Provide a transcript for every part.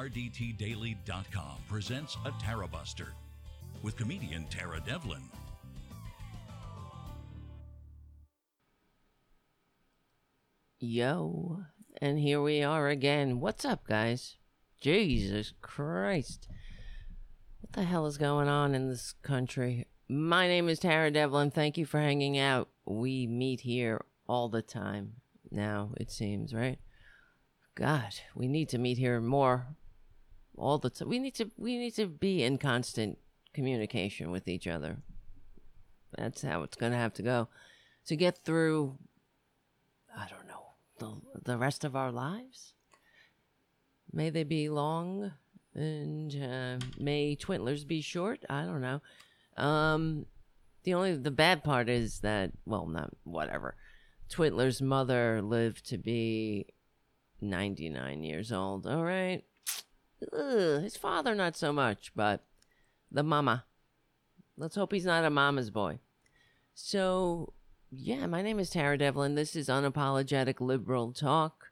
RDTDaily.com presents a Tara Buster with comedian Tara Dublin. Yo, and here we are again. What's up, guys? Jesus Christ. What the hell is going on in this country? My name is Tara Dublin. Thank you for hanging out. We meet here all the time now, it seems, right? God, we need to meet here more all the time. We need to we need to be in constant communication with each other. That's how it's going to have to go to get through I don't know, the the rest of our lives. May they be long and uh, may Twitler's be short. I don't know. Um, the only the bad part is that well, not whatever. Twitler's mother lived to be ninety nine years old. All right. Ugh, his father not so much, but the mama. Let's hope he's not a mama's boy. So yeah, my name is Tara Dublin. This is unapologetic liberal talk.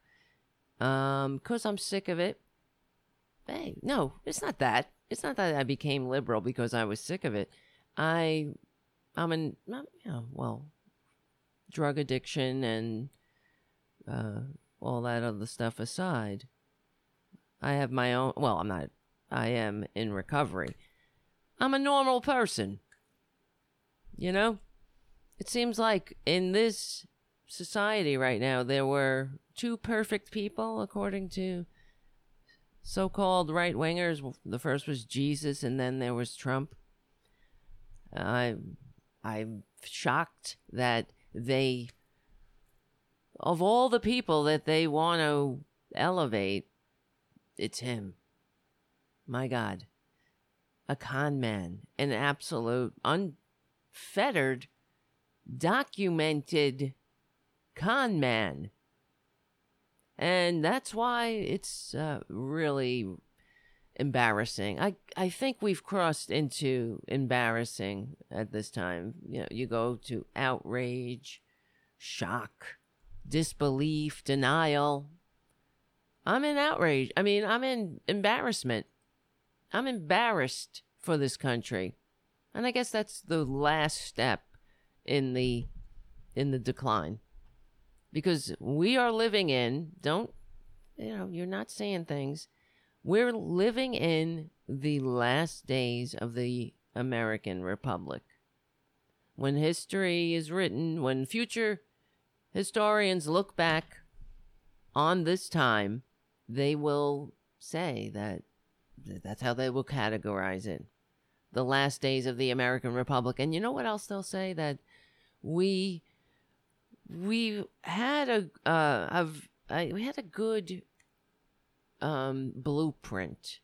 Um, cause I'm sick of it. Hey, no, it's not that. It's not that I became liberal because I was sick of it. I, I'm an, know, well, drug addiction and uh, all that other stuff aside. I have my own. Well, I'm not. I am in recovery. I'm a normal person. You know? It seems like in this society right now, there were two perfect people, according to so called right wingers. The first was Jesus, and then there was Trump. I, I'm shocked that they, of all the people that they want to elevate, it's him. My God. A con man, an absolute, unfettered documented con man. And that's why it's uh, really embarrassing. I, I think we've crossed into embarrassing at this time. You know, you go to outrage, shock, disbelief, denial. I'm in outrage. I mean, I'm in embarrassment. I'm embarrassed for this country. And I guess that's the last step in the in the decline because we are living in don't you know you're not saying things we're living in the last days of the American Republic when history is written when future historians look back on this time they will say that that's how they will categorize it. The last days of the American Republic. And you know what else they'll say? That we we had a uh we had a good um blueprint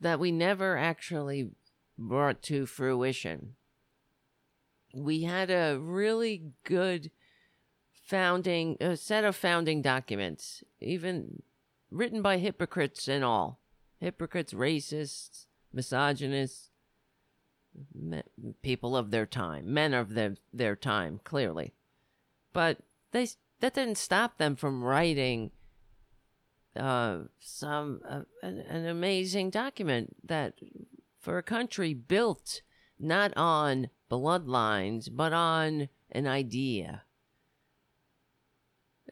that we never actually brought to fruition. We had a really good founding a set of founding documents, even written by hypocrites and all. Hypocrites, racists, misogynists, people of their time, men of their, their time, clearly. But they that didn't stop them from writing uh, some uh, an, an amazing document that for a country built not on bloodlines but on an idea.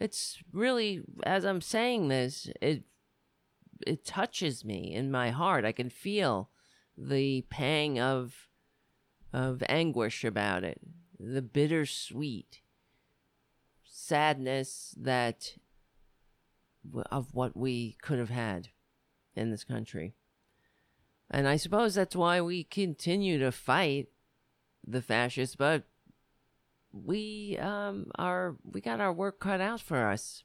It's really as I'm saying this, it it touches me in my heart. I can feel the pang of of anguish about it, the bittersweet sadness that of what we could have had in this country. And I suppose that's why we continue to fight the fascists, but we um are we got our work cut out for us.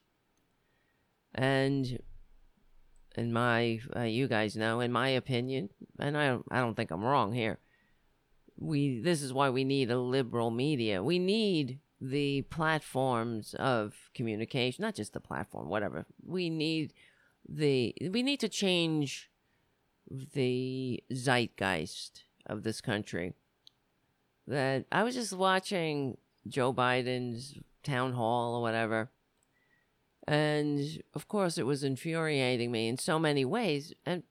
And in my uh, you guys know in my opinion, and I don't, I don't think I'm wrong here we this is why we need a liberal media. We need the platforms of communication, not just the platform, whatever. We need the we need to change the zeitgeist of this country. That I was just watching Joe Biden's town hall or whatever. And of course, it was infuriating me in so many ways. And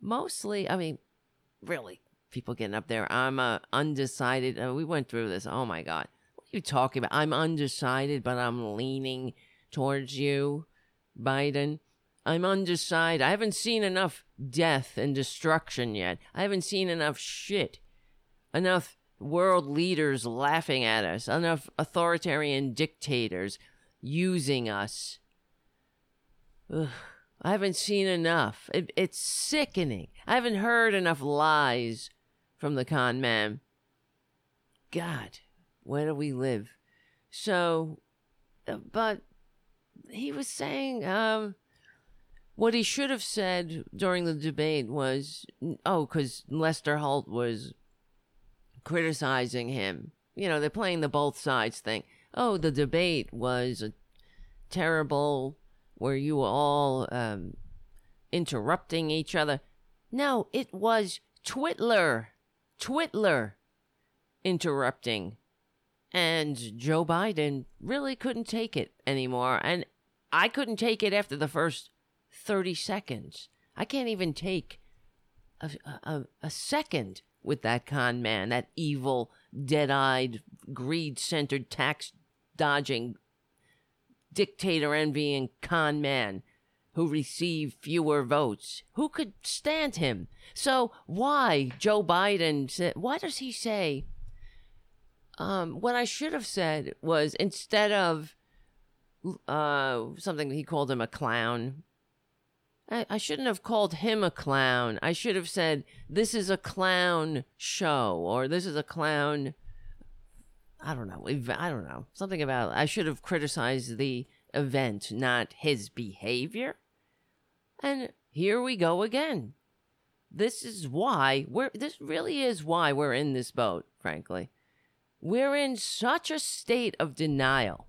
mostly, I mean, really, people getting up there. I'm uh, undecided. Uh, we went through this. Oh my God. What are you talking about? I'm undecided, but I'm leaning towards you, Biden. I'm undecided. I haven't seen enough death and destruction yet. I haven't seen enough shit. Enough world leaders laughing at us. Enough authoritarian dictators using us. Ugh, I haven't seen enough. It, it's sickening. I haven't heard enough lies from the con man. God, where do we live? So, uh, but he was saying, um, what he should have said during the debate was, oh, because Lester Holt was criticizing him. You know, they're playing the both sides thing. Oh, the debate was terrible, where you were all um, interrupting each other. No, it was Twitler. Twitler interrupting. And Joe Biden really couldn't take it anymore. And I couldn't take it after the first 30 seconds. I can't even take a, a, a second with that con man, that evil, dead eyed, greed centered, tax dodging, dictator envying con man who received fewer votes. Who could stand him? So why Joe Biden said? Why does he say? Um, what I should have said was instead of uh, something he called him a clown. I, I shouldn't have called him a clown. I should have said this is a clown show or this is a clown. I don't know. I don't know. Something about I should have criticized the event, not his behavior. And here we go again. This is why we're this really is why we're in this boat, frankly. We're in such a state of denial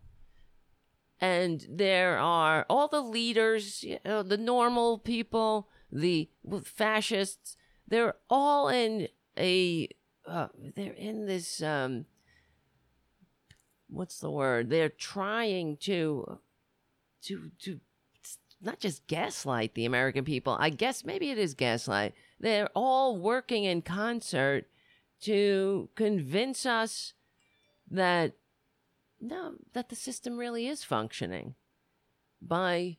and there are all the leaders, you know, the normal people, the fascists. They're all in a. Uh, they're in this. Um, what's the word? They're trying to, to to, not just gaslight the American people. I guess maybe it is gaslight. They're all working in concert to convince us that no, that the system really is functioning by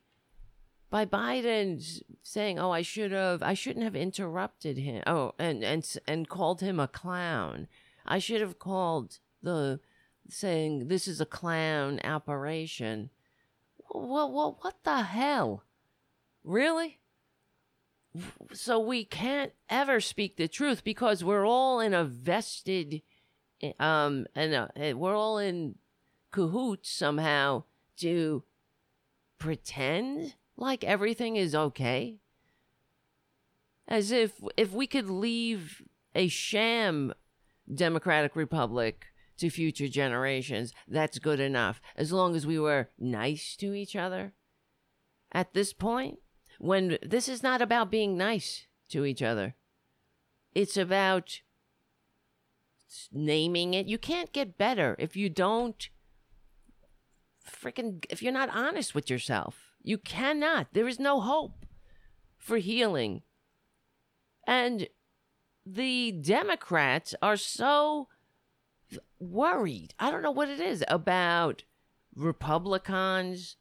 by Biden saying, "Oh, I should have, I shouldn't have interrupted him." Oh, and and and called him a clown. I should have called the saying this is a clown operation. Well, well, what the hell? Really? So we can't ever speak the truth because we're all in a vested, um, and we're all in cahoots somehow to pretend like everything is okay? As if if we could leave a sham democratic republic to future generations that's good enough as long as we were nice to each other. At this point when this is not about being nice to each other it's about naming it. You can't get better if you don't freaking if you're not honest with yourself. You cannot. There is no hope for healing. And the Democrats are so worried. I don't know what it is about Republicans.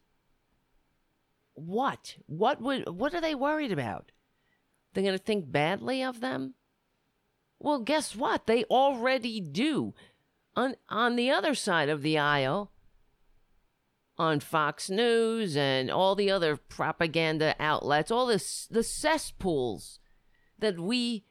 What? What would what are they worried about? They're going to think badly of them? Well, guess what? They already do. On on the other side of the aisle, on Fox News and all the other propaganda outlets, all this the cesspools that we,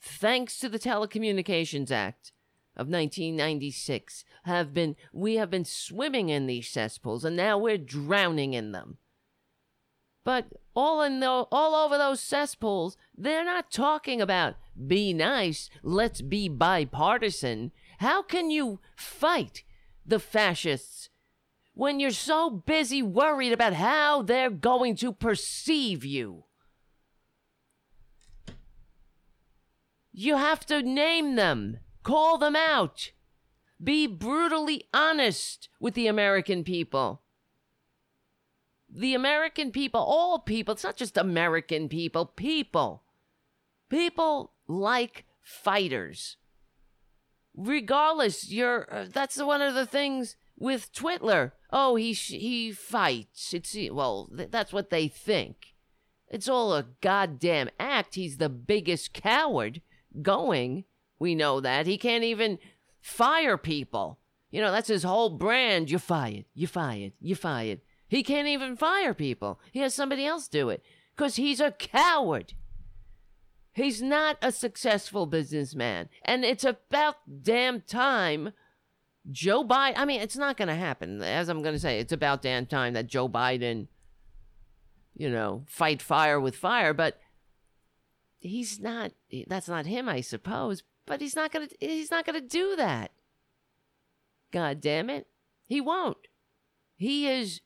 thanks to the Telecommunications Act of 1996, have been we have been swimming in these cesspools, and now we're drowning in them. But all in the, all over those cesspools, they're not talking about be nice, let's be bipartisan. How can you fight the fascists? When you're so busy worried about how they're going to perceive you. You have to name them, call them out, be brutally honest with the American people. the American people, all people, it's not just American people, people. People like fighters. Regardless, you're uh, that's one of the things with Twitler. Oh, he he fights. It's well, th- that's what they think. It's all a goddamn act. He's the biggest coward going. We know that. He can't even fire people. You know, that's his whole brand. You're fired. You're fired. You're fired. He can't even fire people. He has somebody else do it because he's a coward. He's not a successful businessman. And it's about damn time Joe Biden. I mean, it's not going to happen. As I'm going to say, it's about damn time that Joe Biden, you know, fight fire with fire. But he's not. That's not him, I suppose. But he's not going to. He's not going to do that. God damn it, he won't. He is.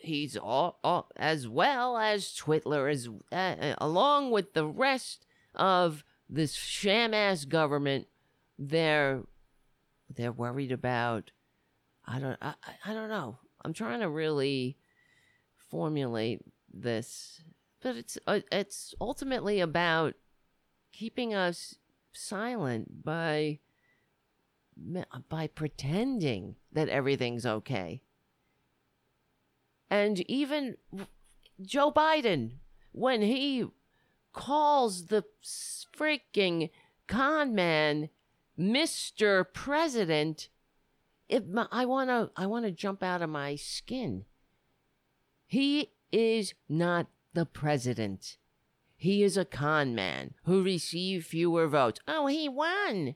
He's all, all as well as Twitler, as uh, along with the rest of this sham ass government. They're they're worried about I don't I, I don't know. I'm trying to really formulate this, but it's uh, it's ultimately about keeping us silent by by pretending that everything's okay. And even Joe Biden when he calls the freaking con man Mr. President, if my, I want to I want to jump out of my skin. He is not the president. He is a con man who received fewer votes. Oh, he won.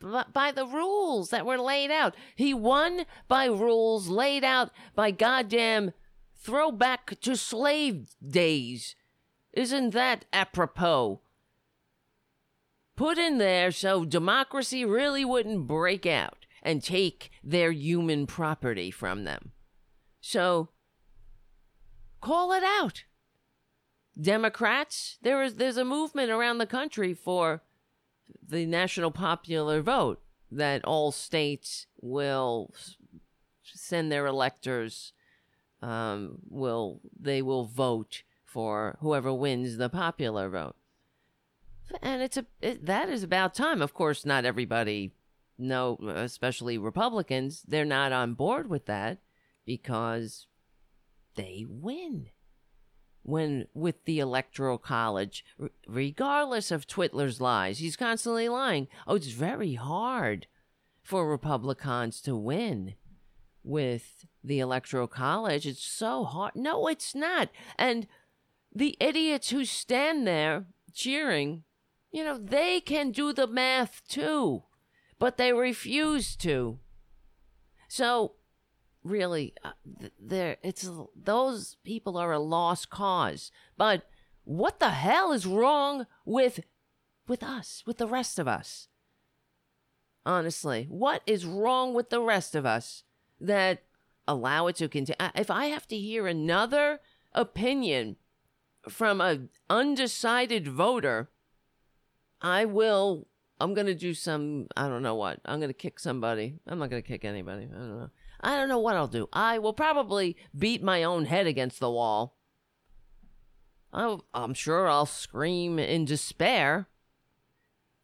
by the rules that were laid out. He won by rules laid out by goddamn throwback to slave days. Isn't that apropos? Put in there so democracy really wouldn't break out and take their human property from them. So call it out. Democrats, there is there's a movement around the country for the national popular vote that all states will send their electors um, will they will vote for whoever wins the popular vote and it's a it, that is about time. Of course, not everybody, no, especially Republicans, they're not on board with that because they win. When with the electoral college regardless of twitler's lies he's constantly lying. Oh it's very hard for republicans to win with the electoral college. It's so hard. No it's not. And the idiots who stand there cheering you know, they can do the math too, but they refuse to. So, really, uh, there it's those people are a lost cause. But what the hell is wrong with with us, with the rest of us? Honestly, what is wrong with the rest of us that allow it to continue? If I have to hear another opinion from an undecided voter I will. I'm gonna do some. I don't know what. I'm gonna kick somebody. I'm not gonna kick anybody. I don't know. I don't know what I'll do. I will probably beat my own head against the wall. i am sure I'll scream in despair.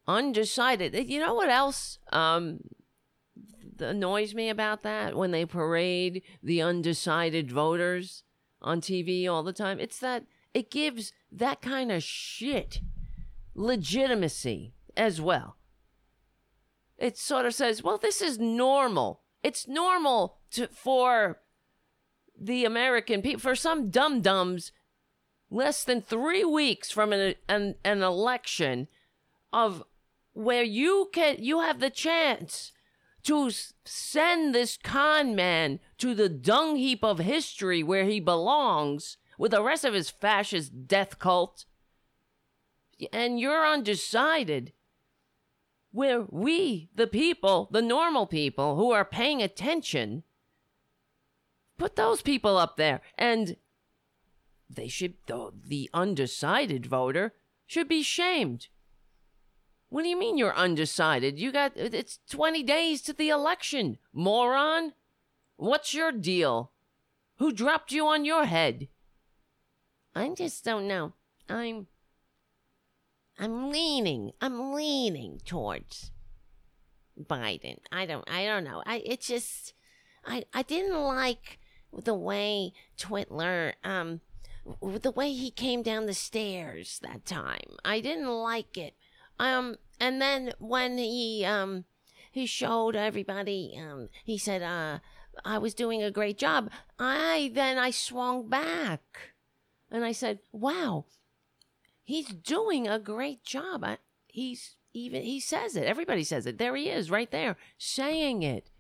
Undecided. You know what else um, annoys me about that? When they parade the undecided voters on TV all the time, it's that it gives that kind of shit legitimacy as well. It sort of says, well, this is normal. It's normal to, for the American people, for some dum dums, less than three weeks from an, an, an election of where you can you have the chance to send this con man to the dung heap of history where he belongs with the rest of his fascist death cult and you're undecided, where we, the people, the normal people who are paying attention, put those people up there. And they should, the, undecided voter should be shamed. What do you mean you're undecided? You got, it's 20 days to the election, moron. What's your deal? Who dropped you on your head? I just don't know. I'm I'm leaning. I'm leaning towards Biden. I don't I don't know. I it just I I didn't like the way Twitler um the way he came down the stairs that time. I didn't like it. Um and then when he um he showed everybody um he said uh I was doing a great job. I then I swung back and I said, "Wow, he's doing a great job. I, he's even he says it. Everybody says it. There he is, right there, saying it."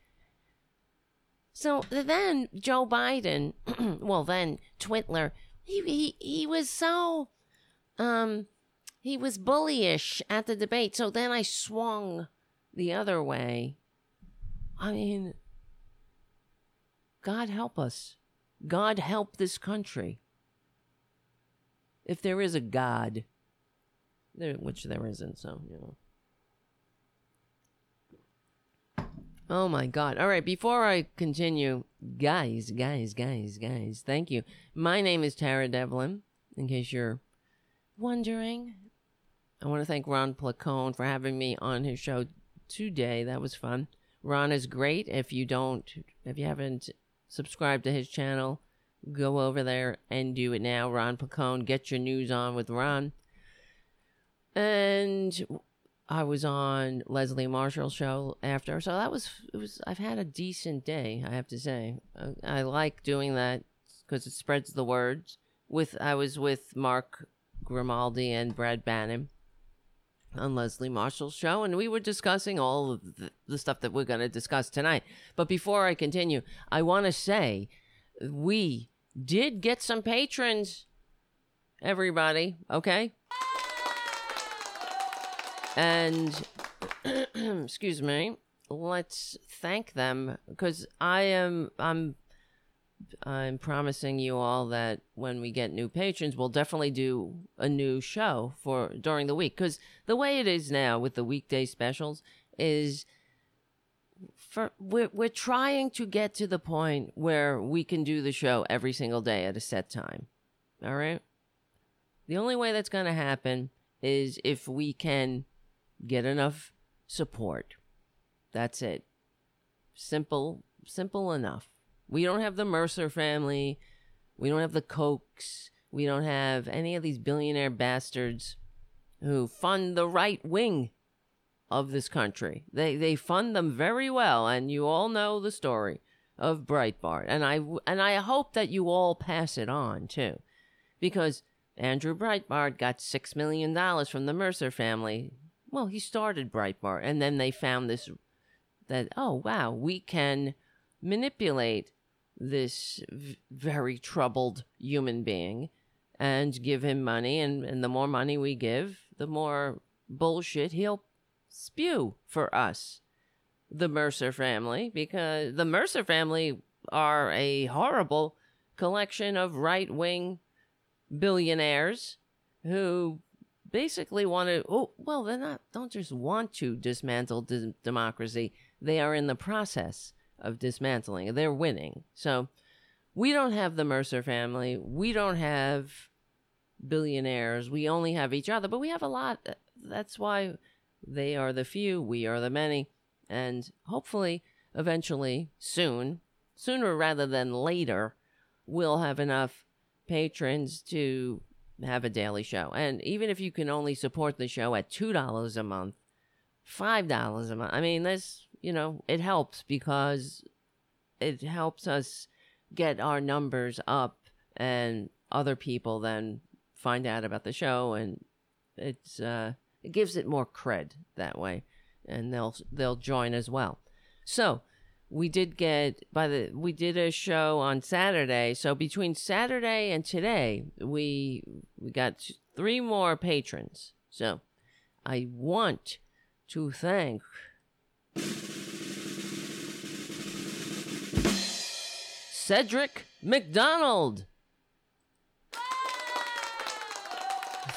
So then Joe Biden, well then Twitler, he he he was so um he was bullyish at the debate. So then I swung the other way. I mean, God help us. God help this country. If there is a God, there, which there isn't, so, you know. Oh my God. All right, before I continue, guys, guys, guys, guys, thank you. My name is Tara Dublin, in case you're wondering. I want to thank Ron Placone for having me on his show today. That was fun. Ron is great. If you don't, if you haven't subscribed to his channel. Go over there and do it now. Ron Placone, get your news on with Ron. And I was on Leslie Marshall's show after, so that was it was. I've had a decent day, I have to say. I, I like doing that because it spreads the words. With I was with Mark Grimaldi and Brad Bannon on Leslie Marshall's show, and we were discussing all of the, the stuff that we're going to discuss tonight. But before I continue, I want to say we did get some patrons, everybody, okay? And, excuse me, let's thank them because I am, I'm I'm promising you all that when we get new patrons, we'll definitely do a new show for during the week. Because the way it is now with the weekday specials is for we're we're trying to get to the point where we can do the show every single day at a set time. All right. The only way that's going to happen is if we can get enough support. That's it. Simple, simple enough. We don't have the Mercer family. We don't have the Kochs. We don't have any of these billionaire bastards who fund the right wing of this country. They they fund them very well, and you all know the story of Breitbart. And I and I hope that you all pass it on too, because Andrew Breitbart got six million dollars from the Mercer family. Well, he started Breitbart, and then they found this that oh wow, we can manipulate this v- very troubled human being and give him money and, and the more money we give the more bullshit he'll spew for us the mercer family because the mercer family are a horrible collection of right-wing billionaires who basically want to oh well they're not don't just want to dismantle d- democracy they are in the process of dismantling. They're winning. So we don't have the Mercer family. We don't have billionaires. We only have each other, but we have a lot. Uh, that's why they are the few, we are the many. And hopefully, eventually, soon, sooner rather than later, we'll have enough patrons to have a daily show. And even if you can only support the show at $2 a month, $5 a month, I mean, this you know, it helps because it helps us get our numbers up and other people then find out about the show and it's uh it gives it more cred that way and they'll they'll join as well. So, we did get by the we did a show on Saturday. So between Saturday and today, we we got three more patrons. So, I want to thank Cedric McDonald.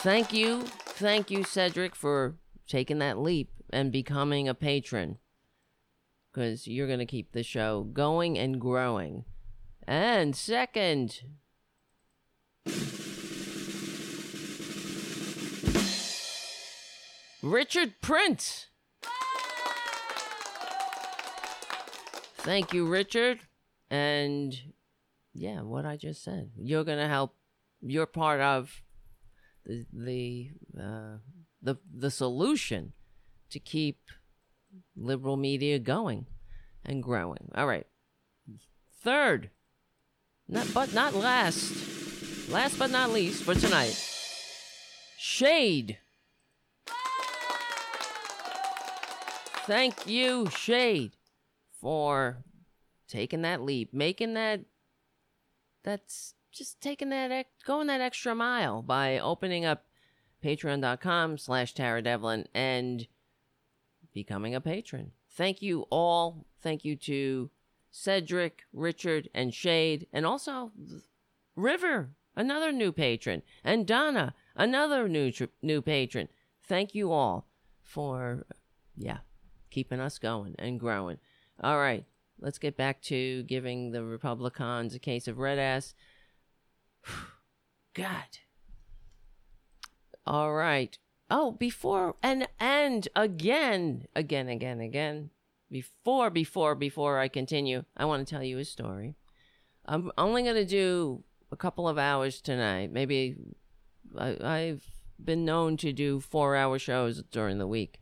Thank you. Thank you, Cedric, for taking that leap and becoming a patron. Because you're going to keep the show going and growing. And second, Richard Prince. Thank you, Richard. And yeah, what I just said. You're going to help. You're part of the the uh, the the solution to keep liberal media going and growing. All right. Third, not but not last, last but not least for tonight, Shade. Thank you, Shade, for taking that leap, making that. That's just taking that, going that extra mile by opening up patreon.com slash Tara Dublin and becoming a patron. Thank you all. Thank you to Cedric, Richard, and Shade, and also River, another new patron, and Donna, another new tr- new patron. Thank you all for, yeah, keeping us going and growing. All right, let's get back to giving the Republicans a case of red ass. God. All right. Oh, before and and again, again, again, again. Before, before, before I continue, I want to tell you a story. I'm only going to do a couple of hours tonight. Maybe I, I've been known to do four-hour shows during the week,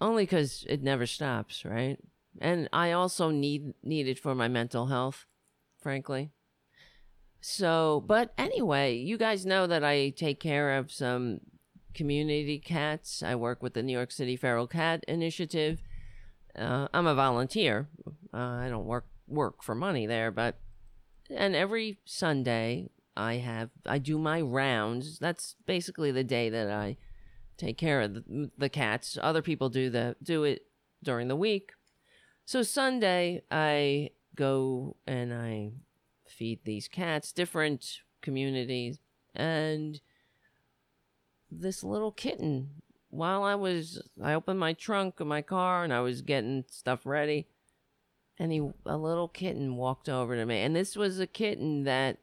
only because it never stops, right? And I also need need it for my mental health, frankly. So, but anyway, you guys know that I take care of some community cats. I work with the New York City Feral Cat Initiative. Uh, I'm a volunteer. Uh, I don't work work for money there, but and every Sunday I have I do my rounds. That's basically the day that I take care of the, the cats. Other people do the do it during the week. So Sunday I go and I feed these cats different communities and this little kitten while I was I opened my trunk of my car and I was getting stuff ready and he a little kitten walked over to me and this was a kitten that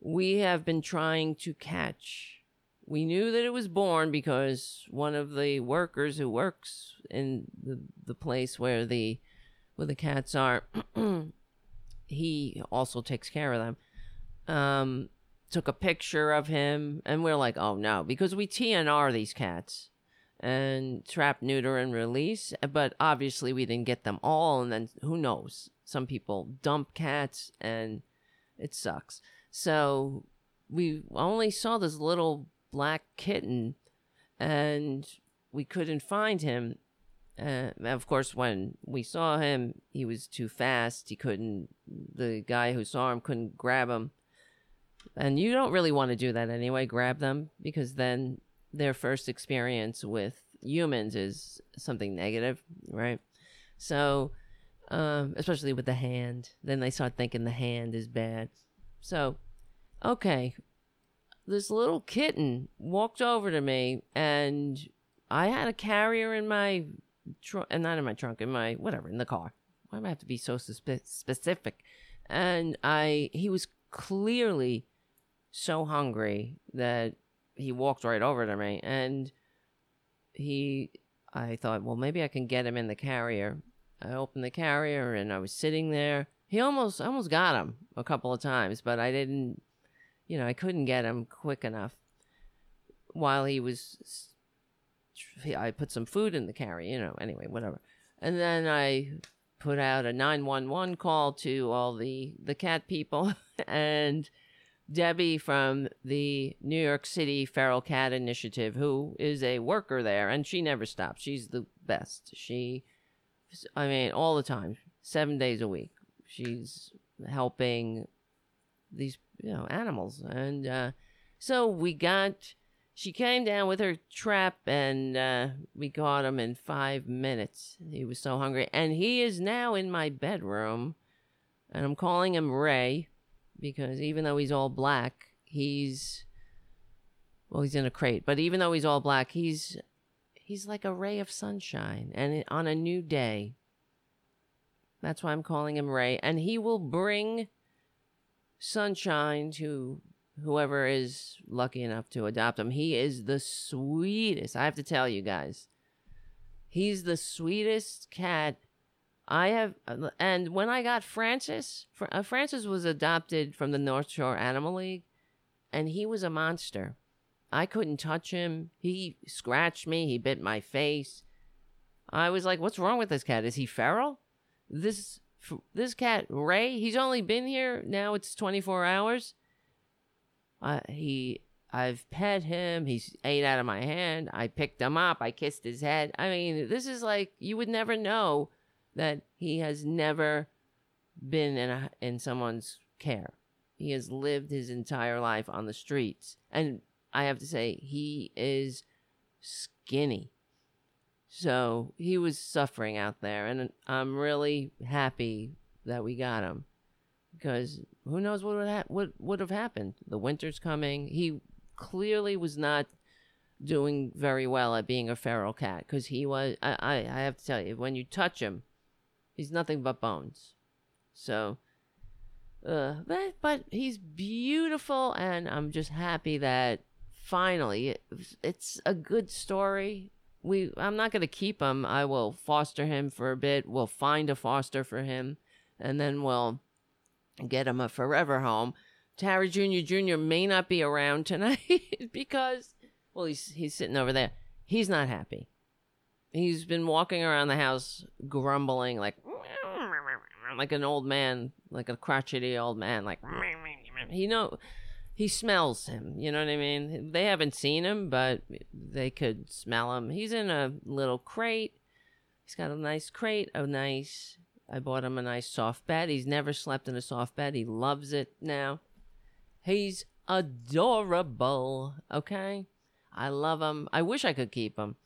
we have been trying to catch. We knew that it was born because one of the workers who works in the the place where the where the cats are he also takes care of them. Um took a picture of him and we're like, "Oh no," because we TNR these cats and trap, neuter, and release. But obviously, we didn't get them all. And then who knows? Some people dump cats and it sucks. So we only saw this little black kitten and we couldn't find him. Uh, of course, when we saw him, he was too fast. He couldn't, the guy who saw him couldn't grab him. And you don't really want to do that anyway, grab them, because then their first experience with humans is something negative, right? So, um, especially with the hand, then they start thinking the hand is bad. So, okay, this little kitten walked over to me, and I had a carrier in my trunk, and not in my trunk, in my whatever, in the car. Why do I have to be so suspe- specific? And I, he was clearly so hungry that he walked right over to me and he I thought, well, maybe I can get him in the carrier. I opened the carrier and I was sitting there. He almost almost got him a couple of times, but I didn't you know, I couldn't get him quick enough. While he was I put some food in the carrier, you know, anyway, whatever. And then I put out a 911 call to all the the cat people and Debbie from the New York City Feral Cat Initiative, who is a worker there, and she never stops. She's the best. She, I mean, all the time, seven days a week. She's helping these, you know, animals. And uh, so we got, she came down with her trap, and uh, we caught him in five minutes. He was so hungry. And he is now in my bedroom, and I'm calling him Ray because even though he's all black, he's well, he's in a crate, but even though he's all black, he's he's like a ray of sunshine and on a new day. That's why I'm calling him Ray and he will bring Sunshine to whoever is lucky enough to adopt him. He is the sweetest. I have to tell you guys. He's the sweetest cat I have, and when I got Francis, uh, Francis was adopted from the North Shore Animal League, and he was a monster. I couldn't touch him. He scratched me. He bit my face. I was like, "What's wrong with this cat? Is he feral?" This this cat Ray, he's only been here now. It's twenty four hours. Uh, he, I've pet him. He's ate out of my hand. I picked him up. I kissed his head. I mean, this is like you would never know that he has never been in a, in someone's care. He has lived his entire life on the streets. And I have to say he is skinny. So he was suffering out there and I'm really happy that we got him because who knows what would ha- what would have happened. The winter's coming. He clearly was not doing very well at being a feral cat because he was I, I, I have to tell you when you touch him He's nothing but bones. So, uh, but, but he's beautiful, and I'm just happy that finally it, it's a good story. We, I'm not gonna keep him. I will foster him for a bit. We'll find a foster for him, and then we'll get him a forever home. Tara Jr. Jr. may not be around tonight because, well, he's he's sitting over there. He's not happy. He's been walking around the house grumbling like like an old man, like a crotchety old man, like he know he smells him. You know what I mean? They haven't seen him, but they could smell him. He's in a little crate. He's got a nice crate, a nice. I bought him a nice soft bed. He's never slept in a soft bed. He loves it now. He's adorable. Okay, I love him. I wish I could keep him.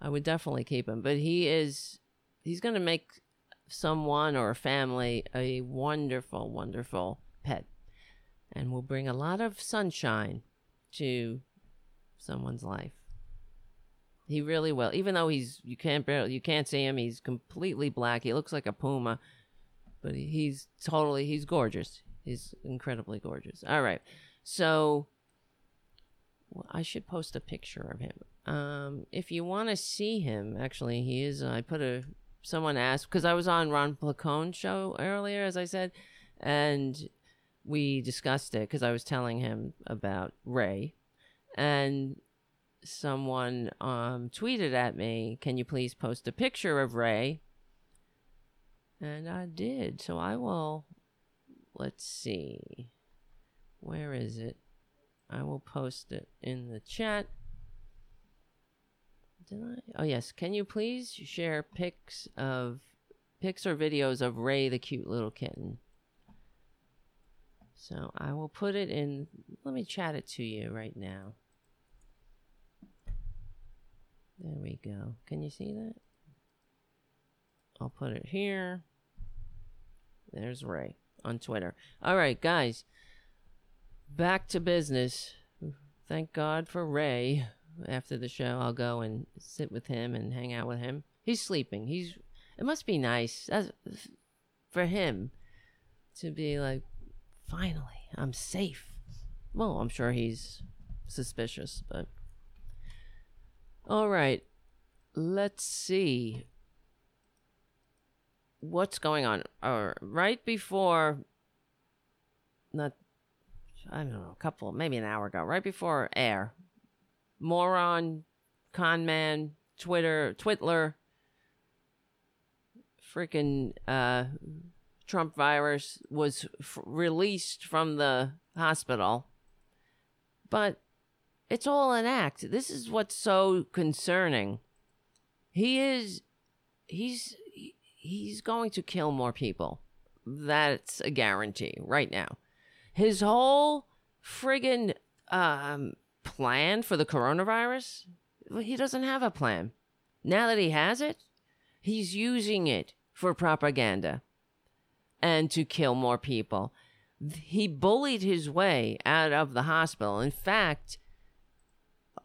I would definitely keep him, but he is. He's gonna make someone or a family a wonderful, wonderful pet and will bring a lot of sunshine to someone's life. He really will. Even though he's you can't barely you can't see him, he's completely black. He looks like a puma, but he's totally he's gorgeous. He's incredibly gorgeous. All right. So well, I should post a picture of him. Um, if you want to see him, actually, he is. Uh, I put a someone asked because I was on Ron Placone show earlier, as I said, and we discussed it because I was telling him about Ray, and someone um, tweeted at me, "Can you please post a picture of Ray?" And I did. So I will. Let's see. Where is it? I will post it in the chat. Did I? Oh yes. Can you please share pics of pics or videos of Ray the cute little kitten? So I will put it in. Let me chat it to you right now. There we go. Can you see that? I'll put it here. There's Ray on Twitter. All right, guys. Back to business. Thank God for Ray after the show, I'll go and sit with him and hang out with him. He's sleeping. He's. It must be nice That's, for him to be like, finally, I'm safe. Well, I'm sure he's suspicious, but. All right. Let's see what's going on. Or right before, not, I don't know, a couple, maybe an hour ago, right before air, moron, con man, Twitter, Twitler, freaking uh, Trump virus was f- released from the hospital. But it's all an act. This is what's so concerning. He is, he's, he's going to kill more people. That's a guarantee right now. His whole friggin' um, plan for the coronavirus? He doesn't have a plan. Now that he has it, he's using it for propaganda and to kill more people. He bullied his way out of the hospital. In fact,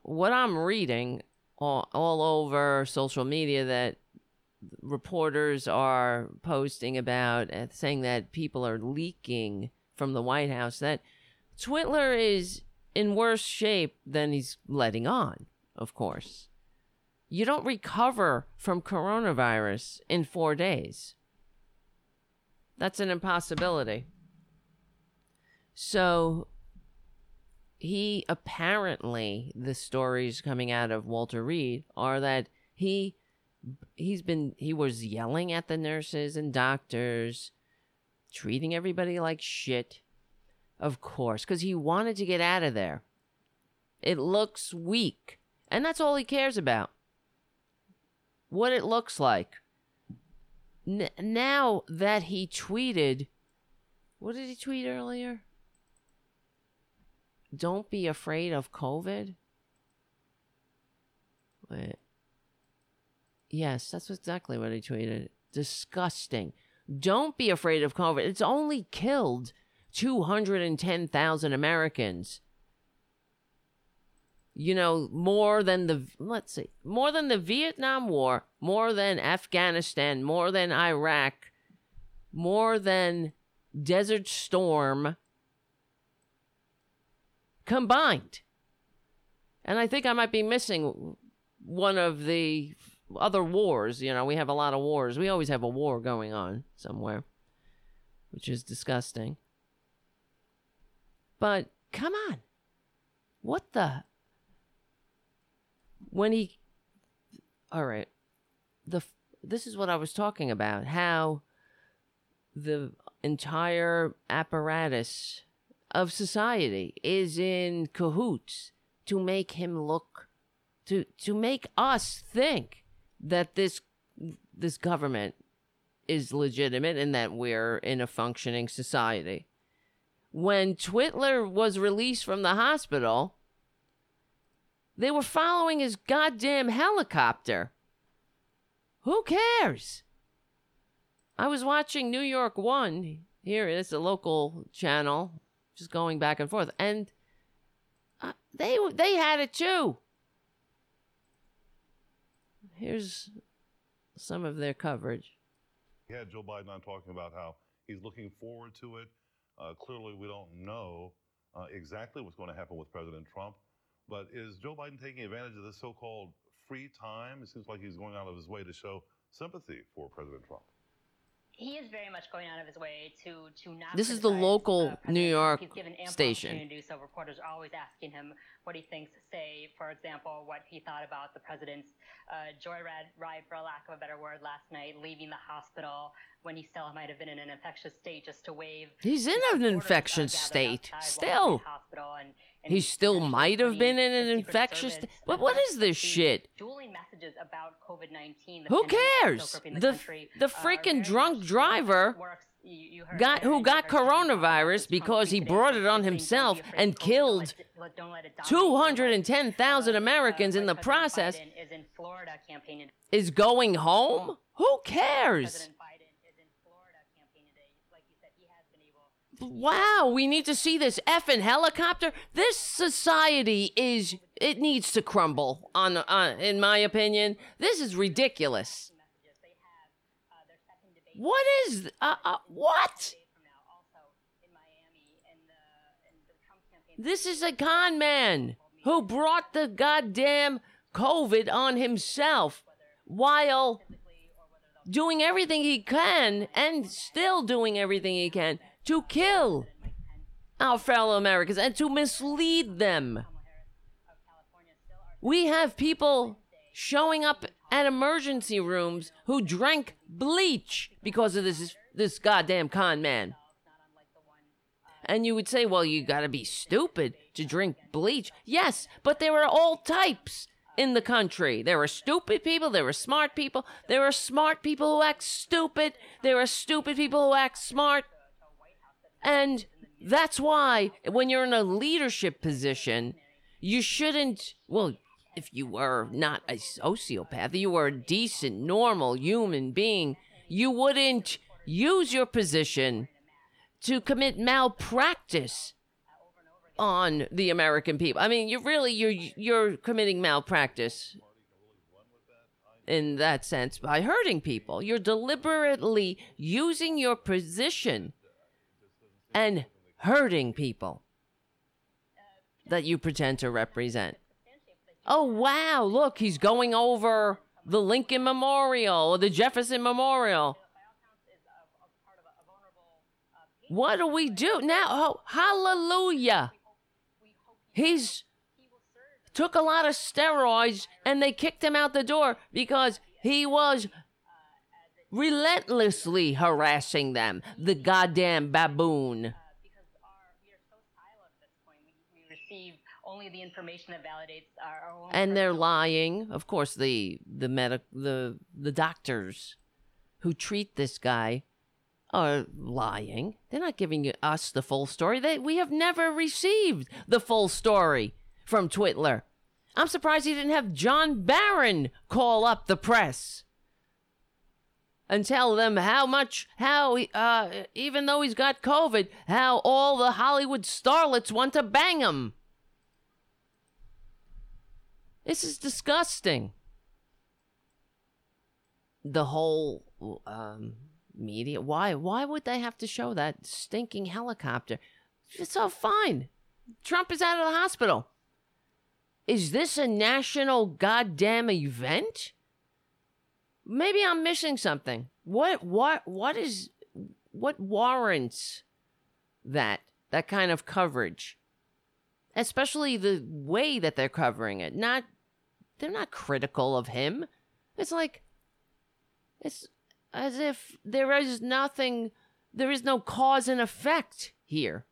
what I'm reading all, all over social media that reporters are posting about uh, saying that people are leaking from the White House that Twitler is in worse shape than he's letting on, of course. You don't recover from coronavirus in four days. That's an impossibility. So he apparently the stories coming out of Walter Reed are that he he's been he was yelling at the nurses and doctors, treating everybody like shit. Of course, cuz he wanted to get out of there. It looks weak, and that's all he cares about. What it looks like. N- now that he tweeted what did he tweet earlier? Don't be afraid of COVID. Wait. Yes, that's exactly what he tweeted. Disgusting. Don't be afraid of COVID. It's only killed 210,000 Americans. You know, more than the, let's see, more than the Vietnam War, more than Afghanistan, more than Iraq, more than Desert Storm combined. And I think I might be missing one of the other wars. You know, we have a lot of wars. We always have a war going on somewhere, which is disgusting. But come on. What the? When he. All right. The this is what I was talking about. How the entire apparatus of society is in cahoots to make him look to to make us think that this this government is legitimate and that we're in a functioning society. When Twitler was released from the hospital, they were following his goddamn helicopter. Who cares? I was watching New York One. Here, it's a local channel just going back and forth, and uh, they they had it too. Here's some of their coverage. Yeah, Joe Biden on talking about how he's looking forward to it. Uh, clearly, we don't know uh, exactly what's going to happen with President Trump, but is Joe Biden taking advantage of this so-called free time? It seems like he's going out of his way to show sympathy for President Trump he is very much going out of his way to to not. This is the local uh, New York He's given ample station. So, reporters are always asking him what he thinks. Say, for example, what he thought about the president's uh, joyride ride, for a lack of a better word, last night, leaving the hospital when he still might have been in an infectious state, just to wave. He's in an infectious state still. And, and he still might have been in an infectious. St- but what is this shit? Dueling messages about COVID nineteen. Who cares? The the, the freaking drunk driver got who got coronavirus because he brought it on himself and killed 210,000 Americans in the process is going home? Who cares? Wow, we need to see this effing helicopter. This society is it needs to crumble on, on in my opinion. This is ridiculous. What is uh, uh, what? This is a con man who brought the goddamn COVID on himself while doing everything he can and still doing everything he can to kill our fellow Americans and to mislead them. We have people showing up at emergency rooms who drank bleach because of this this goddamn con man. And you would say, well, you gotta be stupid to drink bleach. Yes, but there are all types in the country. There are stupid people, there are smart people, there are smart people who act stupid, there are stupid people who act smart. And that's why when you're in a leadership position, you shouldn't, well, if you were not a sociopath, you were a decent, normal human being, you wouldn't use your position to commit malpractice on the American people. I mean, you're really you're you're committing malpractice in that sense by hurting people. You're deliberately using your position and hurting people that you pretend to represent. Oh, wow, look, he's going over the Lincoln Memorial or the Jefferson Memorial. What do we do now? Oh, hallelujah. He's took a lot of steroids and they kicked him out the door because he was relentlessly harassing them. The goddamn baboon. Uh, because our, we are so siloed at this point. We, we receive only the information that validates our, our own. and they're lying. Of course, the the medic the the doctors who treat this guy are lying. They're not giving us the full story. They we have never received the full story from Twitler. I'm surprised he didn't have John Barron call up the press and tell them how much how uh even though he's got COVID, how all the Hollywood starlets want to bang him. This is disgusting. The whole um, media. Why? Why would they have to show that stinking helicopter? It's all fine. Trump is out of the hospital. Is this a national goddamn event? Maybe I'm missing something. What? What? What is? What warrants that? That kind of coverage? especially the way that they're covering it. Not they're not critical of him. It's like it's as if there is nothing there is no cause and effect here.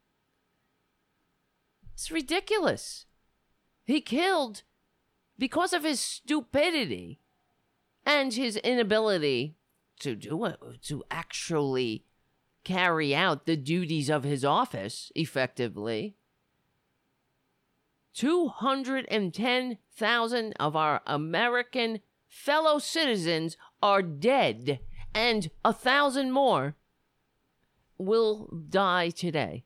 It's ridiculous. He killed because of his stupidity and his inability to do it to actually carry out the duties of his office effectively. 210,000 of our American fellow citizens are dead, and a thousand more will die today.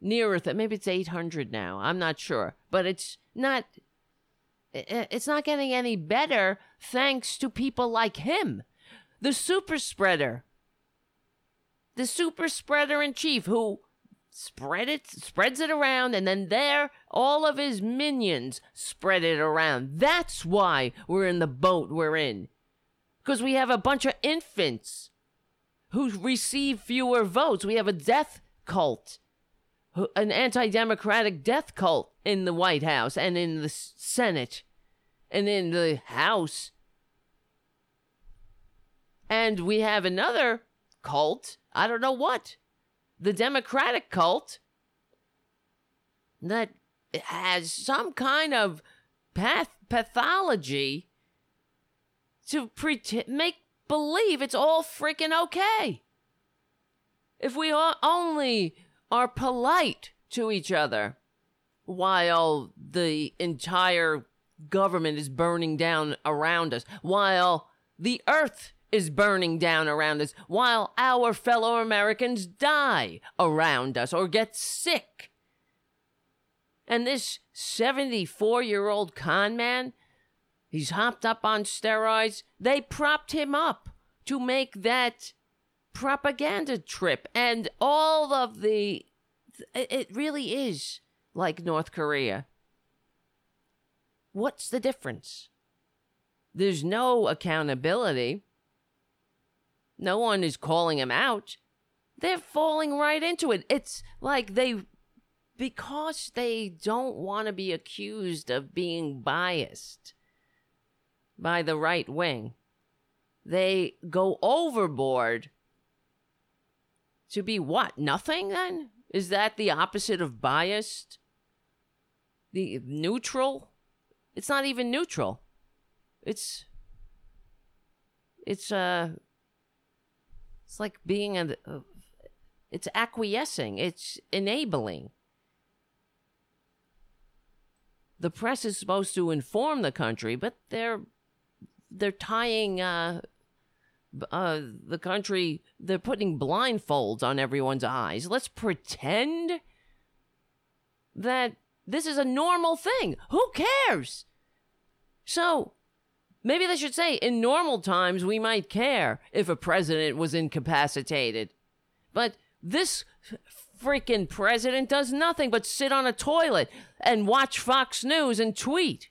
Nearer that, maybe it's 800 now. I'm not sure, but it's not. It's not getting any better thanks to people like him, the super spreader, the super spreader in chief who spread it spreads it around and then there all of his minions spread it around. That's why we're in the boat we're in because we have a bunch of infants who receive fewer votes. We have a death cult an anti-democratic death cult in the white house and in the senate and in the house. And we have another cult. I don't know what. The Democratic cult that has some kind of path pathology to pretend make believe it's all freaking okay. If we are only are polite to each other while the entire government is burning down around us, while the earth is burning down around us, while our fellow Americans die around us or get sick. And this 74 year old con man, he's hopped up on steroids. They propped him up to make that propaganda trip. And all of the. It really is like North Korea. What's the difference? There's no accountability. No one is calling him out. They're falling right into it. It's like they, because they don't want to be accused of being biased by the right wing, they go overboard to be what? Nothing then? Is that the opposite of biased? The neutral? It's not even neutral. It's it's uh it's like being a uh, it's acquiescing, it's enabling. The press is supposed to inform the country, but they're they're tying uh uh the country they're putting blindfolds on everyone's eyes. Let's pretend that this is a normal thing. Who cares? So, maybe they should say in normal times we might care if a president was incapacitated. But this freaking president does nothing but sit on a toilet and watch Fox News and tweet.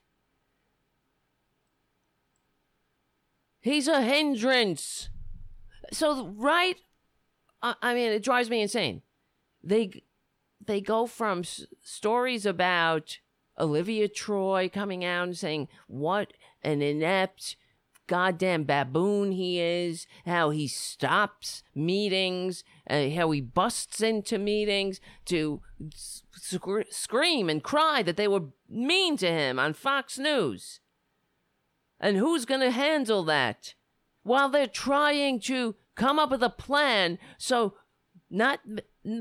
He's a hindrance. So, right? I mean, it drives me insane. They they go from s- stories about Olivia Troye coming out and saying what an inept goddamn baboon he is, how he stops meetings, uh, how he busts into meetings to sc- scream and cry that they were mean to him on Fox News. And who's going to handle that? While they're trying to come up with a plan so not,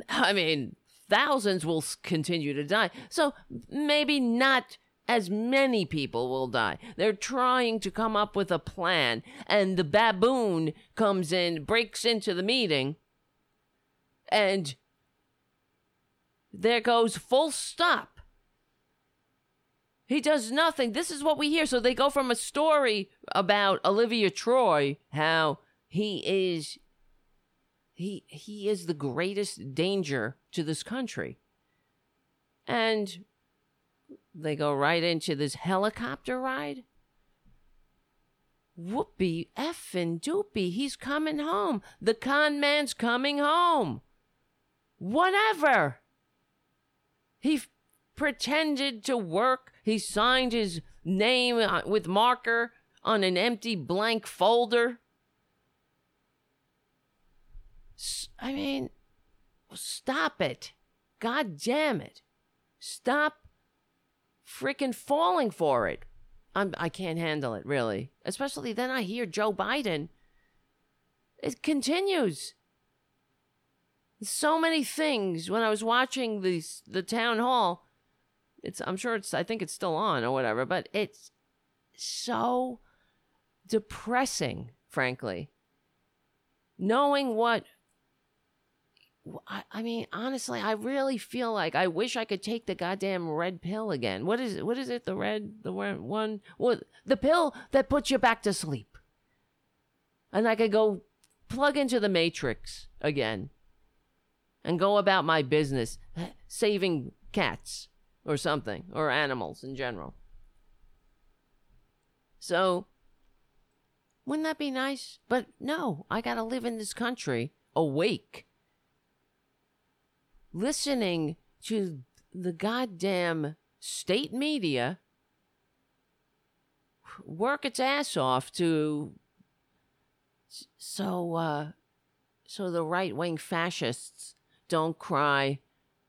I mean, thousands will continue to die. So maybe not as many people will die. They're trying to come up with a plan, and the baboon comes in, breaks into the meeting, and there goes full stop. He does nothing. This is what we hear. So they go from a story about Olivia Troye, how he is he he is the greatest danger to this country. And they go right into this helicopter ride. Whoopee effing doopy. He's coming home. The con man's coming home. Whatever. He f- pretended to work. He signed his name uh, with marker on an empty blank folder. I mean, stop it. God damn it. Stop freaking falling for it. I'm, I can't handle it, really. Especially then I hear Joe Biden. It continues. So many things when I was watching the the town hall. It's I'm sure it's I think it's still on or whatever, but it's so depressing, frankly. Knowing what I, I mean, honestly, I really feel like I wish I could take the goddamn red pill again. What is it? What is it? The red, the red one, what? The pill that puts you back to sleep, and I could go plug into the matrix again, and go about my business, saving cats or something or animals in general. So, wouldn't that be nice? But no, I gotta live in this country awake listening to the goddamn state media work its ass off to so uh so the right-wing fascists don't cry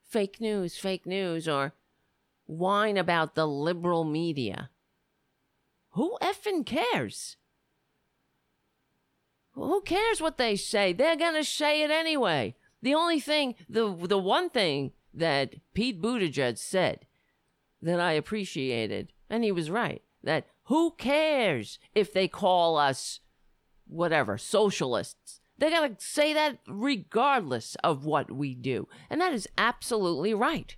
fake news fake news or whine about the liberal media. Who effing cares? Who cares what they say? They're gonna say it anyway the only thing, the the one thing that Pete Buttigieg said that I appreciated, and he was right, that who cares if they call us whatever, socialists? They're going to say that regardless of what we do. And that is absolutely right.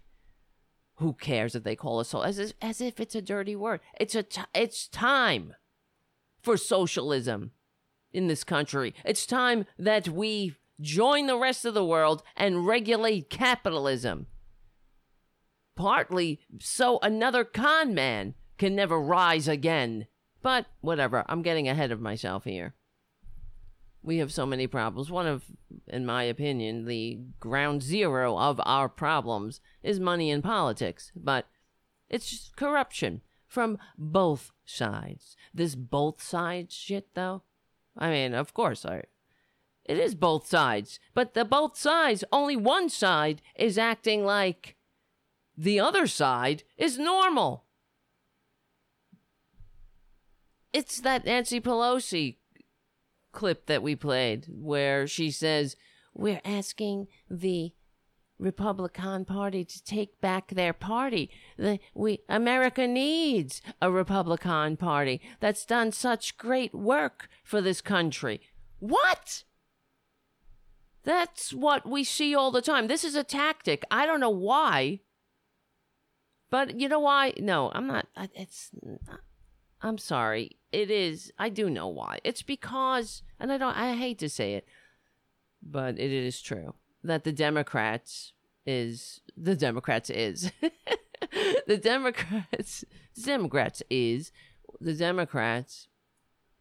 Who cares if they call us as if, as if it's a dirty word? It's a t- it's time for socialism in this country. It's time that we join the rest of the world and regulate capitalism. Partly so another con man can never rise again. But whatever, I'm getting ahead of myself here. We have so many problems. One of, in my opinion, the ground zero of our problems is money in politics. But it's corruption from both sides. This both sides shit, though. I mean, of course, I, it is both sides. But the both sides, only one side is acting like the other side is normal. It's that Nancy Pelosi clip that we played where she says, We're asking the Republican Party to take back their party. The, we America needs a Republican Party that's done such great work for this country. What? That's what we see all the time. This is a tactic. I don't know why. But you know why? No, I'm not. It's. I'm sorry. It is. I do know why. It's because, and I don't. I hate to say it, but it is true that the Democrats is the Democrats is the Democrats Democrats is the Democrats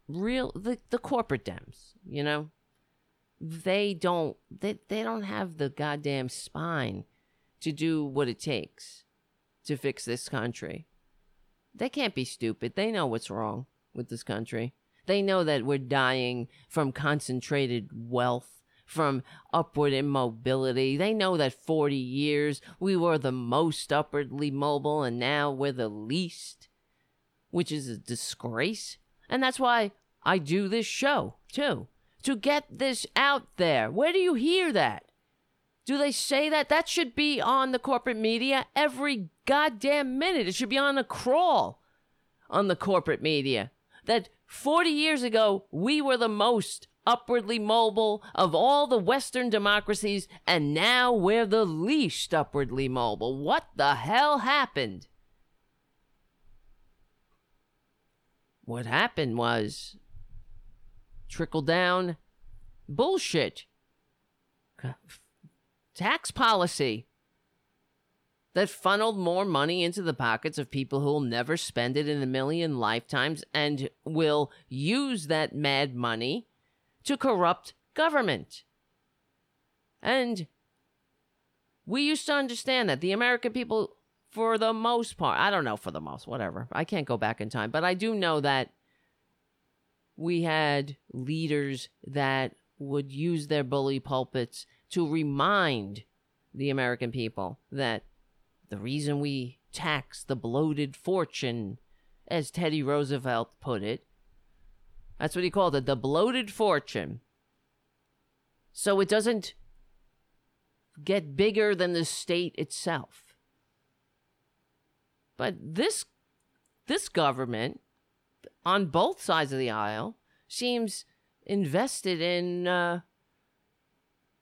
real the, the corporate Dems, you know? They don't they, they don't have the goddamn spine to do what it takes to fix this country. They can't be stupid. They know what's wrong with this country. They know that we're dying from concentrated wealth, from upward immobility. They know that 40 years we were the most upwardly mobile and now we're the least, which is a disgrace. And that's why I do this show, too, to get this out there. Where do you hear that? Do they say that? That should be on the corporate media every goddamn minute. It should be on a crawl on the corporate media. That 40 years ago, we were the most upwardly mobile of all the Western democracies, and now we're the least upwardly mobile. What the hell happened? What happened was trickle down bullshit. Tax policy that funneled more money into the pockets of people who will never spend it in a million lifetimes and will use that mad money to corrupt government. And we used to understand that the American people, for the most part, I don't know for the most, whatever, I can't go back in time, but I do know that we had leaders that would use their bully pulpits to remind the American people that the reason we tax the bloated fortune, as Teddy Roosevelt put it, that's what he called it, the bloated fortune. So it doesn't get bigger than the state itself. But this this government on both sides of the aisle seems invested in uh,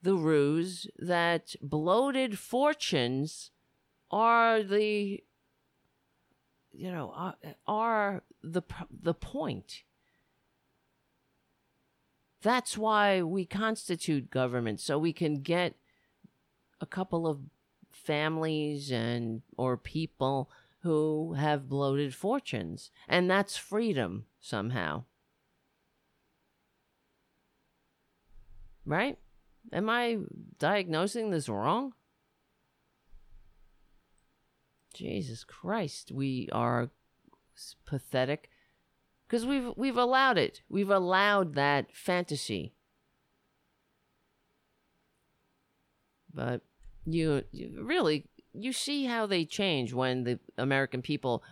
the ruse that bloated fortunes are the you know are, are the the point. That's why we constitute government so we can get a couple of families and or people who have bloated fortunes and that's freedom somehow right am i diagnosing this wrong jesus christ we are pathetic because we've we've allowed it. We've allowed that fantasy. But you, you really you see how they change when the American people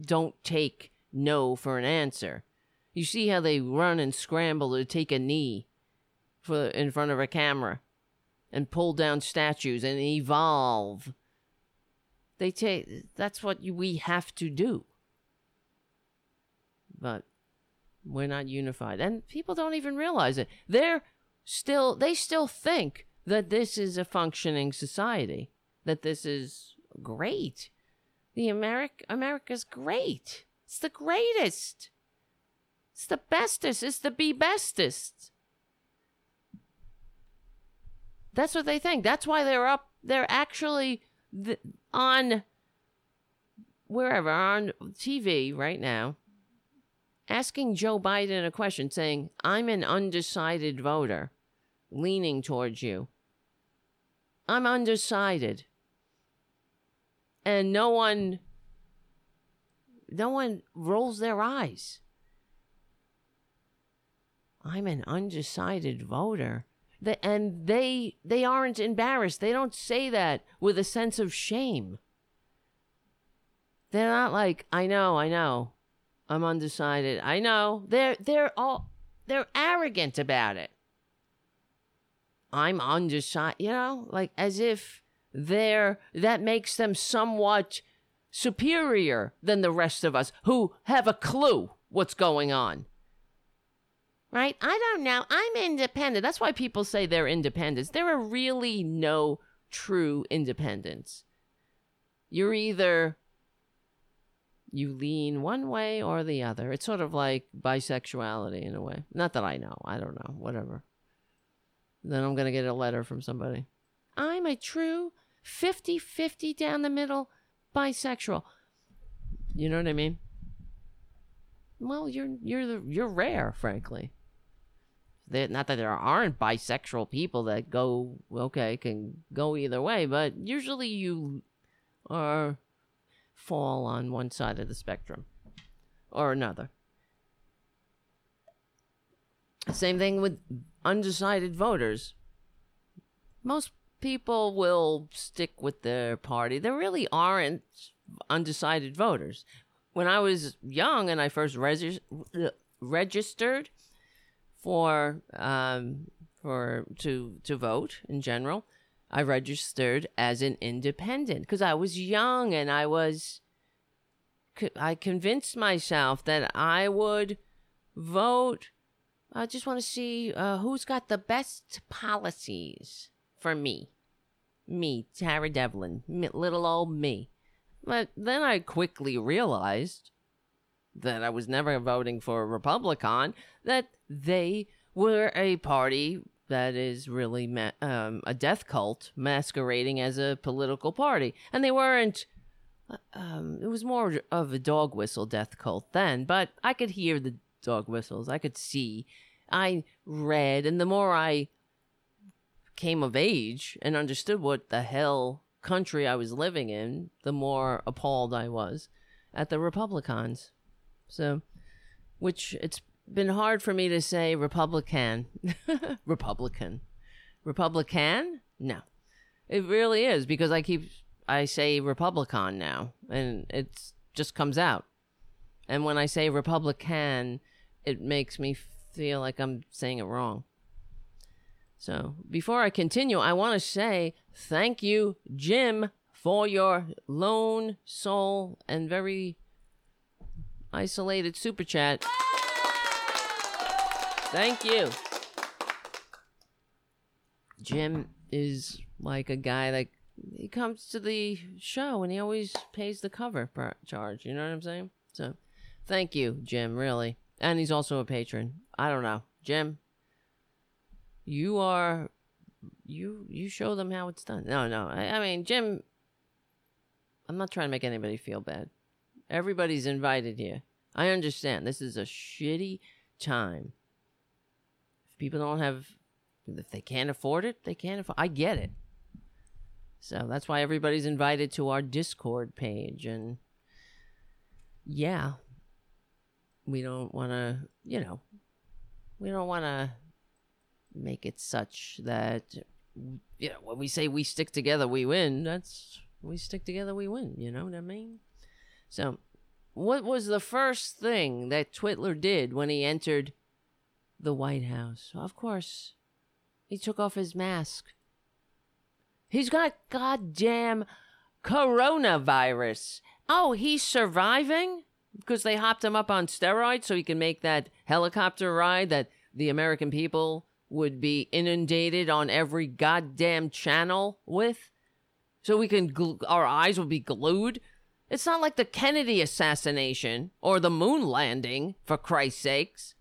don't take no for an answer. You see how they run and scramble to take a knee for in front of a camera and pull down statues and evolve. They take that's what we have to do but we're not unified. And people don't even realize it. They're still, they still think that this is a functioning society, that this is great. The America, America's great. It's the greatest. It's the bestest. It's the be bestest. That's what they think. That's why they're up. They're actually th- on wherever on TV right now asking Joe Biden a question saying, I'm an undecided voter leaning towards you. I'm undecided. And no one no one rolls their eyes. I'm an undecided voter. and they they aren't embarrassed. They don't say that with a sense of shame. They're not like, I know, I know. I'm undecided. I know. They're they're all they're arrogant about it. I'm undecided, you know, like as if they're that makes them somewhat superior than the rest of us who have a clue what's going on. Right? I don't know. I'm independent. That's why people say they're independents. There are really no true independence. You're either you lean one way or the other. It's sort of like bisexuality in a way. Not that I know. I don't know. Whatever. Then I'm going to get a letter from somebody. I'm a true 50 50 down the middle, bisexual. You know what I mean? Well, you're you're the, you're rare, frankly. That not that there aren't bisexual people that go okay can go either way, but usually you are fall on one side of the spectrum or another. Same thing with undecided voters. Most people will stick with their party. There really aren't undecided voters. When I was young and I first regis- registered for um, for to to vote in general, I registered as an independent because I was young and I was I convinced myself that I would vote. I just want to see uh, who's got the best policies for me. Me, Tara Dublin, little old me. But then I quickly realized that I was never voting for a Republican, that they were a party that is really ma- um, a death cult masquerading as a political party. And they weren't, uh, um, it was more of a dog whistle death cult then, but I could hear the dog whistles. I could see. I read, and the more I came of age and understood what the hell country I was living in, the more appalled I was at the Republicans. So, which it's been hard for me to say Republican. Republican. Republican? No. It really is because I keep I say Republican now and it just comes out. And when I say Republican, it makes me feel like I'm saying it wrong. So, before I continue, I want to say thank you, Jim, for your lone soul and very isolated super chat. Thank you. Jim is like a guy that he comes to the show and he always pays the cover charge. You know what I'm saying? So, thank you, Jim. Really, and he's also a patron. I don't know, Jim. You are, you you show them how it's done. No, no. I, I mean, Jim. I'm not trying to make anybody feel bad. Everybody's invited here. I understand. This is a shitty time If people don't have if they can't afford it, they can't afford I get it. So that's why everybody's invited to our Discord page and yeah. We don't want to, you know, we don't want to make it such that you know, when we say we stick together, we win, that's we stick together, we win, you know what I mean? So, what was the first thing that Twitler did when he entered the White House. Of course, he took off his mask. He's got goddamn coronavirus. Oh, he's surviving? Because they hopped him up on steroids so he can make that helicopter ride that the American people would be inundated on every goddamn channel with? So we can, gl- our eyes will be glued? It's not like the Kennedy assassination or the moon landing, for Christ's sakes.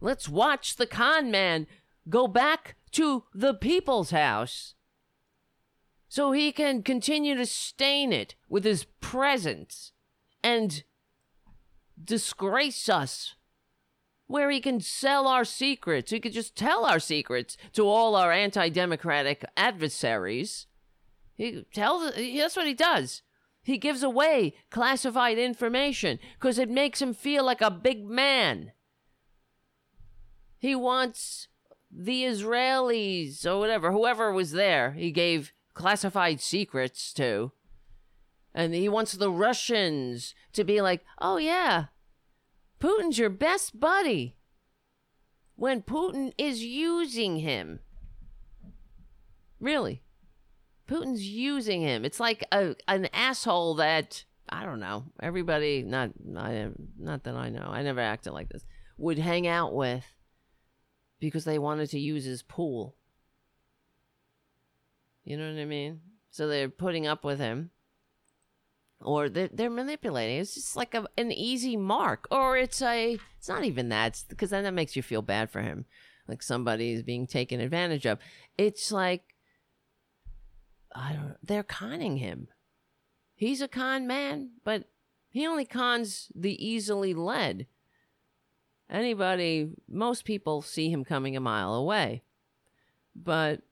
Let's watch the con man go back to the people's house so he can continue to stain it with his presence and disgrace us where he can sell our secrets. He could just tell our secrets to all our anti-democratic adversaries. He tells that's what he does. He gives away classified information because it makes him feel like a big man. He wants the Israelis or whatever, whoever was there, he gave classified secrets to. And he wants the Russians to be like, oh, yeah, Putin's your best buddy. When Putin is using him. Really. Putin's using him. It's like a, an asshole that, I don't know, everybody, not, not, not that I know, I never acted like this, would hang out with because they wanted to use his pool. You know what I mean? So they're putting up with him. Or they're, they're manipulating. It's just like a, an easy mark. Or it's a, it's not even that, because then that makes you feel bad for him. Like somebody is being taken advantage of. It's like I don't. They're conning him. He's a con man, but he only cons the easily led. Anybody, most people see him coming a mile away, but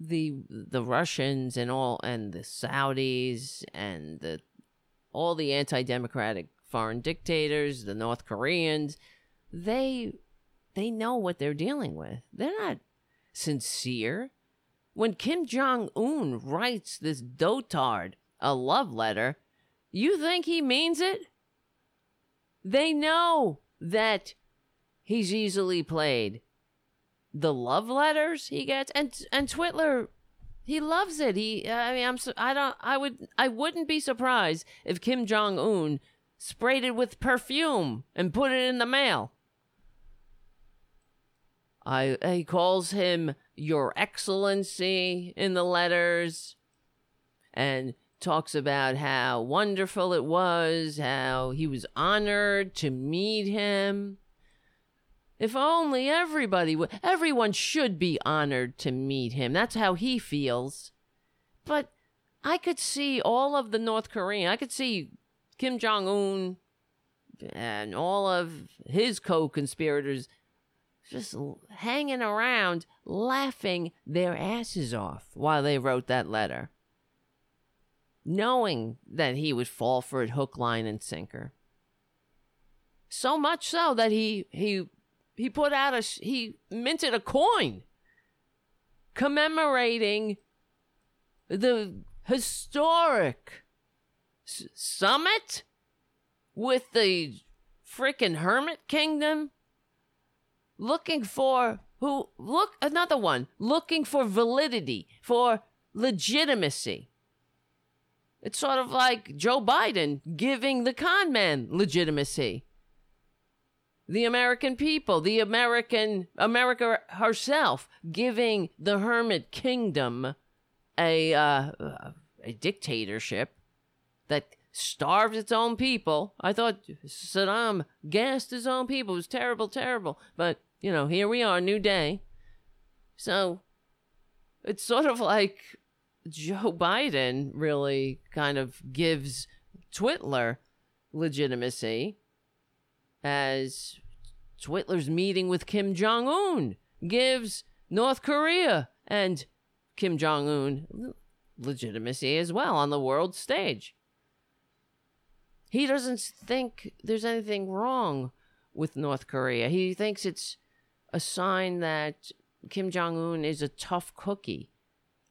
the the Russians and all and the Saudis and the all the anti-democratic foreign dictators, the North Koreans, they they know what they're dealing with. They're not sincere. When Kim Jong Un writes this dotard a love letter, you think he means it? They know that he's easily played. The love letters he gets, and and Twitler, he loves it. He, I mean, I'm, I don't, I would, I wouldn't be surprised if Kim Jong Un sprayed it with perfume and put it in the mail. I, he calls him Your Excellency in the letters, and talks about how wonderful it was, how he was honored to meet him. If only everybody would, everyone should be honored to meet him. That's how he feels. But I could see all of the North Korean, I could see Kim Jong un and all of his co conspirators just hanging around laughing their asses off while they wrote that letter knowing that he would fall for it hook, line, and sinker. So much so that he he he put out a he minted a coin commemorating the historic s- summit with the freaking hermit kingdom looking for who look another one looking for validity for legitimacy it's sort of like Joe Biden giving the con man legitimacy. The American people, the American America herself giving the hermit kingdom a uh, a dictatorship that starves its own people. I thought Saddam gassed his own people. It was terrible, terrible. But, you know, here we are, new day. So it's sort of like Joe Biden really kind of gives Twitler legitimacy as Twitler's meeting with Kim Jong Un gives North Korea and Kim Jong Un legitimacy as well on the world stage. He doesn't think there's anything wrong with North Korea. He thinks it's a sign that Kim Jong Un is a tough cookie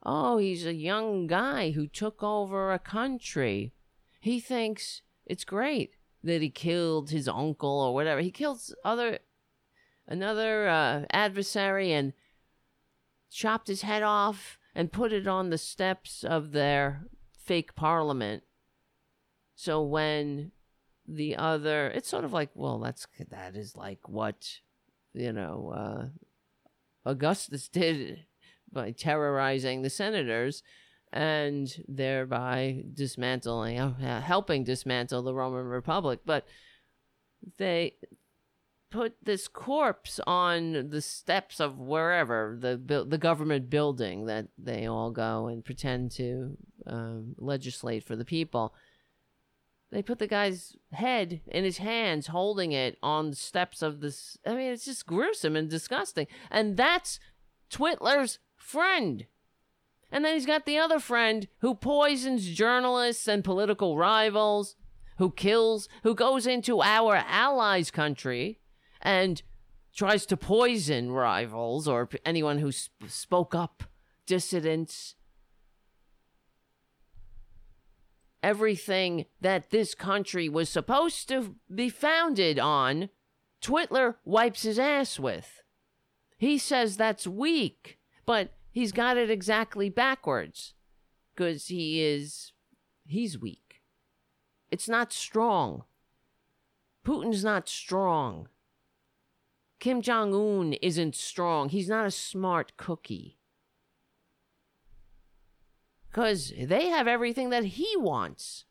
oh, he's a young guy who took over a country. He thinks it's great that he killed his uncle or whatever. He kills other another uh, adversary and chopped his head off and put it on the steps of their fake parliament. So when the other, it's sort of like, well, that's that is like what you know uh, Augustus did by terrorizing the senators and thereby dismantling, uh, helping dismantle the Roman Republic. But they put this corpse on the steps of wherever the the government building that they all go and pretend to um, legislate for the people. They put the guy's head in his hands, holding it on the steps of this. I mean, it's just gruesome and disgusting. And that's Twitler's friend. And then he's got the other friend who poisons journalists and political rivals, who kills, who goes into our allies' country and tries to poison rivals or anyone who sp- spoke up, dissidents. Everything that this country was supposed to be founded on, Twitler wipes his ass with. He says that's weak, but he's got it exactly backwards because he is he's weak. It's not strong. Putin's not strong. Kim jong-un isn't strong. He's not a smart cookie. Because they have everything that he wants.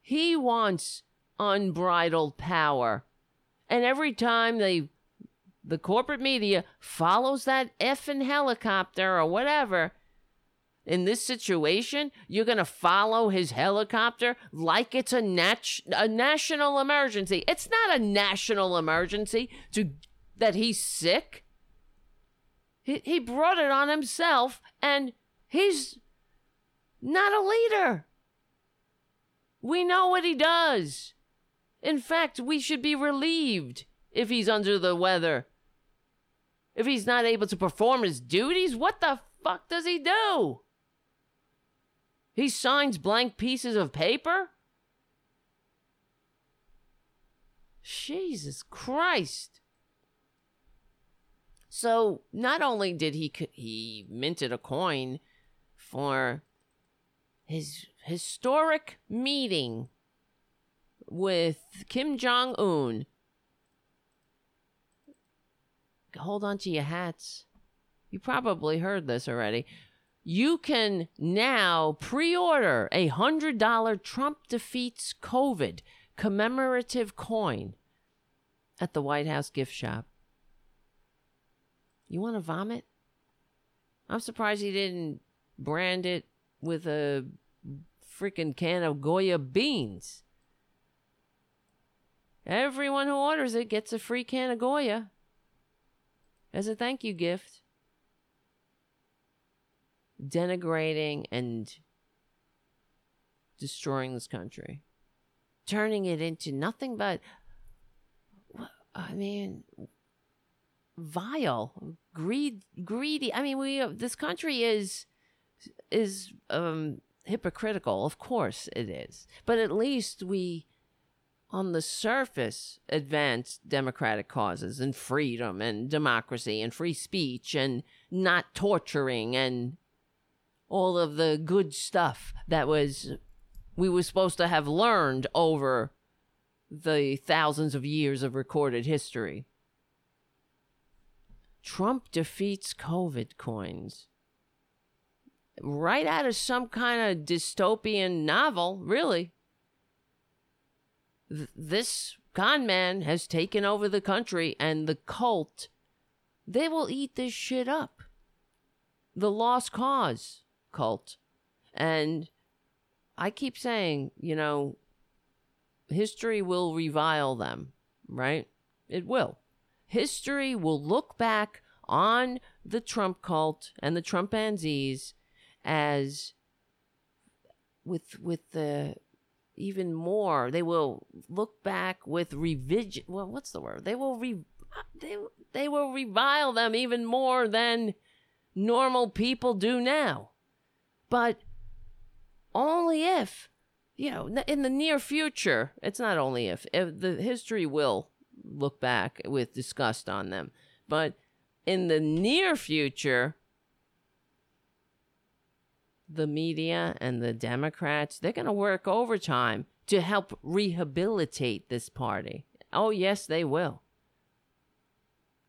He wants unbridled power. And every time they the corporate media follows that effing helicopter or whatever, in this situation, you're going to follow his helicopter like it's a, nat- a national emergency. It's not a national emergency to that he's sick. He, he brought it on himself, and he's not a leader. We know what he does. In fact, we should be relieved if he's under the weather. If he's not able to perform his duties, what the fuck does he do? He signs blank pieces of paper? Jesus Christ. So, not only did he he minted a coin for his historic meeting with Kim Jong Un. Hold on to your hats. You probably heard this already. You can now pre order a $100 Trump defeats COVID commemorative coin at the White House gift shop. You want to vomit? I'm surprised he didn't brand it with a freaking can of Goya beans. Everyone who orders it gets a free can of Goya as a thank you gift. Denigrating and destroying this country, turning it into nothing but, I mean, vile, greed, greedy. I mean, we this country is is um hypocritical. Of course it is. But at least we, on the surface, advance democratic causes and freedom and democracy and free speech and not torturing and all of the good stuff that was we were supposed to have learned over the thousands of years of recorded history. Trump defeats COVID coins right out of some kind of dystopian novel, really. Th- this con man has taken over the country, and the cult, they will eat this shit up. The lost cause cult. And I keep saying, you know, history will revile them, right? It will. History will look back on the Trump cult and the Trumpanzees as with with the even more. They will look back with revision well what's the word? They will re they, they will revile them even more than normal people do now. But only if you know in the near future it's not only if, if the history will look back with disgust on them but in the near future the media and the Democrats, they're going to work overtime to help rehabilitate this party. Oh, yes, they will.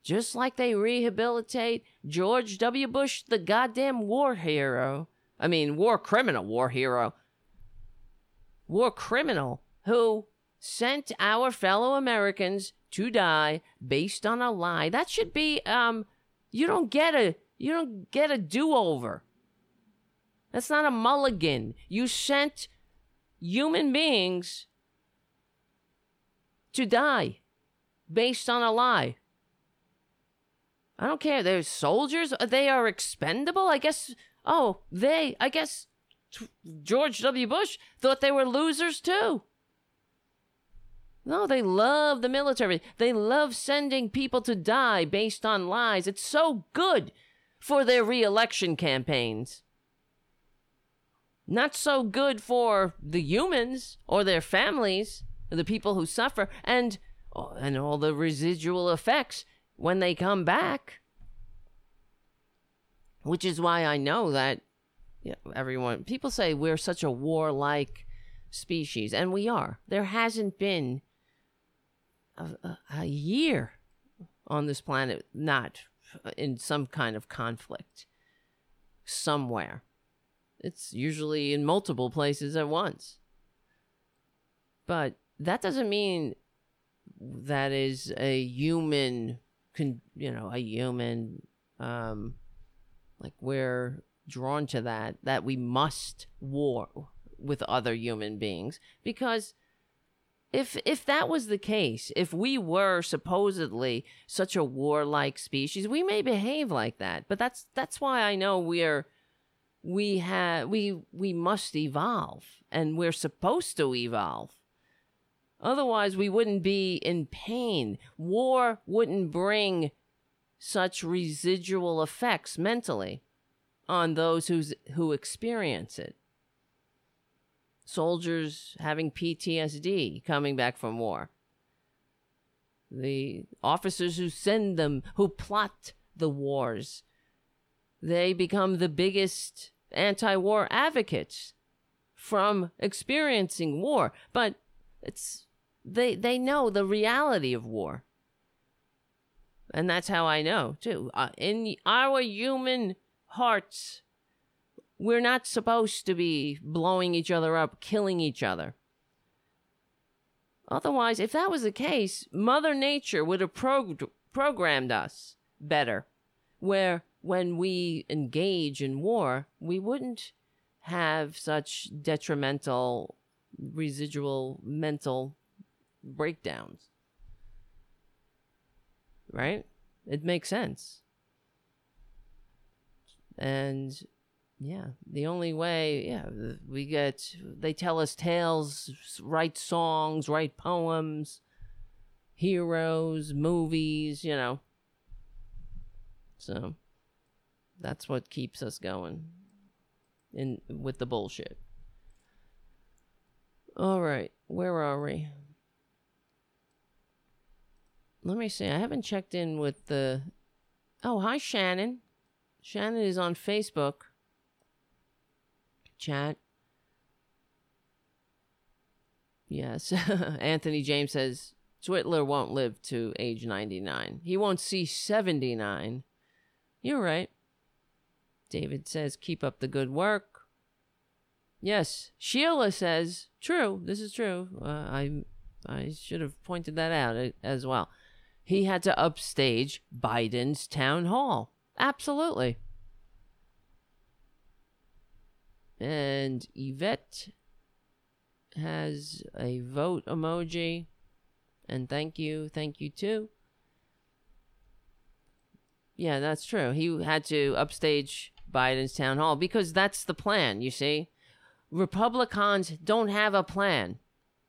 Just like they rehabilitate George W. Bush, the goddamn war hero. I mean, war criminal, war hero. War criminal who sent our fellow Americans to die based on a lie. That should be um you don't get a you don't get a do-over. That's not a mulligan. You sent human beings to die based on a lie. I don't care. They're soldiers. Uh, they are expendable. I guess. Oh, they. I guess George W. Bush thought they were losers too. No, they love the military. They love sending people to die based on lies. It's so good for their reelection campaigns not so good for the humans or their families, the people who suffer, and oh, and all the residual effects when they come back. Which is why I know that you know, everyone people say we're such a warlike species, and we are. There hasn't been a, a, a year on this planet not in some kind of conflict somewhere it's usually in multiple places at once. But that doesn't mean that is a human, con- you know, a human, um, like we're drawn to that that we must war with other human beings because if if that was the case, if we were supposedly such a warlike species, we may behave like that. But that's that's why I know we're we have we we must evolve and we're supposed to evolve. Otherwise, we wouldn't be in pain. War wouldn't bring such residual effects mentally on those who's, who experience it soldiers having PTSD coming back from war. The officers who send them, who plot the wars, they become the biggest anti war advocates from experiencing war. But it's they they know the reality of war. And that's how I know too. Uh, in our human hearts, we're not supposed to be blowing each other up, killing each other. Otherwise, if that was the case, Mother Nature would have prog- programmed us better, where when we engage in war, we wouldn't have such detrimental residual mental breakdowns. Right? It makes sense. And yeah, the only way, yeah, we get, they tell us tales, write songs, write poems, heroes, movies, you know. So that's what keeps us going in with the bullshit. All right, where are we? Let me see. I haven't checked in with the Oh, hi Shannon. Shannon is on Facebook chat. Yes. Anthony James says Twitler won't live to age 99. He won't see 79. You're right. David says, keep up the good work. Yes. Sheila says, true. This is true. Uh, I, I should have pointed that out uh, as well. He had to upstage Biden's town hall. Absolutely. And Yvette has a vote emoji. And thank you. Thank you too. Yeah, that's true. He had to upstage Biden's town hall because that's the plan, you see. Republicans don't have a plan.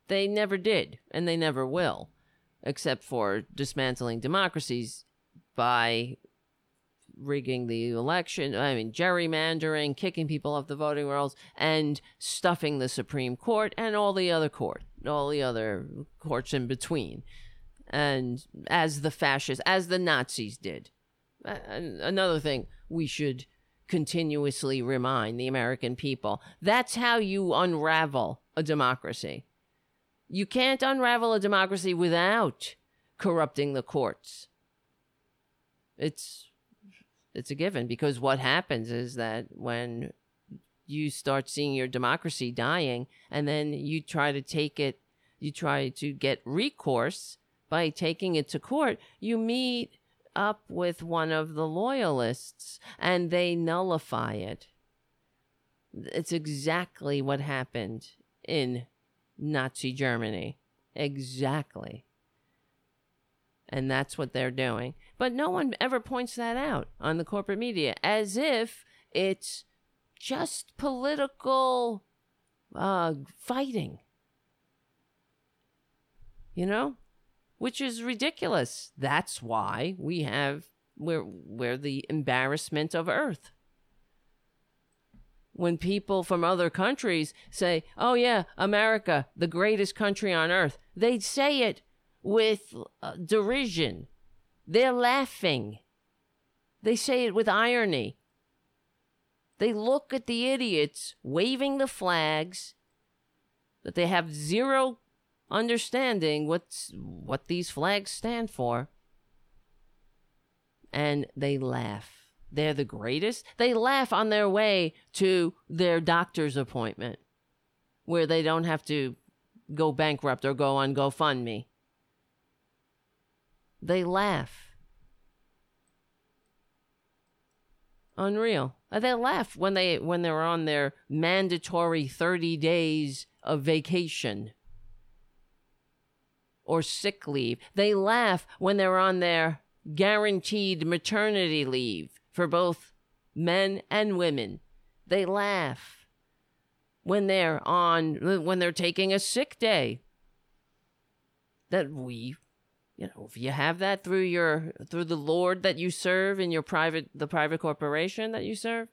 They never did, and they never will, except for dismantling democracies by rigging the election, I mean, gerrymandering, kicking people off the voting rolls, and stuffing the Supreme Court and all the other court, all the other courts in between. And as the fascists, as the Nazis did. Another thing we should continuously remind the American people that's how you unravel a democracy. You can't unravel a democracy without corrupting the courts. It's it's a given because what happens is that when you start seeing your democracy dying and then you try to take it you try to get recourse by taking it to court you meet up with one of the loyalists and they nullify it it's exactly what happened in Nazi Germany exactly and that's what they're doing but no one ever points that out on the corporate media as if it's just political uh, fighting. You know? Which is ridiculous. That's why we have we're we're the embarrassment of earth. When people from other countries say, "Oh yeah, America, the greatest country on earth," they say it with uh, derision they're laughing. They say it with irony. They look at the idiots waving the flags that they have zero understanding what's what these flags stand for. And they laugh. They're the greatest. They laugh on their way to their doctor's appointment where they don't have to go bankrupt or go on GoFundMe. They laugh. Unreal. Uh, They laugh when they when they're on their mandatory 30 days of vacation or sick leave. They laugh when they're on their guaranteed maternity leave for both men and women. They laugh when they're on when they're taking a sick day. That we you know, if you have that through your through the Lord that you serve in your private the private corporation that you serve,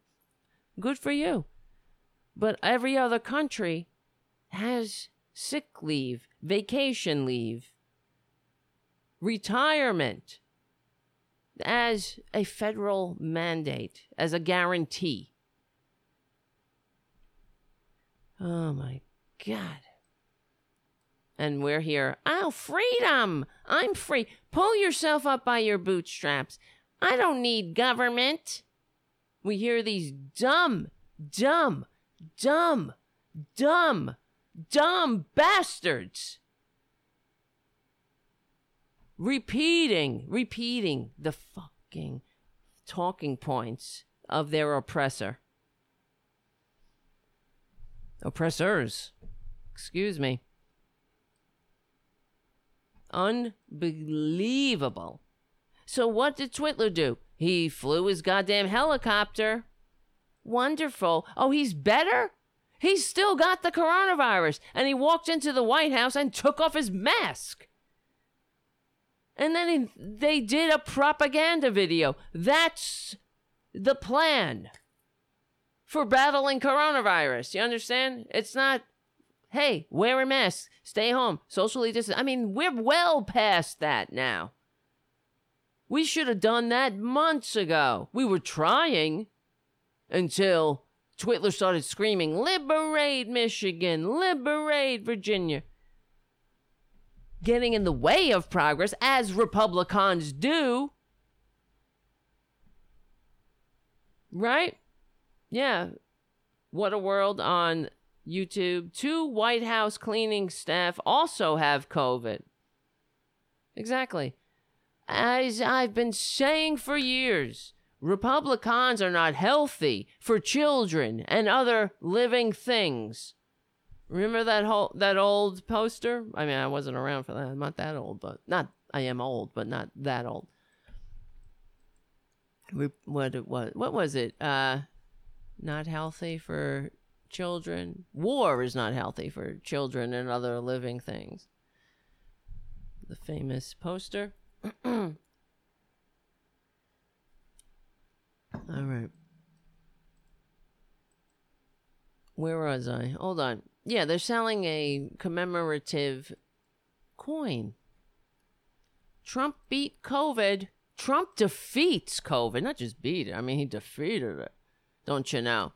good for you. But every other country has sick leave, vacation leave, retirement as a federal mandate, as a guarantee. Oh my God. And we're here. Oh, freedom! I'm free. Pull yourself up by your bootstraps. I don't need government. We hear these dumb, dumb, dumb, dumb, dumb bastards repeating, repeating the fucking talking points of their oppressor. Oppressors. Excuse me. Unbelievable. So, what did Twitler do? He flew his goddamn helicopter. Wonderful. Oh, he's better? He's still got the coronavirus. And he walked into the White House and took off his mask. And then he, they did a propaganda video. That's the plan for battling coronavirus. You understand? It's not, hey, wear a mask, stay home, socially distance. I mean, we're well past that now. We should have done that months ago. We were trying until Twitler started screaming, Liberate Michigan, liberate Virginia. Getting in the way of progress, as Republicans do. Right? Yeah. What a World on YouTube. Two White House cleaning staff also have COVID. Exactly. As I've been saying for years, Republicans are not healthy for children and other living things. Remember that whole that old poster? I mean, I wasn't around for that. I'm not that old, but not I am old, but not that old. What was? What was it? Uh, not healthy for children. War is not healthy for children and other living things. The famous poster. All right. Where was I? Hold on. Yeah, they're selling a commemorative coin. Trump beat COVID. Trump defeats COVID. Not just beat it, I mean, he defeated it. Don't you know?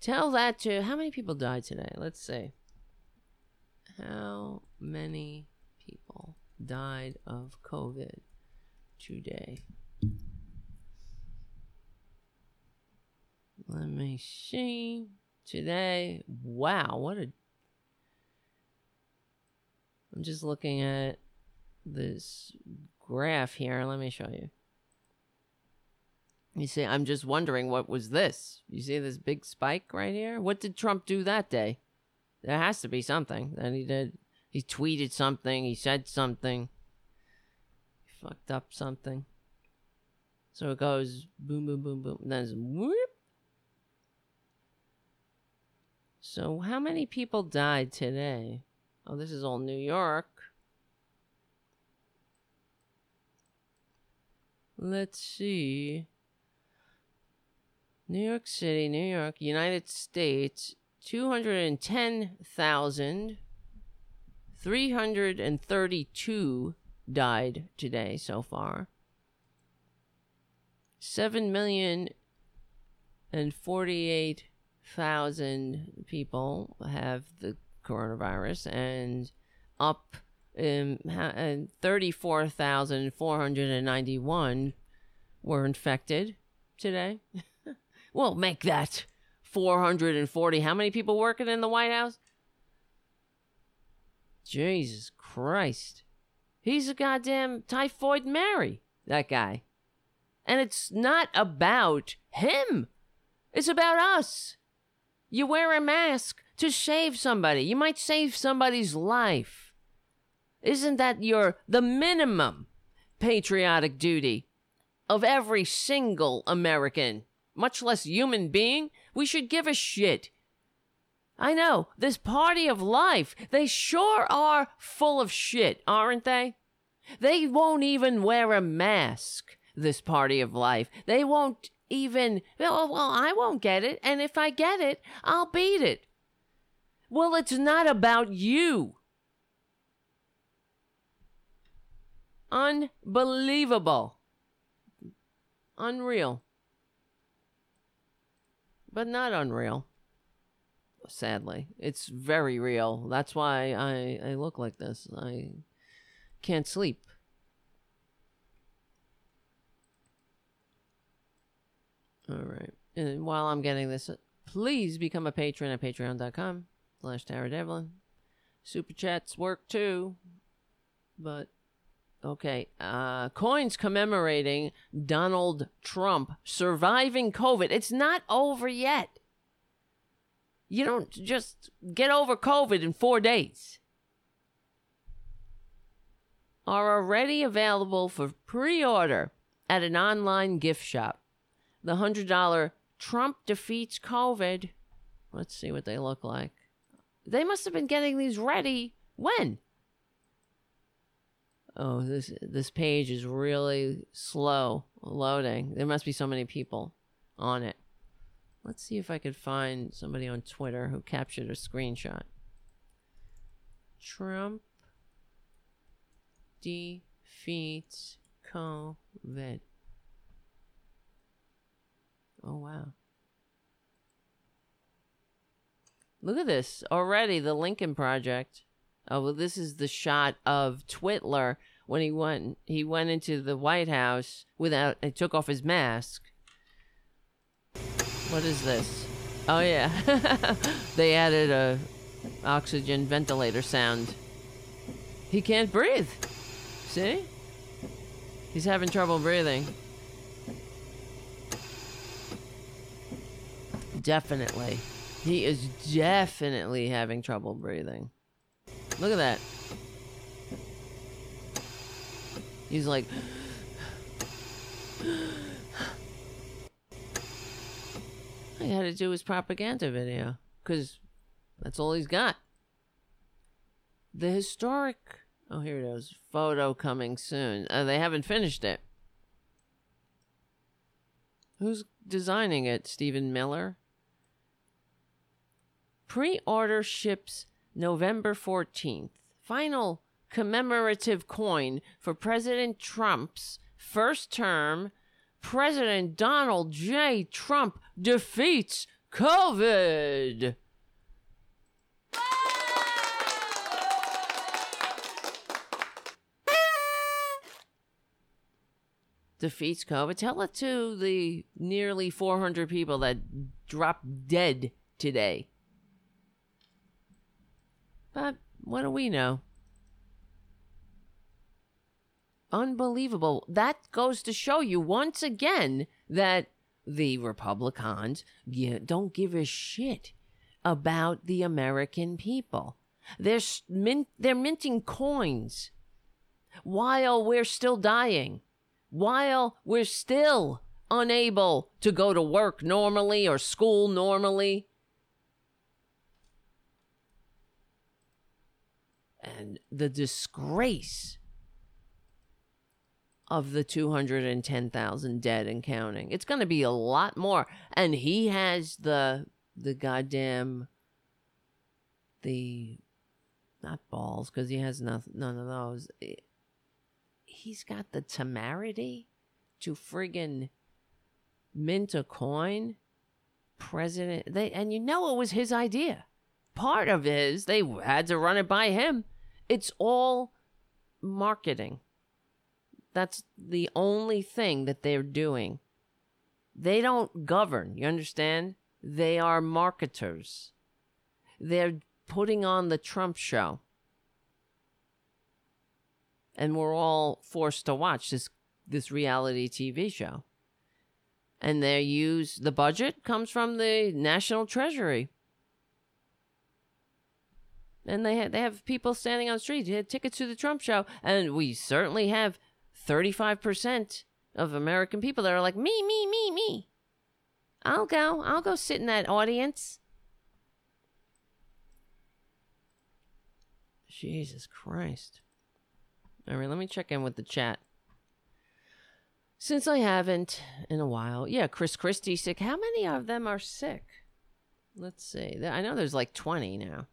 Tell that to how many people died today? Let's see. How many people died of COVID today? Let me see. Today, wow, what a. I'm just looking at this graph here. Let me show you. You see, I'm just wondering what was this? You see this big spike right here? What did Trump do that day? There has to be something that he did. He tweeted something, he said something, he fucked up something. So it goes boom, boom, boom, boom, and then whoop. So, how many people died today? Oh, this is all New York. Let's see. New York City, New York, United States, 210,332 died today so far. 7 million and 48 thousand people have the coronavirus, and up um, and thirty-four thousand four hundred and ninety-one were infected today. well, make that four hundred and forty. How many people working in the White House? Jesus Christ, he's a goddamn typhoid Mary. That guy. And it's not about him. It's about us. You wear a mask to save somebody. You might save somebody's life. Isn't that your the minimum patriotic duty of every single American, much less human being? We should give a shit. I know, this party of life, they sure are full of shit, aren't they? They won't even wear a mask, this party of life. They won't even, well, well, I won't get it, and if I get it, I'll beat it. Well, it's not about you. Unbelievable. Unreal. But not unreal. Sadly. It's very real. That's why I, I look like this. I can't sleep. All right. And while I'm getting this, please become a patron at patreon.com slash Tara Dublin. Super chats work too. But okay. Uh coins commemorating Donald Trump surviving COVID. It's not over yet. You don't just get over COVID in four days. Are already available for pre order at an online gift shop the $100 Trump defeats COVID. Let's see what they look like. They must have been getting these ready when? Oh, this this page is really slow loading. There must be so many people on it. Let's see if I could find somebody on Twitter who captured a screenshot. Trump defeats COVID. Oh, wow. Look at this already, the Lincoln Project. Oh, well, this is the shot of Twitler when he went he went into the White House without he took off his mask. What is this? Oh yeah. they added a oxygen ventilator sound. He can't breathe. See? He's having trouble breathing. Definitely. He is definitely having trouble breathing. Look at that. He's like. I had to do his propaganda video because that's all he's got. The historic. Oh, here it is. Photo coming soon. Uh, they haven't finished it. Who's designing it? Stephen Miller? Pre order ships November 14th. Final commemorative coin for President Trump's first term. President Donald J. Trump defeats COVID. defeats COVID. Tell it to the nearly 400 people that dropped dead today. But what do we know? Unbelievable. That goes to show you once again that the Republicans don't give a shit about the American people. They're, they're minting coins while we're still dying, while we're still unable to go to work normally or school normally, and the disgrace of the 210,000 dead and counting. It's going to be a lot more and he has the the goddamn the not balls cuz he has nothing, none of those. He's got the temerity to friggin' mint a coin president they and you know it was his idea part of his they had to run it by him it's all marketing. That's the only thing that they're doing. They don't govern, you understand? They are marketers. They're putting on the Trump show. And we're all forced to watch this this reality TV show. and they use the budget comes from the national treasury. And they have, they have people standing on the street. They had tickets to the Trump show, and we certainly have thirty five percent of American people that are like me, me, me, me. I'll go. I'll go sit in that audience. Jesus Christ. All right, let me check in with the chat. Since I haven't in a while. Yeah, Chris Christie sick. How many of them are sick? Let's see. I know there's like 20 now.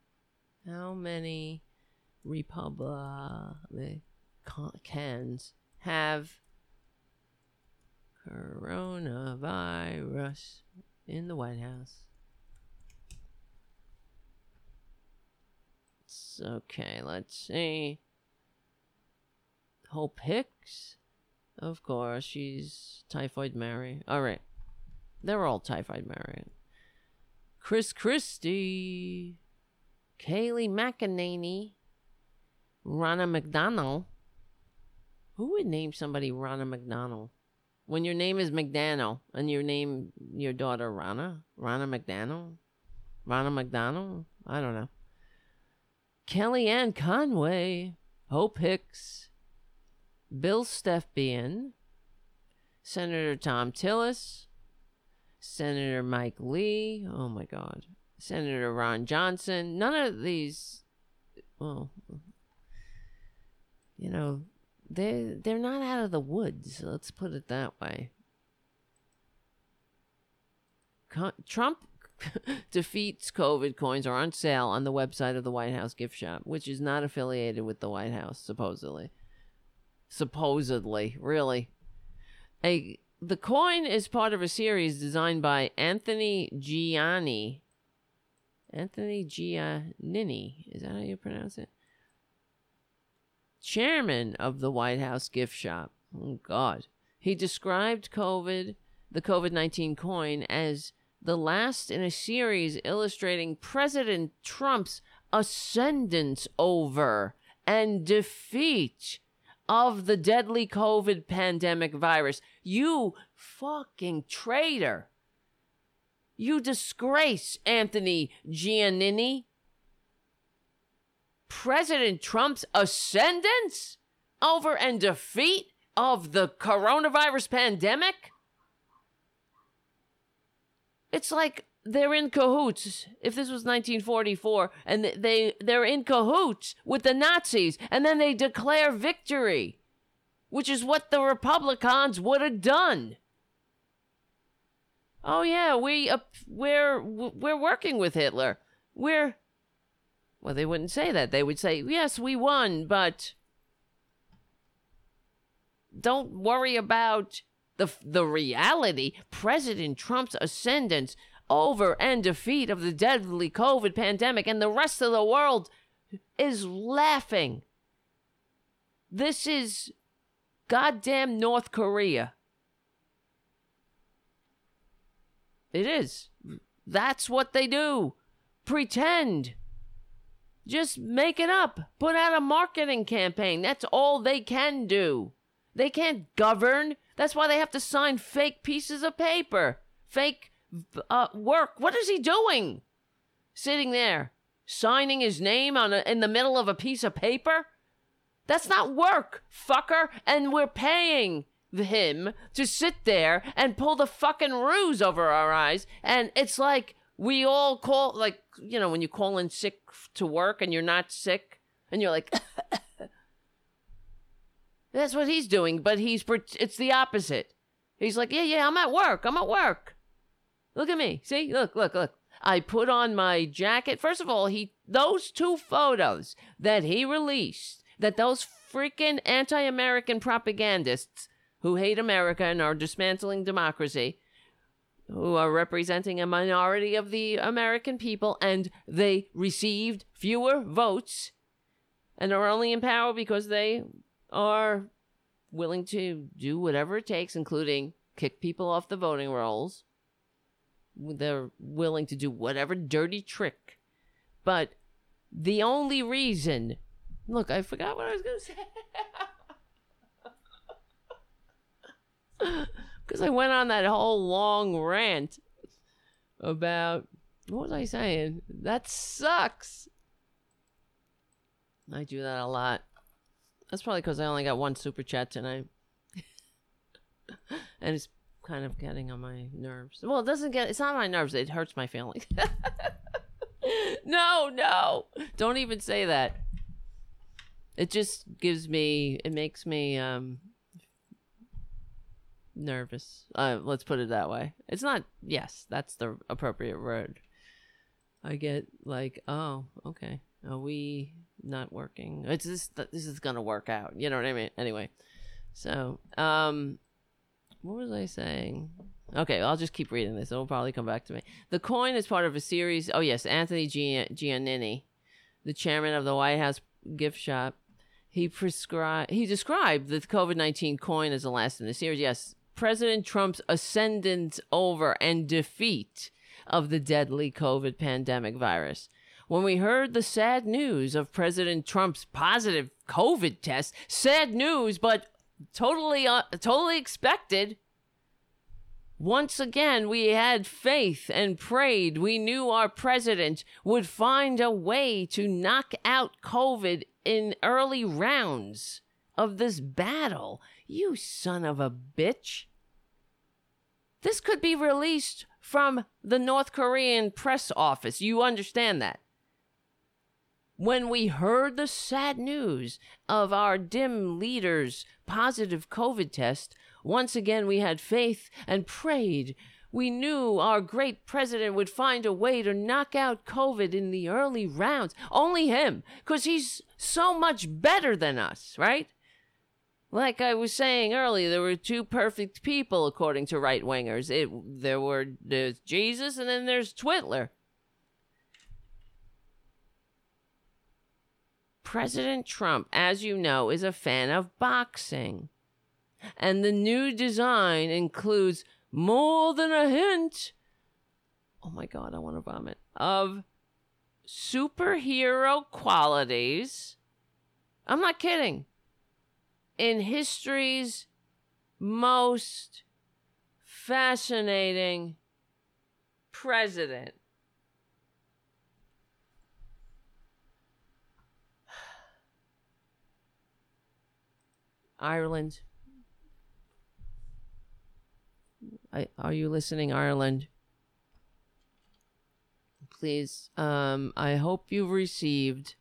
How many Republicans have coronavirus in the White House? It's okay, let's see. Hope Hicks? Of course, she's Typhoid Mary. All right. They're all Typhoid Mary. Chris Christie. Kayleigh McEnany. Ronna McDonald. Who would name somebody Ronna McDonald? When your name is McDaniel and you name your daughter Ronna? Ronna McDonald? Ronna McDonald? I don't know. Kellyanne Conway, Hope Hicks, Bill Stepien, Senator Thom Tillis, Senator Mike Lee, oh my God, Senator Ron Johnson. None of these, well, you know, they they're not out of the woods. Let's put it that way. Trump defeats COVID coins are on sale on the website of the White House gift shop, which is not affiliated with the White House, supposedly. Supposedly, really. A the coin is part of a series designed by Anthony Gianni. Anthony Giannini. Is that how you pronounce it? Chairman of the White House gift shop. Oh, God. He described COVID, the COVID 19 coin, as the last in a series illustrating President Trump's ascendance over and defeat of the deadly COVID pandemic virus. You fucking traitor. You disgrace, Anthony Giannini. President Trump's ascendance over and defeat of the coronavirus pandemic? It's like they're in cahoots. If this was 1944 and they they're in cahoots with the Nazis and then they declare victory, which is what the Republicans would have done. Oh yeah, we uh, we're we're working with Hitler. We're well, they wouldn't say that. They would say, "Yes, we won, but don't worry about the the reality, President Trump's ascendance over and defeat of the deadly COVID pandemic, and the rest of the world is laughing. This is goddamn North Korea. It is. That's what they do. Pretend. Just make it up. Put out a marketing campaign. That's all they can do. They can't govern. That's why they have to sign fake pieces of paper, fake uh, work. What is he doing? Sitting there, signing his name on a, in the middle of a piece of paper? That's not work, fucker. And we're paying him to sit there and pull the fucking ruse over our eyes. And it's like we all call, like, you know, when you call in sick to work and you're not sick and you're like, That's what he's doing, but he's it's the opposite. He's like, "Yeah, yeah, I'm at work. I'm at work. Look at me. See? Look, look, look. I put on my jacket. First of all, he those two photos that he released, that those freaking anti-American propagandists who hate America and are dismantling democracy, who are representing a minority of the American people, and they received fewer votes and are only in power because they are willing to do whatever it takes, including kick people off the voting rolls. They're willing to do whatever dirty trick. But the only reason. Look, I forgot what I was going to say. Because I went on that whole long rant about what was I saying? That sucks. I do that a lot. That's probably because I only got one super chat tonight. and it's kind of getting on my nerves. Well, it doesn't get, it's not my nerves, it hurts my feelings. no, no. Don't even say that. It just gives me, it makes me, um, nervous. Uh, let's put it that way. It's not, yes, that's the appropriate word. I get like, oh, okay. Are we not working? It's this, this is to work out. You know what I mean? Anyway. So, um, what was I saying? Okay, I'll just keep reading this. It'll probably come back to me. The coin is part of a series. Oh, yes, Anthony Giannini, the chairman of the White House gift shop. He prescribed. He described the COVID nineteen coin as the last in the series. Yes, President Trump's ascendance over and defeat of the deadly COVID pandemic virus. When we heard the sad news of President Trump's positive COVID test, sad news, but totally, uh, totally expected. Once again, we had faith and prayed. We knew our president would find a way to knock out COVID in early rounds of this battle. You son of a bitch. This could be released from the North Korean press office. You understand that? When we heard the sad news of our dim leader's positive COVID test, once again we had faith and prayed. We knew our great president would find a way to knock out COVID in the early rounds. Only him, because he's so much better than us, right? Like I was saying earlier, there were two perfect people according to right wingers. It there were there's Jesus and then there's Twitler. President Trump, as you know, is a fan of boxing. And the new design includes more than a hint. Oh my God, I want to vomit. Of superhero qualities. I'm not kidding. In history's most fascinating president. Ireland. I, are you listening, Ireland? Please, um, I hope you've received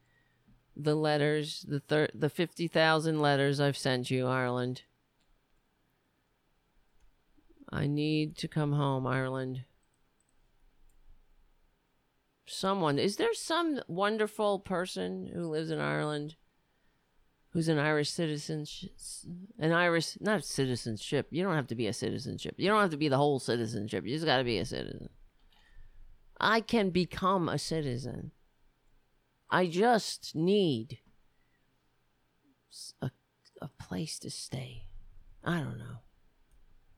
the letters, the thir- the fifty thousand letters I've sent you, Ireland. I need to come home, Ireland. Someone, is there some wonderful person who lives in Ireland? who's an Irish citizen, an Irish not citizenship. You don't have to be a citizenship. You don't have to be the whole citizenship. You just got to be a citizen. I can become a citizen. I just need a a place to stay. I don't know.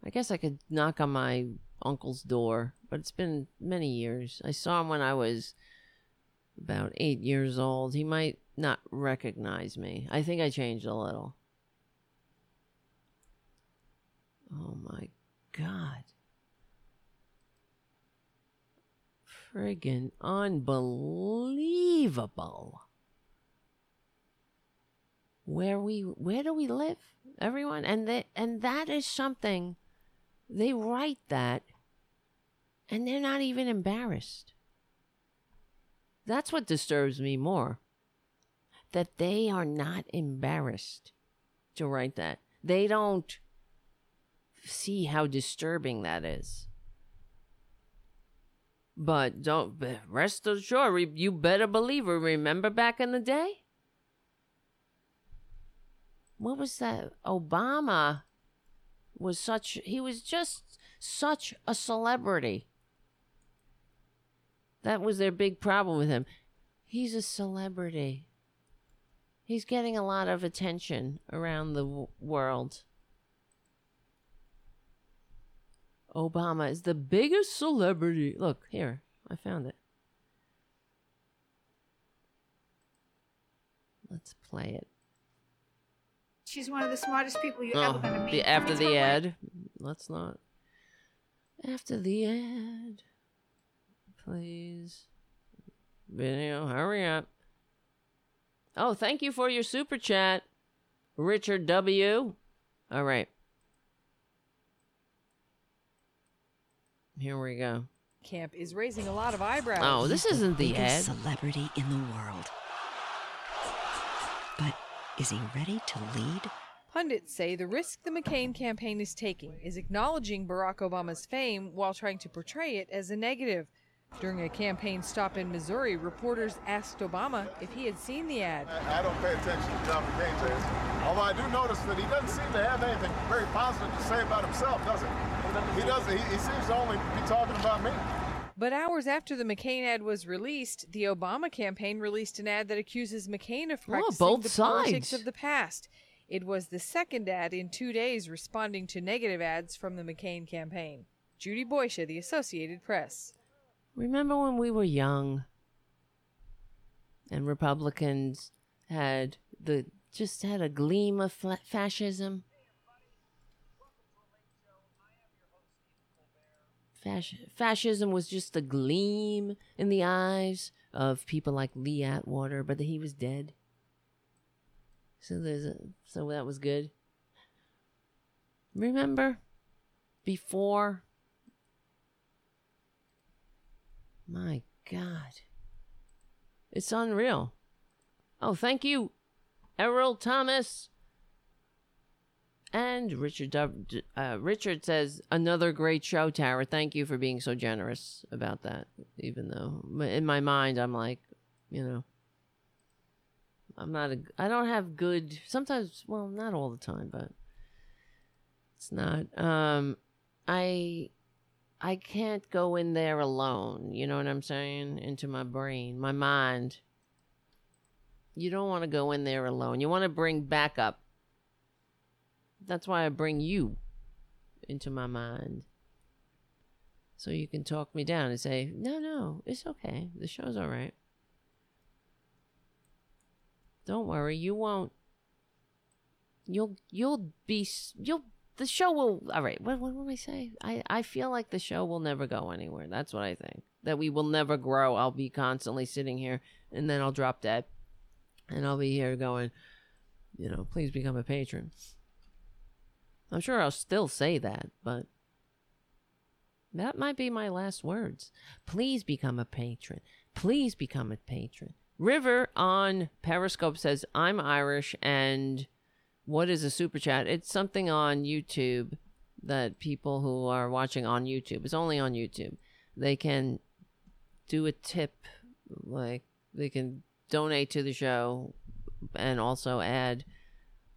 I guess I could knock on my uncle's door, but it's been many years. I saw him when I was about eight years old. He might not recognize me. I think I changed a little. Oh my god. Friggin' unbelievable. Where we where do we live? Everyone and that and that is something they write that and they're not even embarrassed. That's what disturbs me more that they are not embarrassed to write that. They don't see how disturbing that is. But don't rest assured, you better believe it. Remember back in the day? What was that? Obama was such, he was just such a celebrity. That was their big problem with him. He's a celebrity. He's getting a lot of attention around the w- world. Obama is the biggest celebrity. Look, here, I found it. Let's play it. She's one of the smartest people you're oh, ever going to meet. The, after the ad, let's not. After the ad. Please. Video, hurry up. Oh, thank you for your super chat, Richard W. All right. Here we go. Camp is raising a lot of eyebrows. Oh, this isn't the ad. biggest celebrity in the world. But is he ready to lead? Pundits say the risk the McCain campaign is taking is acknowledging Barack Obama's fame while trying to portray it as a negative. During a campaign stop in Missouri, reporters asked Obama if he had seen the ad. I I don't pay attention to John McCain's ads. Although I do notice that he doesn't seem to have anything very positive to say about himself, does he? He doesn't. He, he seems to only be talking about me. But hours after the McCain ad was released, the Obama campaign released an ad that accuses McCain of practicing both the politics sides. of the past. It was the second ad in two days responding to negative ads from the McCain campaign. Judy Boysha, The Associated Press. Remember when we were young and Republicans had the just had a gleam of fascism? Fasc- fascism was just a gleam in the eyes of people like Lee Atwater, but he was dead. So there's a, so that was good. Remember before My God. It's unreal. Oh, thank you, Errol Thomas. And Richard uh, Richard says another great show, Tara. Thank you for being so generous about that. Even though in my mind I'm like, you know, I'm not a. I don't have good. Sometimes, well, not all the time, but it's not. Um, I I can't go in there alone. You know what I'm saying? Into my brain, my mind. You don't want to go in there alone. You want to bring backup. That's why I bring you into my mind. So you can talk me down and say, no, no, it's okay. The show's all right. Don't worry, you won't. You'll you'll be you'll the show will all right what, what will i say I, I feel like the show will never go anywhere that's what i think that we will never grow i'll be constantly sitting here and then i'll drop dead and i'll be here going you know please become a patron i'm sure i'll still say that but that might be my last words please become a patron please become a patron river on periscope says i'm irish and what is a super chat? It's something on YouTube that people who are watching on YouTube, it's only on YouTube. They can do a tip, like they can donate to the show and also add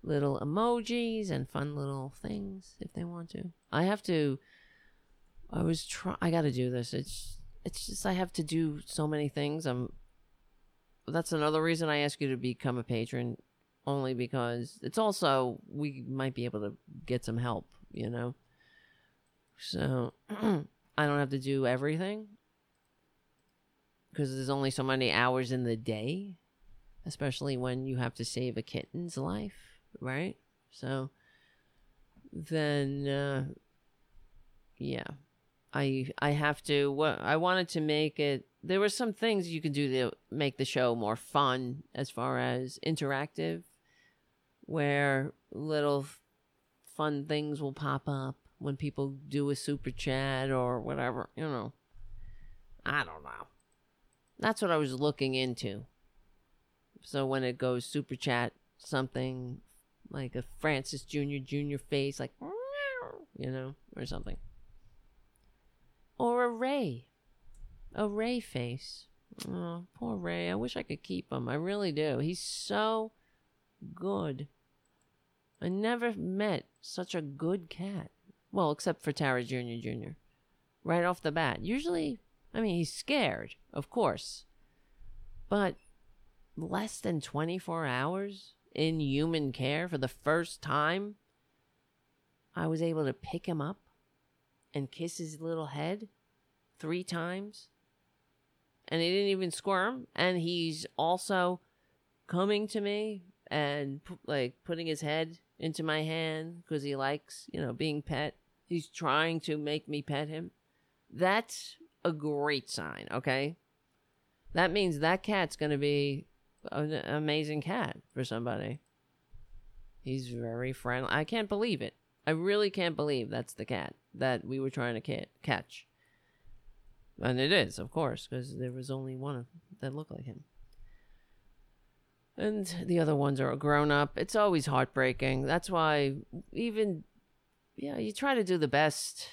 little emojis and fun little things if they want to. I have to I was try I got to do this. It's it's just I have to do so many things. I'm that's another reason I ask you to become a patron only because it's also we might be able to get some help, you know. So I don't have to do everything because there's only so many hours in the day, especially when you have to save a kitten's life, right? So then, uh, yeah, I I have to. What I wanted to make it. There were some things you could do to make the show more fun, as far as interactive where little fun things will pop up when people do a super chat or whatever, you know. I don't know. That's what I was looking into. So when it goes super chat something like a Francis Jr. Jr. face, like, you know, or something. Or a Ray. A Ray face. Oh, poor Ray. I wish I could keep him. I really do. He's so good. I never met such a good cat. Well, except for Tara Jr. Jr. Right off the bat. Usually, I mean, he's scared, of course. But less than 24 hours in human care for the first time, I was able to pick him up and kiss his little head three times. And he didn't even squirm. And he's also coming to me and like putting his head into my hand because he likes, you know, being pet. He's trying to make me pet him. That's a great sign, okay? That means that cat's going to be an amazing cat for somebody. He's very friendly. I can't believe it. I really can't believe that's the cat that we were trying to ca- catch. And it is, of course, because there was only one that looked like him. And the other ones are grown up. It's always heartbreaking. That's why, even, yeah, you try to do the best.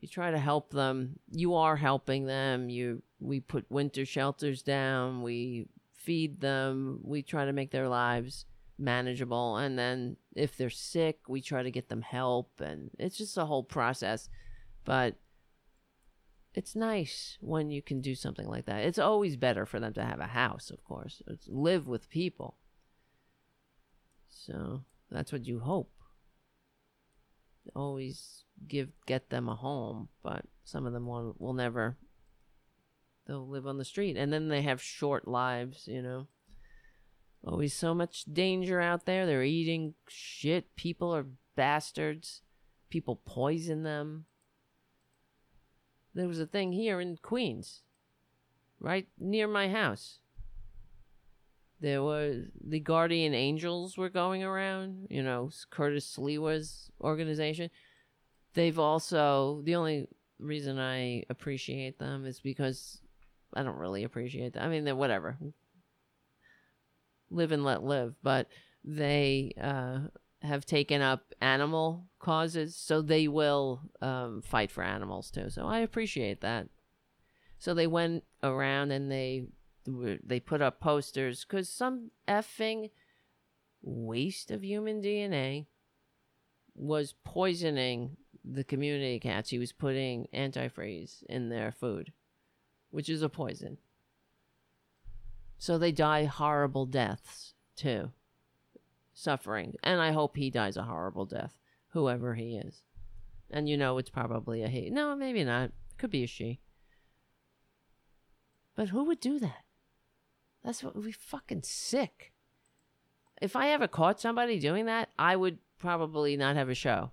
You try to help them. You are helping them. You, we put winter shelters down. We feed them. We try to make their lives manageable. And then if they're sick, we try to get them help. And it's just a whole process. But it's nice when you can do something like that. It's always better for them to have a house, of course, it's live with people. So that's what you hope. Always give get them a home, but some of them will, will never. They'll live on the street, and then they have short lives. You know. Always so much danger out there. They're eating shit. People are bastards. People poison them there was a thing here in Queens, right near my house. There was the Guardian Angels were going around, you know, Curtis Sliwa's organization. They've also, the only reason I appreciate them is because I don't really appreciate that. I mean, whatever. Live and let live. But they uh, have taken up animal causes, so they will um, fight for animals too. So I appreciate that. So they went around and they they put up posters because some effing waste of human DNA was poisoning the community cats. He was putting antifreeze in their food, which is a poison. So they die horrible deaths too suffering. And I hope he dies a horrible death, whoever he is. And you know it's probably a he. No, maybe not. It could be a she. But who would do that? That's what we fucking sick. If I ever caught somebody doing that, I would probably not have a show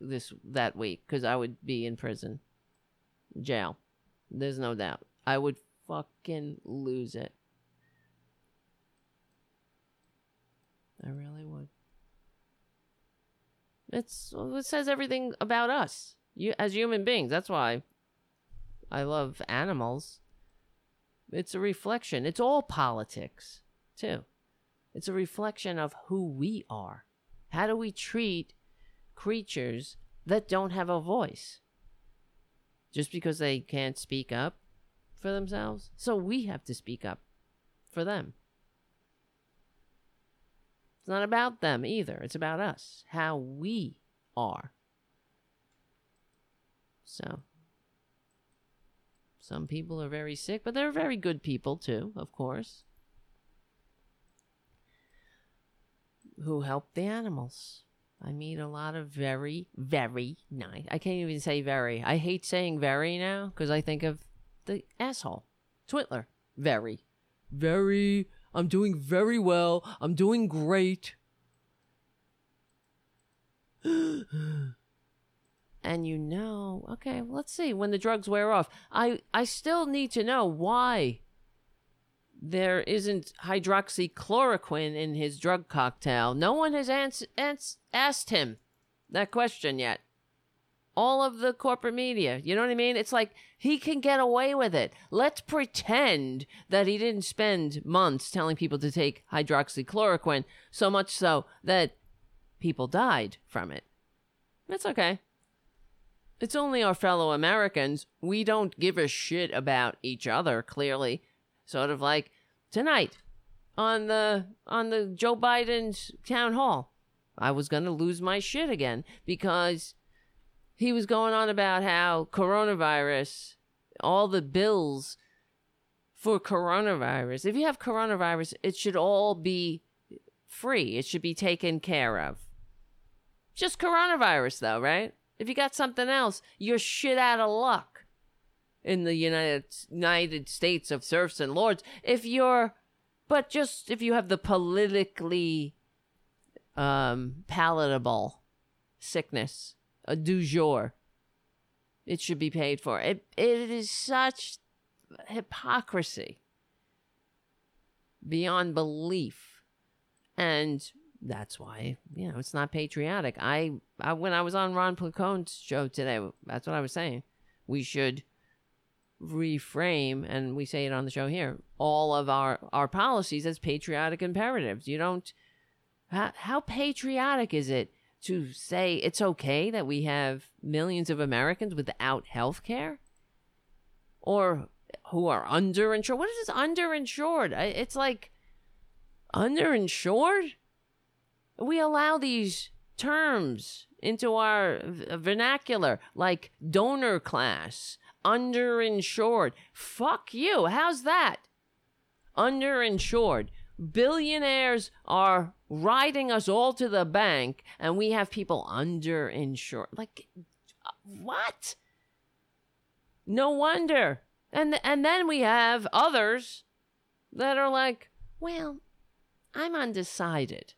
this that week because I would be in prison, jail. There's no doubt. I would fucking lose it. I really would. It's it says everything about us, you as human beings. That's why I love animals. It's a reflection. It's all politics, too. It's a reflection of who we are. How do we treat creatures that don't have a voice? Just because they can't speak up for themselves? So we have to speak up for them. It's not about them either. It's about us, how we are. So, some people are very sick, but they're very good people too, of course, who help the animals. I meet a lot of very, very nice. I can't even say very. I hate saying very now because I think of the asshole, Twitler. Very, very I'm doing very well. I'm doing great. and you know, okay, let's see when the drugs wear off. I I still need to know why there isn't hydroxychloroquine in his drug cocktail. No one has ans- ans- asked him that question yet all of the corporate media. You know what I mean? It's like he can get away with it. Let's pretend that he didn't spend months telling people to take hydroxychloroquine, so much so that people died from it. That's okay. It's only our fellow Americans. We don't give a shit about each other, clearly. Sort of like tonight on the on the Joe Biden's town hall. I was going to lose my shit again because he was going on about how coronavirus, all the bills for coronavirus, if you have coronavirus, it should all be free. It should be taken care of. Just coronavirus, though, right? If you got something else, you're shit out of luck in the United United States of serfs and lords. If you're, but just if you have the politically um, palatable sickness, a du jour, it should be paid for. It it is such hypocrisy beyond belief. And that's why, you know, it's not patriotic. I, I when I was on Ron Placone's show today, that's what I was saying. We should reframe and we say it on the show here all of our our policies as patriotic imperatives you don't how, how patriotic is it to say it's okay that we have millions of americans without health care or who are underinsured what is this underinsured it's like underinsured we allow these terms into our uh, vernacular like donor class underinsured. Fuck you. How's that? Underinsured. Billionaires are riding us all to the bank, and we have people underinsured. Like, what? No wonder. And and then we have others that are like, well, I'm undecided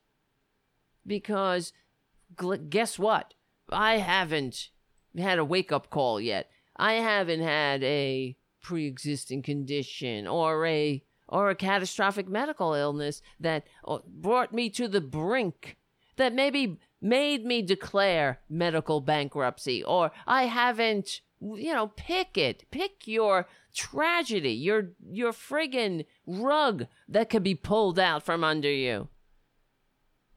because guess what? I haven't had a wake up call yet. I haven't had a pre-existing condition or a or a catastrophic medical illness that uh, brought me to the brink that maybe made me declare medical bankruptcy or I haven't you know pick it pick your tragedy your your friggin rug that could be pulled out from under you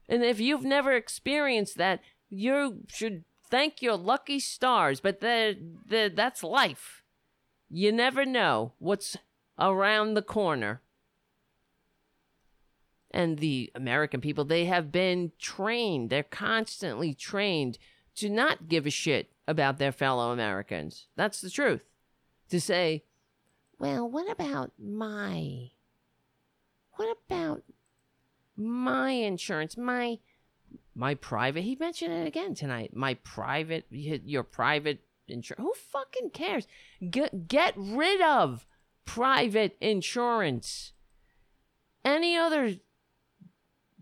and if you've never experienced that you should thank your lucky stars, but the, the, that's life. You never know what's around the corner. And the American people, they have been trained, they're constantly trained to not give a shit about their fellow Americans. That's the truth. To say, well, what about my. What about my insurance? My my private he mentioned it again tonight my private your private insurance who fucking cares get get rid of private insurance any other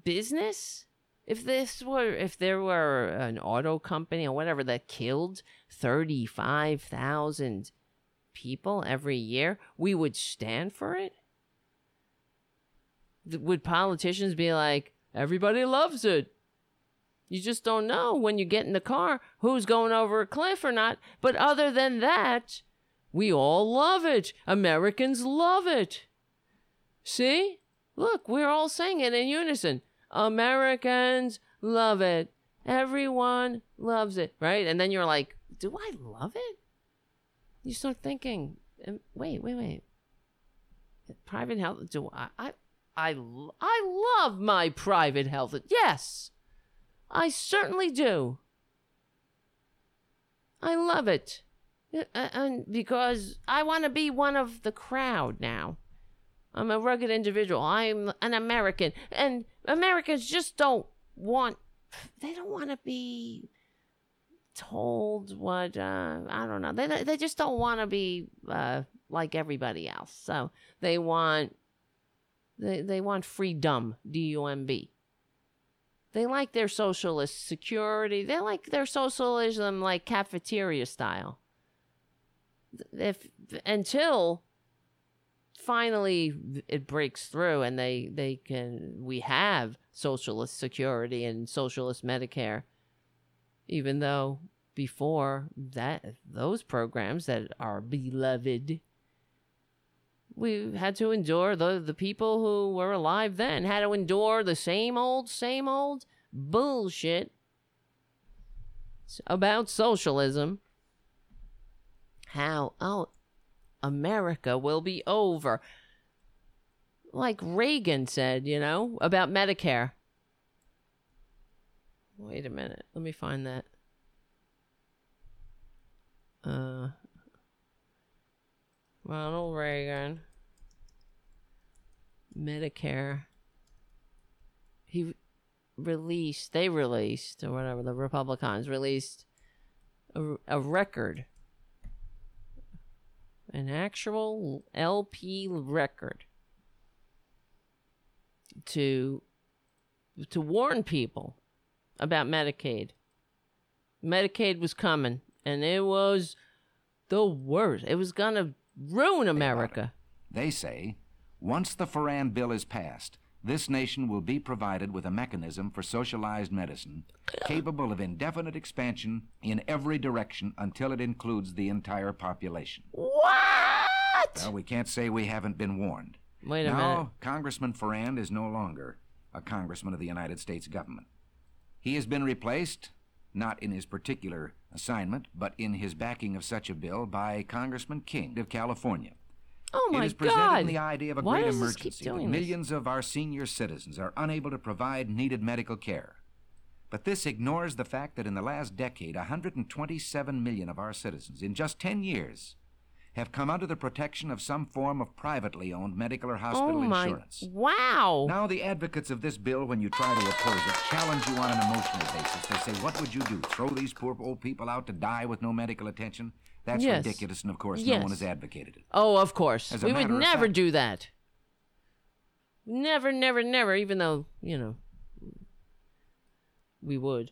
business if this were if there were an auto company or whatever that killed 35,000 people every year we would stand for it would politicians be like everybody loves it you just don't know when you get in the car who's going over a cliff or not. But other than that, we all love it. Americans love it. See? Look, we're all saying it in unison. Americans love it. Everyone loves it, right? And then you're like, do I love it? You start thinking, wait, wait, wait. Private health, do I, I, I, I love my private health. Yes. I certainly do. I love it. Uh, uh, and because I want to be one of the crowd now. I'm a rugged individual. I'm an American. And Americans just don't want, they don't want to be told what, uh, I don't know. They, they just don't want to be uh, like everybody else. So they want, they, they want freedom, D U M B. They like their socialist security. They like their socialism like cafeteria style. If until finally it breaks through and they they can we have socialist security and socialist Medicare. Even though before that those programs that are beloved we had to endure the the people who were alive then had to endure the same old same old bullshit about socialism. How oh america will be over. Like reagan said you know about medicare. Wait a minute. Let me find that. Uh Ronald Reagan, Medicare. He released, they released, or whatever, the Republicans released a, a record, an actual LP record to to warn people about Medicaid. Medicaid was coming, and it was the worst. It was gonna ruin America. They say once the Forand bill is passed, this nation will be provided with a mechanism for socialized medicine capable of indefinite expansion in every direction until it includes the entire population. What? Well, we can't say we haven't been warned. Wait a now, minute. Congressman Forand is no longer a congressman of the United States government. He has been replaced, not in his particular assignment, but in his backing of such a bill by Congressman King of California. Oh my it is in the idea of a Why great does this keep emergency that doing this? millions of our senior citizens are unable to provide needed medical care. But this ignores the fact that in the last decade, 127 million of our citizens, in just 10 years, have come under the protection of some form of privately owned medical or hospital oh my! insurance. Wow. Now, the advocates of this bill, when you try to oppose it, challenge you on an emotional basis. They say, What would you do? Throw these poor old people out to die with no medical attention? That's Yes. ridiculous, and of course, Yes. no one has advocated it. Oh, of course. We would never do that. Never, never, never, even though, you know, we would.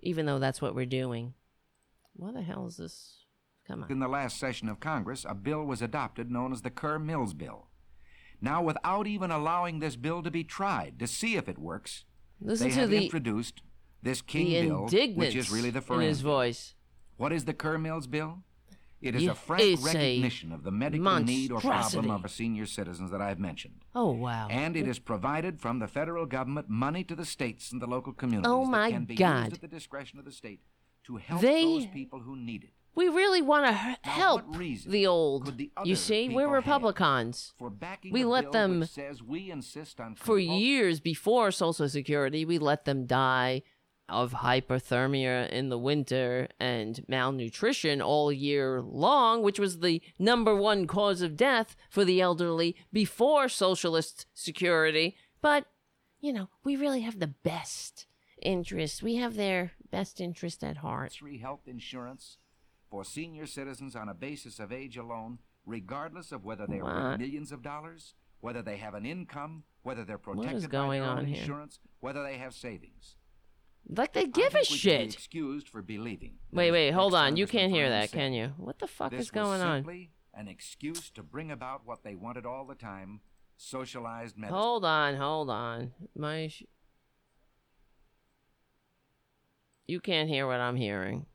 Even though that's what we're doing. What the hell is this? Come on. In the last session of Congress, a bill was adopted known as the Kerr Mills Bill. Now, without even allowing this bill to be tried to see if it works, Listen they to have the, introduced this King Bill, which is really the first. in his voice. What is the Kerr Mills Bill? It is a frank it's a recognition of the medical need or problem of our senior citizens that I've mentioned. Oh, wow. And it is provided from the federal government money to the states and the local communities Oh, that my can be God. used at the discretion of the state to help They- those people who need it. we really want to Now, help the old. the You see, we're Republicans. For We let them- says we insist on For years before Social Security, we let them die of hypothermia in the winter and malnutrition all year long, which was the number one cause of death for the elderly before Socialist Security. But, you know, we really have the best interest. We have their best interest at heart. compulsory health insurance for senior citizens on a basis of age alone, regardless of whether they are worth millions of dollars, whether they have an income, whether they're protected going by their on own here? insurance, whether they have savings. Like they give a we should be shit. excused for believing. Wait, wait, hold on. You can't hear that, can you? What the fuck this is going was on? simply an excuse to bring about what they wanted all the time: socialized medicine. Hold on, hold on. My sh- You can't hear what I'm hearing.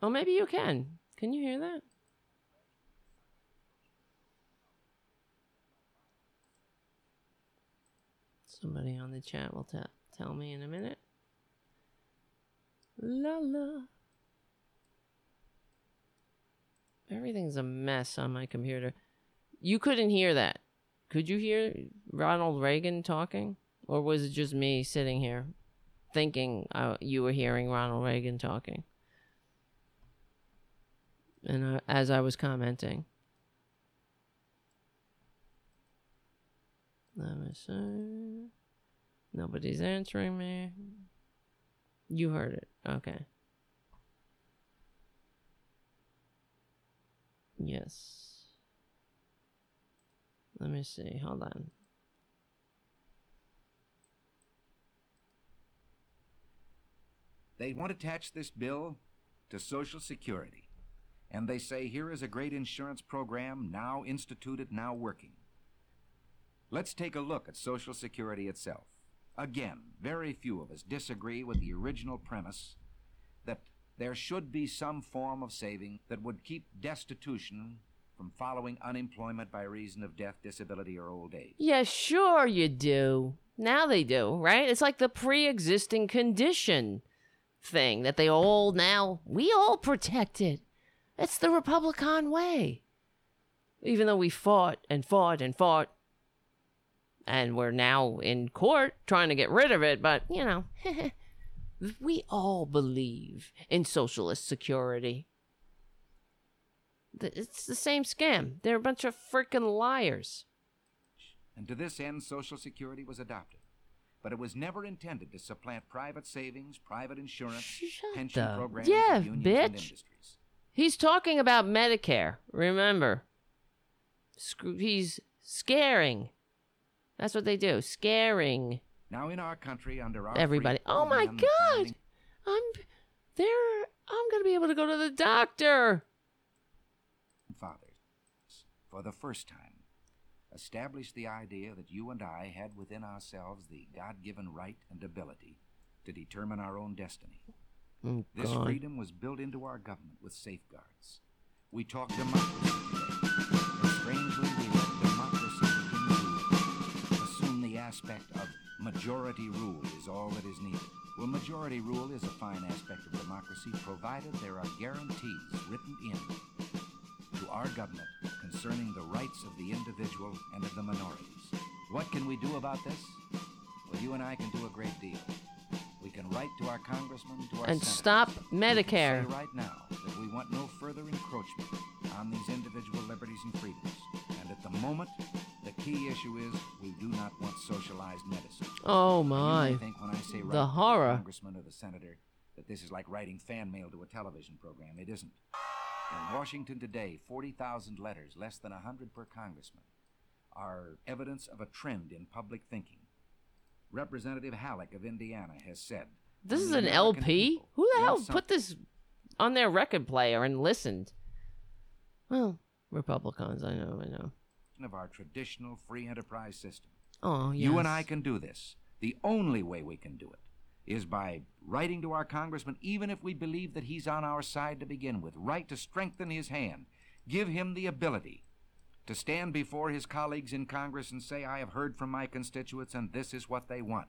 Oh, maybe you can. Can you hear that? Somebody on the chat will tell tell me in a minute. La la. Everything's a mess on my computer. You couldn't hear that. Could you hear Ronald Reagan talking? Or was it just me sitting here thinking uh, you were hearing Ronald Reagan talking? And uh, as I was commenting. Let me see. Nobody's answering me. You heard it. Okay. Yes. Let me see. Hold on. They want to attach this bill to Social Security. And they say here is a great insurance program now instituted, now working. Let's take a look at Social Security itself. Again, very few of us disagree with the original premise that there should be some form of saving that would keep destitution from following unemployment by reason of death, disability, or old age. Yeah, sure you do. Now they do, right? It's like the pre existing condition thing that they all now, we all protect it. It's the Republican way. Even though we fought and fought and fought, and we're now in court trying to get rid of it, but, you know, we all believe in socialist security. It's the same scam. They're a bunch of freaking liars. And to this end, Social Security was adopted. But it was never intended to supplant private savings, private insurance, Shut pension the- programs, Yeah, and unions and bitch. industries. He's talking about Medicare. Remember, Screw- he's scaring. That's what they do, scaring Now, in our country, under our everybody. Oh my God! I'm there I'm going to be able to go to the doctor. fathers, for the first time, established the idea that you and I had within ourselves the God given right and ability to determine our own destiny. Oh, This freedom was built into our government with safeguards. We talk democracy today, strangely the aspect of majority rule is all that is needed. Well, majority rule is a fine aspect of democracy, provided there are guarantees written in to our government concerning the rights of the individual and of the minorities. What can we do about this? Well, you and I can do a great deal. We can write to our congressmen, to our And senators. stop We Medicare. say right now that we want no further encroachment on these individual liberties and freedoms. And at the moment, the key issue is we do not want socialized medicine. Oh, my. think when I say The horror. congressman or the senator that this is like writing fan mail to a television program. It isn't. In Washington today, 40,000 letters, less than 100 per congressman, are evidence of a trend in public thinking. Representative Halleck of Indiana has said This is an American LP? Who the hell something- put this on their record player and listened? Well, Republicans, I know, I know. Of our traditional free enterprise system. Oh, yes. You and I can do this. The only way we can do it is by writing to our congressman, even if we believe that he's on our side to begin with, write to strengthen his hand, give him the ability to stand before his colleagues in Congress and say, I have heard from my constituents and this is what they want.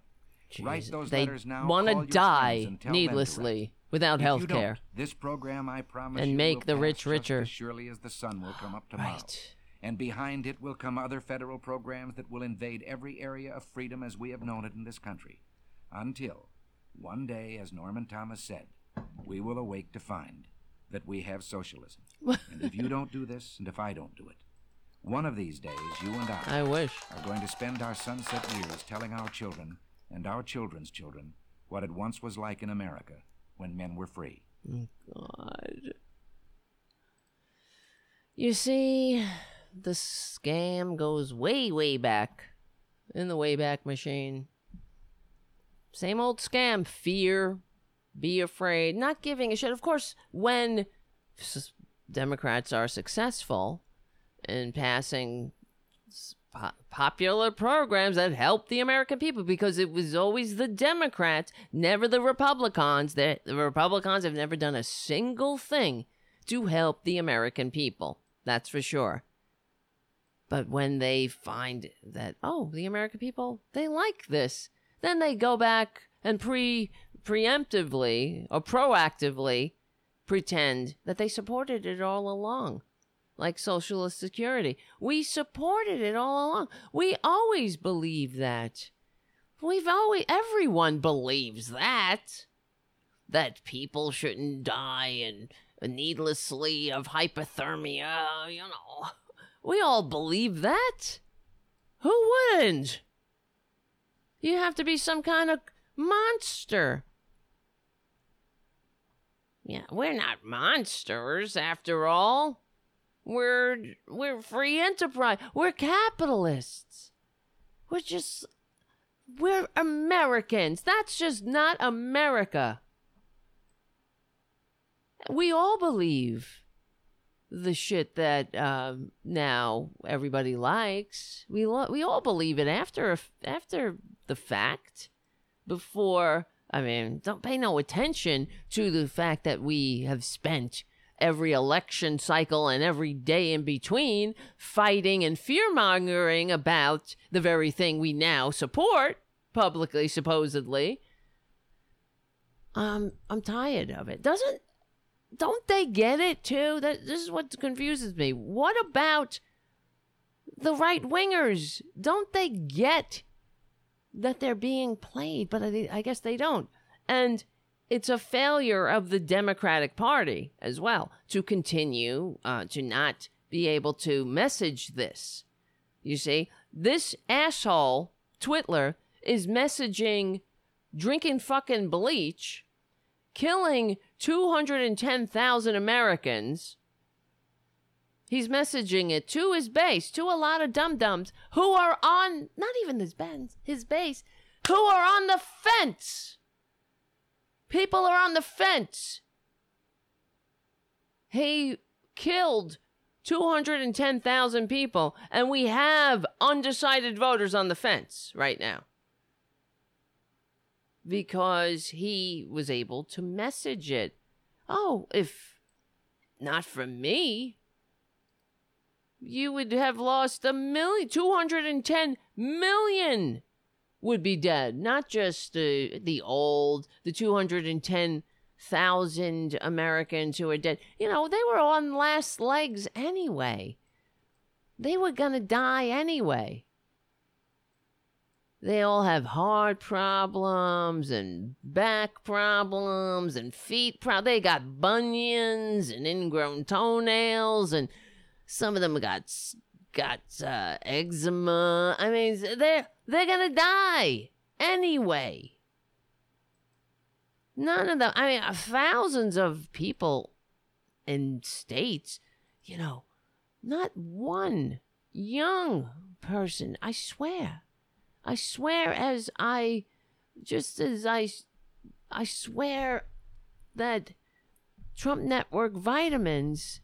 Write those they letters now. want to die and tell them to write. needlessly without health care. This program, I promise And you, make the rich richer. surely as the sun will come up tomorrow. Right. And behind it will come other federal programs that will invade every area of freedom as we have known it in this country. Until, one day, as Norman Thomas said, we will awake to find that we have socialism. and if you don't do this, and if I don't do it, one of these days, you and I, I wish. are going to spend our sunset years telling our children and our children's children what it once was like in America when men were free. Oh, God. You see, the scam goes way, way back in the Wayback Machine. Same old scam. Fear, be afraid, not giving a shit. Of course, when Democrats are successful in passing po- popular programs that help the American people, because it was always the Democrats, never the Republicans. The, the Republicans have never done a single thing to help the American people. That's for sure. But when they find that, oh, the American people, they like this, then they go back and pre preemptively or proactively pretend that they supported it all along. Like Socialist Security. We supported it all along. We always believe that. We've always, everyone believes that. That people shouldn't die and needlessly of hypothermia, you know. We all believe that. Who wouldn't? You have to be some kind of monster. Yeah, we're not monsters after all. We're we're free enterprise. We're capitalists. We're just we're Americans. That's just not America. We all believe the shit that um, now everybody likes. We lo- we all believe it after after the fact. Before, I mean, don't pay no attention to the fact that we have spent every election cycle and every day in between fighting and fear mongering about the very thing we now support publicly, supposedly. Um, I'm tired of it. Doesn't don't they get it too? That this is what confuses me. What about the right wingers? Don't they get that they're being played? But I, I guess they don't. And it's a failure of the Democratic Party as well to continue uh, to not be able to message this. You see, this asshole Twitler is messaging drinking fucking bleach killing 210,000 Americans. He's messaging it to his base, to a lot of dum dums who are on, not even his his base, who are on the fence. People are on the fence. He killed 210,000 people, and we have undecided voters on the fence right now because he was able to message it. Oh, if not from me, you would have lost a million, 210 million would be dead. Not just the the old, the 210,000 Americans who are dead. You know, they were on last legs anyway. They were going to die anyway. They all have heart problems and back problems and feet problems. They got bunions and ingrown toenails, and some of them got got uh, eczema. I mean, they're they're gonna die anyway. None of them. I mean, thousands of people in states. You know, not one young person. I swear I swear, as I, just as I, I swear that Trump Network vitamins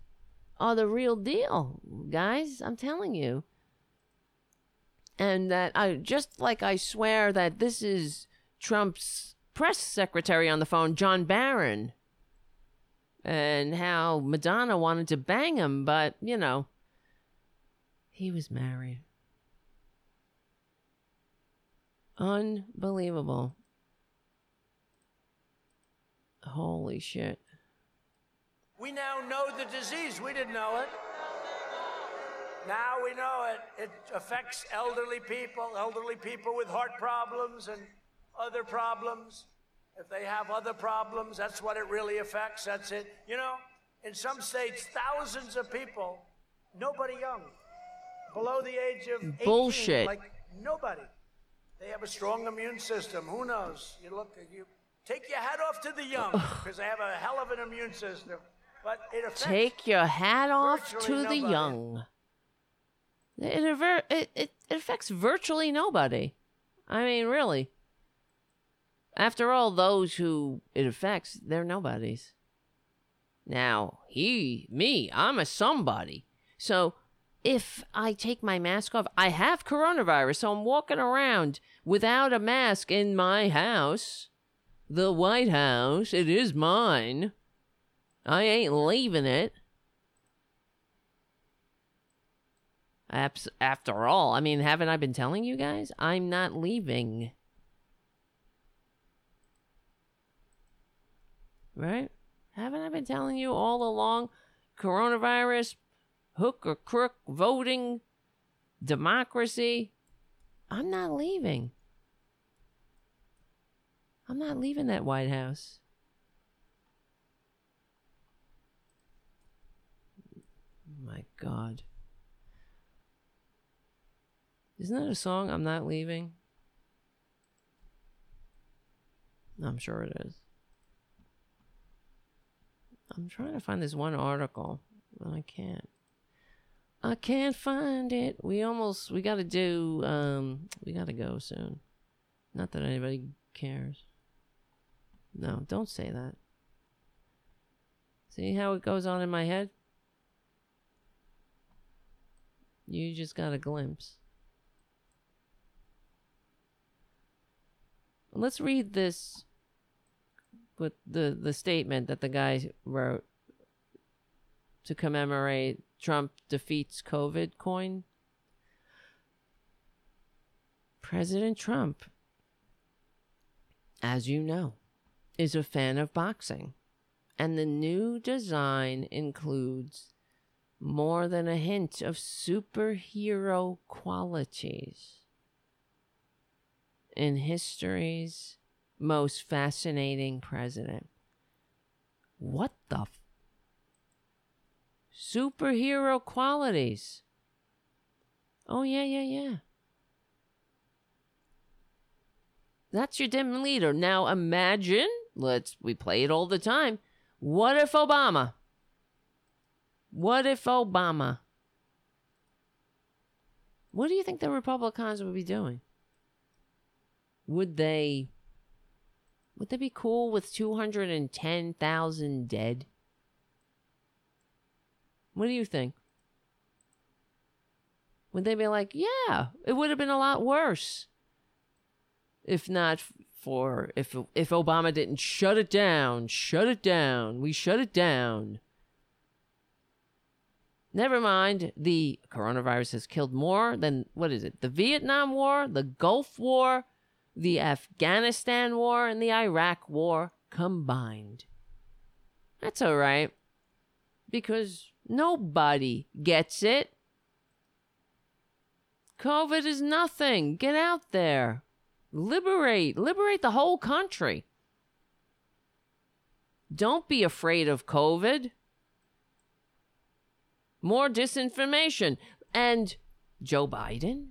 are the real deal, guys. I'm telling you. And that I, just like I swear that this is Trump's press secretary on the phone, John Barron, and how Madonna wanted to bang him, but, you know, he was married. Unbelievable. Holy shit. We now know the disease. We didn't know it. Now we know it. It affects elderly people, elderly people with heart problems and other problems. If they have other problems, that's what it really affects. That's it. You know, in some states, thousands of people, nobody young, below the age of 18, Bullshit. like nobody. They have a strong immune system. Who knows? You look, you take your hat off to the young because they have a hell of an immune system. But it affects Take your hat off to virtually the young. It, it, it, it affects virtually nobody. I mean, really. After all, those who it affects, they're nobodies. Now, he, me, I'm a somebody. So if I take my mask off, I have coronavirus, so I'm walking around without a mask in my house. The White House, it is mine. I ain't leaving it. After all, I mean, haven't I been telling you guys? I'm not leaving. Right? Haven't I been telling you all along? Coronavirus, hook or crook, voting, democracy. I'm not leaving. I'm not leaving that White House. My God. Isn't that a song? I'm not leaving. I'm sure it is. I'm trying to find this one article, but I can't. I can't find it. We almost we got to do um we got to go soon. Not that anybody cares. No, don't say that. See how it goes on in my head? You just got a glimpse. Let's read this with the the statement that the guy wrote to commemorate Trump defeats COVID coin. President Trump, as you know, is a fan of boxing, and the new design includes more than a hint of superhero qualities in history's most fascinating president. What the superhero qualities? Oh yeah, yeah, yeah. That's your dim leader. Now imagine, let's we play it all the time. What if Obama? What if Obama? What do you think the Republicans would be doing? Would they Would they be cool with 210,000 dead? What do you think? Would they be like, yeah, it would have been a lot worse if not for if if Obama didn't shut it down, shut it down. We shut it down. Never mind, the coronavirus has killed more than what is it? The Vietnam War, the Gulf War, the Afghanistan War, and the Iraq War combined. That's all right. Because nobody gets it. COVID is nothing. Get out there. Liberate. Liberate the whole country. Don't be afraid of COVID. More disinformation. And Joe Biden,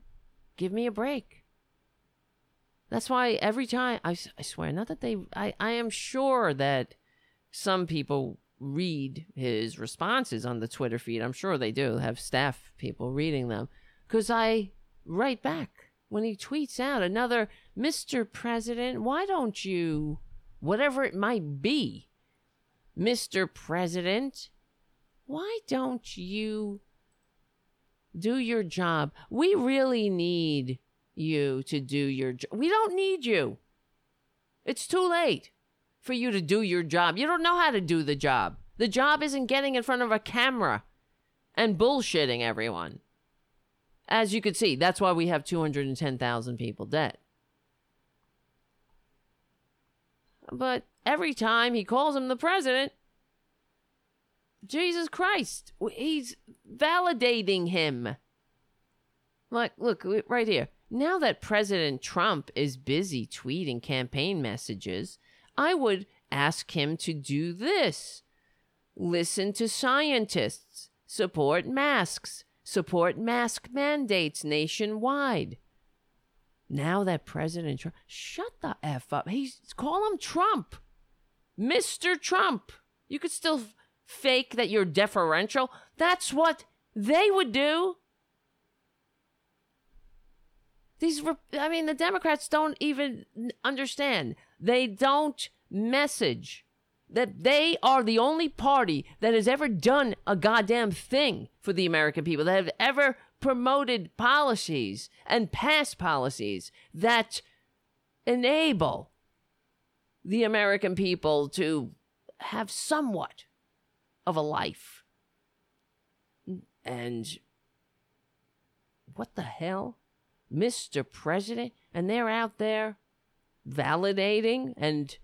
give me a break. That's why every time, I, I swear, not that they, I, I am sure that some people read his responses on the Twitter feed. I'm sure they do have staff people reading them because I write back when he tweets out another Mr. President, why don't you, whatever it might be, Mr. President, why don't you do your job? We really need you to do your job. We don't need you. It's too late for you to do your job. You don't know how to do the job. The job isn't getting in front of a camera and bullshitting everyone. As you could see, that's why we have 210,000 people dead. But every time he calls him the president, Jesus Christ, he's validating him. Like, look, right here. Now that President Trump is busy tweeting campaign messages, I would ask him to do this listen to scientists, support masks, support mask mandates nationwide. Now that President Trump, shut the F up. He's call him Trump. Mr. Trump. You could still f- fake that you're deferential. That's what they would do. These, I mean, the Democrats don't even understand. They don't message that they are the only party that has ever done a goddamn thing for the American people, that have ever promoted policies and passed policies that enable the American people to have somewhat of a life. And what the hell? Mr. President? And they're out there validating and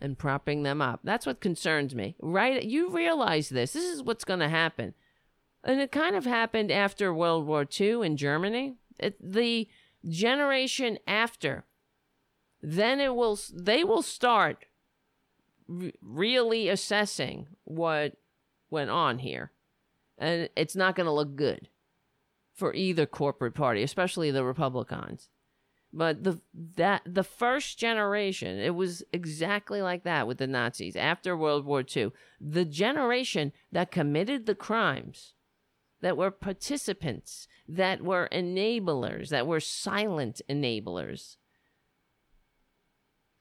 and propping them up. That's what concerns me. Right? You realize this. This is what's going to happen. And it kind of happened after World War II in Germany. It, the generation after, then it will they will start re- really assessing what went on here. And it's not going to look good for either corporate party, especially the Republicans. But the that the first generation, it was exactly like that with the Nazis after World War II. The generation that committed the crimes, that were participants, that were enablers, that were silent enablers.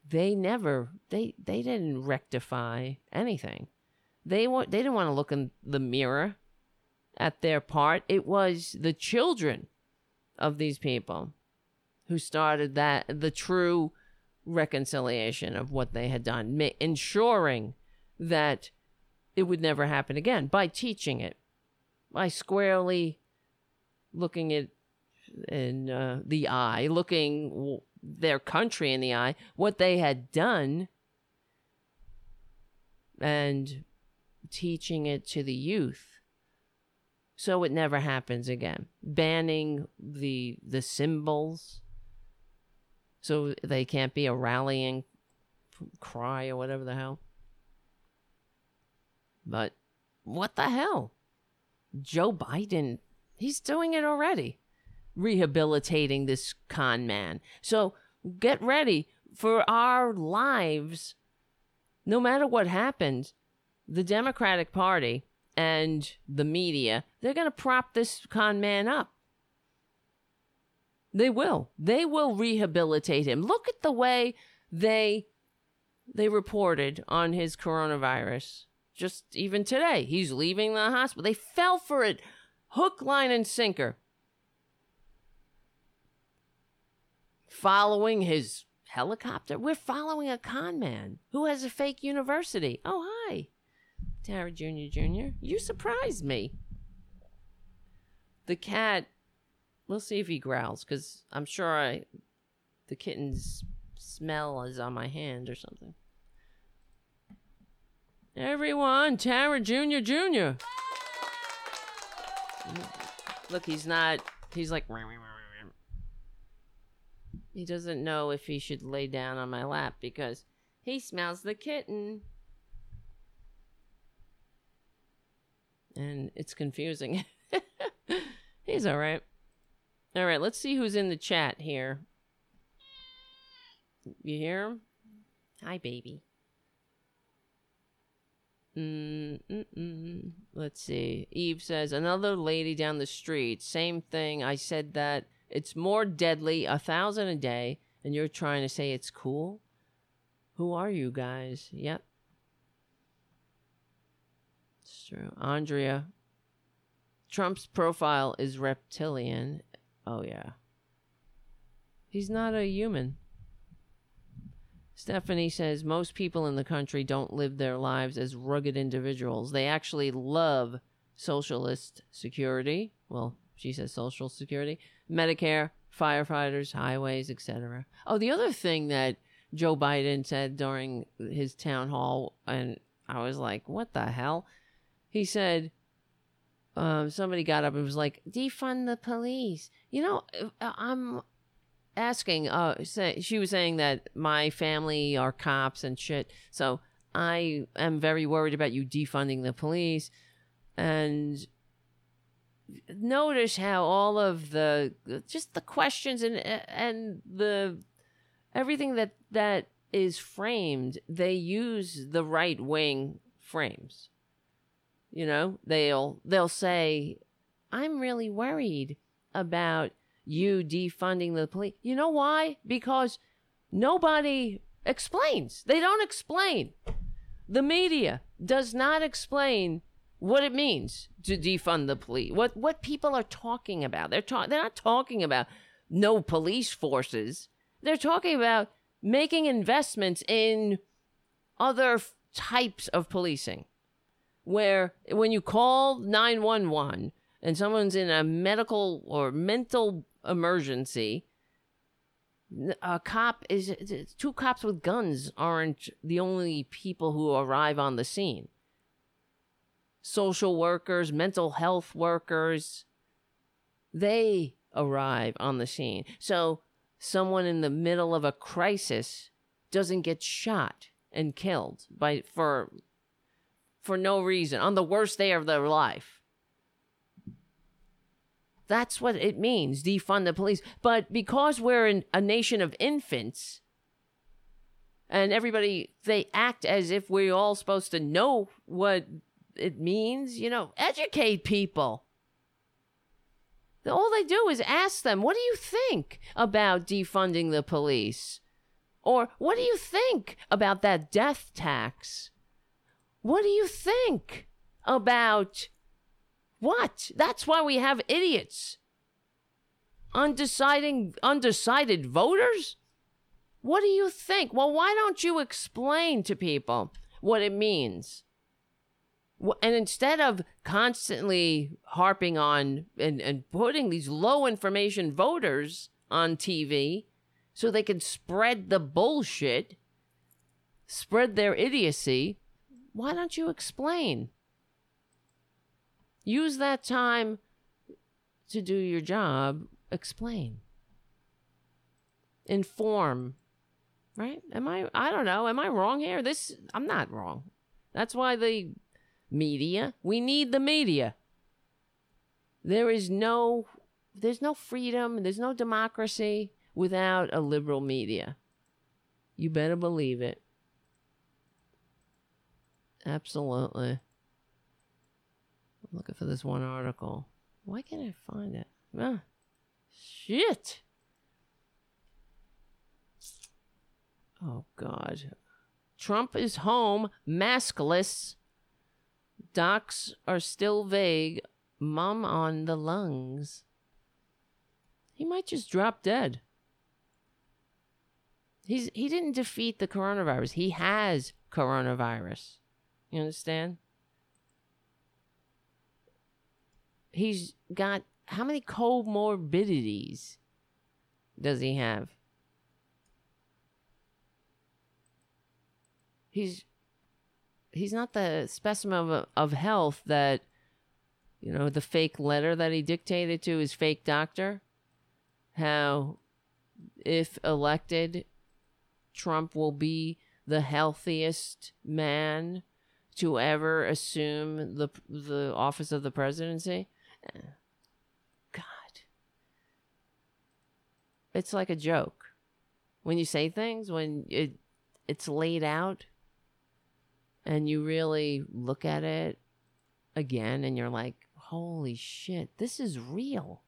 They never they they didn't rectify anything. They wa- they didn't want to look in the mirror at their part. It was the children of these people who started that the true reconciliation of what they had done, ma- ensuring that it would never happen again by teaching it, by squarely looking it in uh, the eye, looking w- their country in the eye, what they had done, and teaching it to the youth so it never happens again banning the the symbols so they can't be a rallying cry or whatever the hell. But what the hell? Joe Biden, he's doing it already, rehabilitating this con man. So get ready for our lives. No matter what happens, the Democratic Party and the media, they're going to prop this con man up. They will. They will rehabilitate him. Look at the way They they reported on his coronavirus just even today. He's leaving the hospital. They fell for it hook, line, and sinker. Following his helicopter. We're following a con man who has a fake university. Oh, hi. Tara Jr. Jr., you surprised me. The cat, we'll see if he growls, because I'm sure I, the kitten's smell is on my hand or something. Everyone, Tara Jr. Jr. Look, he's not, he's like, he doesn't know if he should lay down on my lap because he smells the kitten. And it's confusing. He's all right. All right, let's see who's in the chat here. You hear him? Hi, baby. Mm-mm-mm. Let's see. Eve says, another lady down the street. Same thing. I said that it's more deadly, a thousand a day, and you're trying to say it's cool? Who are you guys? Yep. It's true. Andrea. Trump's profile is reptilian. Oh, yeah. He's not a human. Stephanie says most people in the country don't live their lives as rugged individuals. They actually love socialist security. Well, she says social security, Medicare, firefighters, highways, etc. Oh, the other thing that Joe Biden said during his town hall, and I was like, what the hell? He said, um, somebody got up and was like, defund the police. You know, uh, I'm asking, uh, say, she was saying that my family are cops and shit. So I am very worried about you defunding the police. And notice how all of the just the questions and and the everything that that is framed they use the right wing frames you know they'll they'll say i'm really worried about you defunding the police you know why because nobody explains they don't explain the media does not explain what it means to defund the police. What what people are talking about. They're talk they're not talking about no police forces. They're talking about making investments in other f- types of policing. Where when you call 911 and someone's in a medical or mental emergency, a cop is two cops with guns aren't the only people who arrive on the scene social workers, mental health workers, they arrive on the scene. So someone in the middle of a crisis doesn't get shot and killed by for for no reason on the worst day of their life. That's what it means, defund the police. But because we're in a nation of infants, and everybody they act as if we're all supposed to know what it means, you know, educate people. All they do is ask them, what do you think about defunding the police? Or what do you think about that death tax? What do you think about what? That's why we have idiots. Undeciding undecided voters? What do you think? Well, why don't you explain to people what it means? and instead of constantly harping on and, and putting these low information voters on TV so they can spread the bullshit, spread their idiocy, why don't you explain? Use that time to do your job, explain. Inform. Right? Am I I don't know, am I wrong here? This I'm not wrong. That's why the media. We need the media. There is no there's no freedom, there's no democracy without a liberal media. You better believe it. Absolutely. I'm looking for this one article. Why can't I find it? Ah, shit. Oh, God. Trump is home, maskless. Docs are still vague. Mum on the lungs. He might just drop dead. He's he didn't defeat the coronavirus. He has coronavirus. You understand? He's got how many comorbidities does he have? He's he's not the specimen of, of health that you know the fake letter that he dictated to his fake doctor how if elected Trump will be the healthiest man to ever assume the the office of the presidency eh. god it's like a joke when you say things when it it's laid out and you really look at it again and you're like, holy shit, this is real.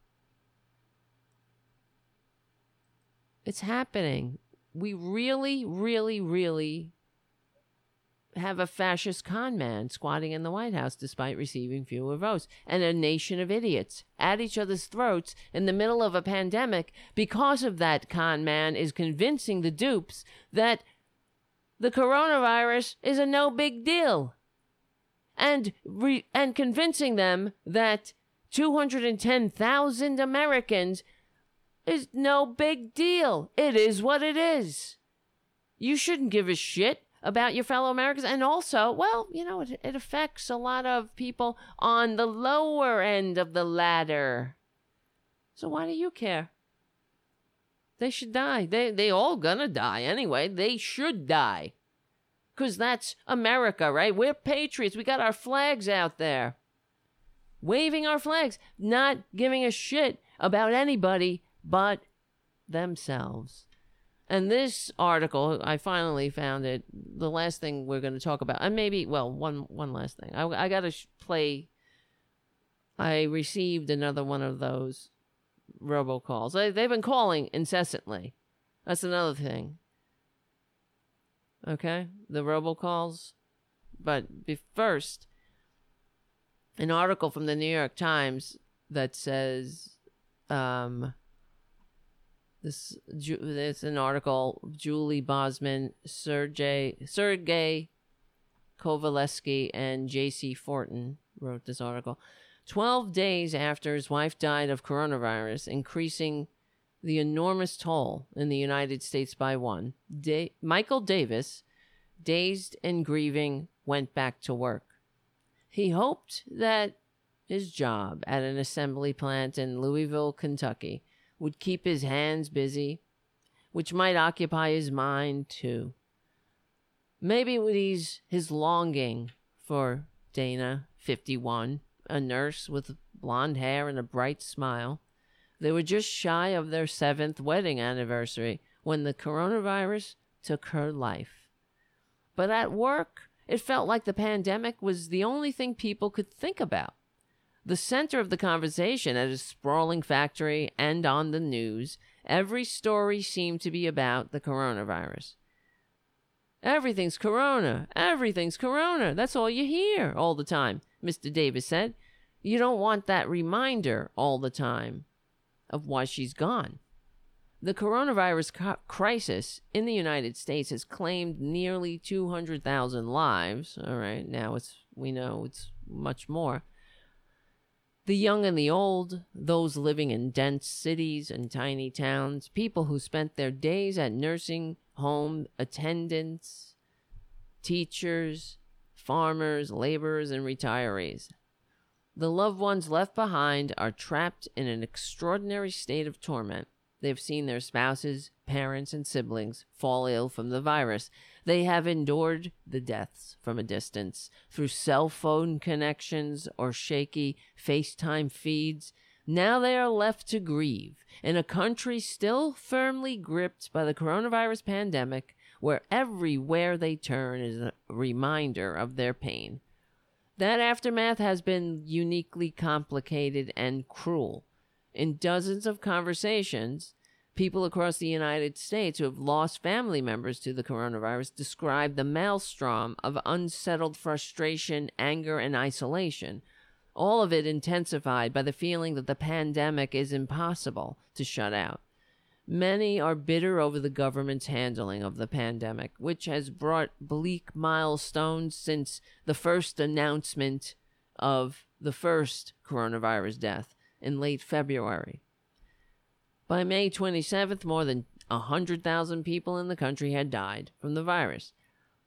It's happening. We really, really, really have a fascist con man squatting in the White House despite receiving fewer votes, and a nation of idiots at each other's throats in the middle of a pandemic because of that con man is convincing the dupes that the coronavirus is a no big deal. And re- and convincing them that 210,000 Americans is no big deal. It is what it is. You shouldn't give a shit about your fellow Americans. And also, well, you know, it, it affects a lot of people on the lower end of the ladder. So why do you care? They should die. They they all gonna die anyway. They should die. Cause that's America, right? We're patriots. We got our flags out there. Waving our flags, not giving a shit about anybody but themselves. And this article, I finally found it. The last thing we're going to talk about, and maybe, well, one one last thing. I, I got to sh- play. I received another one of those robocalls. They, they've been calling incessantly. That's another thing. Okay, the robocalls. But be first, an article from the New York Times that says, um, this it's an article. Julie Bosman, Sergey Sergey Kovaleski, and Jacey Fortin wrote this article. 12 days after his wife died of coronavirus, increasing the enormous toll in the United States by one, da- Michael Davis, dazed and grieving, went back to work. He hoped that his job at an assembly plant in Louisville, Kentucky, would keep his hands busy, which might occupy his mind too. Maybe it would ease his longing for Dana, 51, a nurse with blonde hair and a bright smile. They were just shy of their seventh wedding anniversary when the coronavirus took her life. But at work, it felt like the pandemic was the only thing people could think about. The center of the conversation at a sprawling factory and on the news, every story seemed to be about the coronavirus. Everything's corona. Everything's corona. That's all you hear all the time, Mr. Davis said. You don't want that reminder all the time of why she's gone. The coronavirus co- crisis in the United States has claimed nearly 200,000 lives. All right, now it's we know it's much more. The young and the old, those living in dense cities and tiny towns, people who spent their days at nursing home attendants, teachers, farmers, laborers, and retirees. The loved ones left behind are trapped in an extraordinary state of torment. They've seen their spouses, parents, and siblings fall ill from the virus. They have endured the deaths from a distance through cell phone connections or shaky FaceTime feeds. Now they are left to grieve in a country still firmly gripped by the coronavirus pandemic, where everywhere they turn is a reminder of their pain. That aftermath has been uniquely complicated and cruel. In dozens of conversations, People across the United States who have lost family members to the coronavirus describe the maelstrom of unsettled frustration, anger, and isolation. All of it intensified by the feeling that the pandemic is impossible to shut out. Many are bitter over the government's handling of the pandemic, which has brought bleak milestones since the first announcement of the first coronavirus death in late February. By May 27th, more than 100,000 people in the country had died from the virus.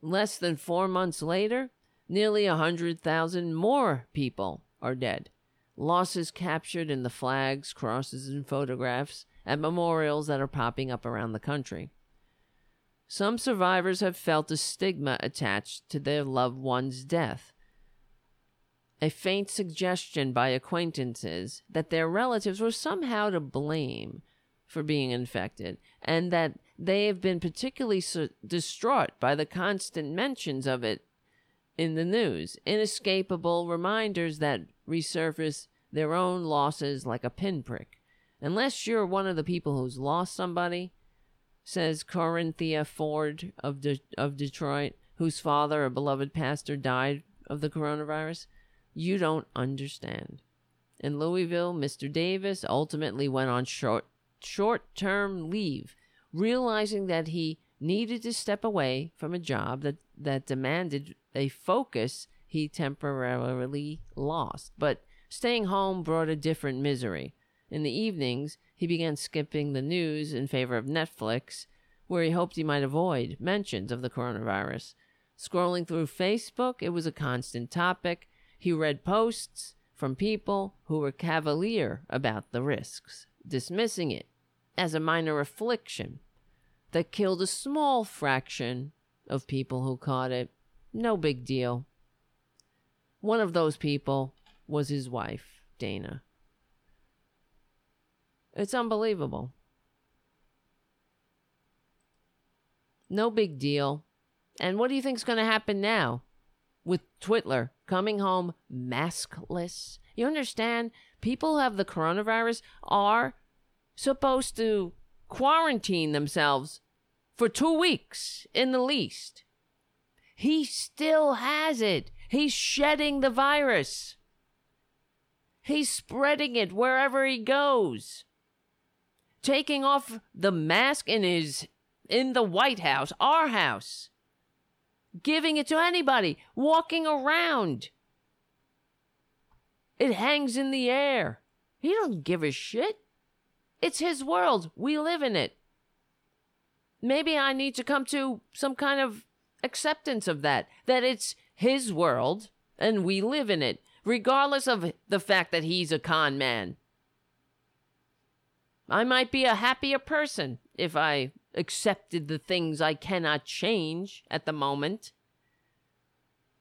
Less than four months later, nearly 100,000 more people are dead. Losses captured in the flags, crosses, and photographs at memorials that are popping up around the country. Some survivors have felt a stigma attached to their loved one's death. A faint suggestion by acquaintances that their relatives were somehow to blame for being infected, and that they have been particularly so distraught by the constant mentions of it in the news, inescapable reminders that resurface their own losses like a pinprick. Unless you're one of the people who's lost somebody, says Corinthia Ford of, De- of Detroit, whose father, a beloved pastor, died of the coronavirus, you don't understand. In Louisville, Mr. Davis ultimately went on short short term leave, realizing that he needed to step away from a job that, that demanded a focus he temporarily lost. But staying home brought a different misery. In the evenings, he began skipping the news in favor of Netflix, where he hoped he might avoid mentions of the coronavirus. Scrolling through Facebook, it was a constant topic. He read posts from people who were cavalier about the risks, dismissing it as a minor affliction that killed a small fraction of people who caught it. No big deal. One of those people was his wife, Dana. It's unbelievable. No big deal. And what do you think's going to happen now with Twitler coming home maskless? You understand? People who have the coronavirus are supposed to quarantine themselves for two weeks in the least. He still has it. He's shedding the virus. He's spreading it wherever he goes. Taking off the mask in his in the White House, our house. Giving it to anybody walking around. It hangs in the air. He don't give a shit. It's his world. We live in it. Maybe I need to come to some kind of acceptance of that, that it's his world and we live in it, regardless of the fact that he's a con man. I might be a happier person if I accepted the things I cannot change at the moment.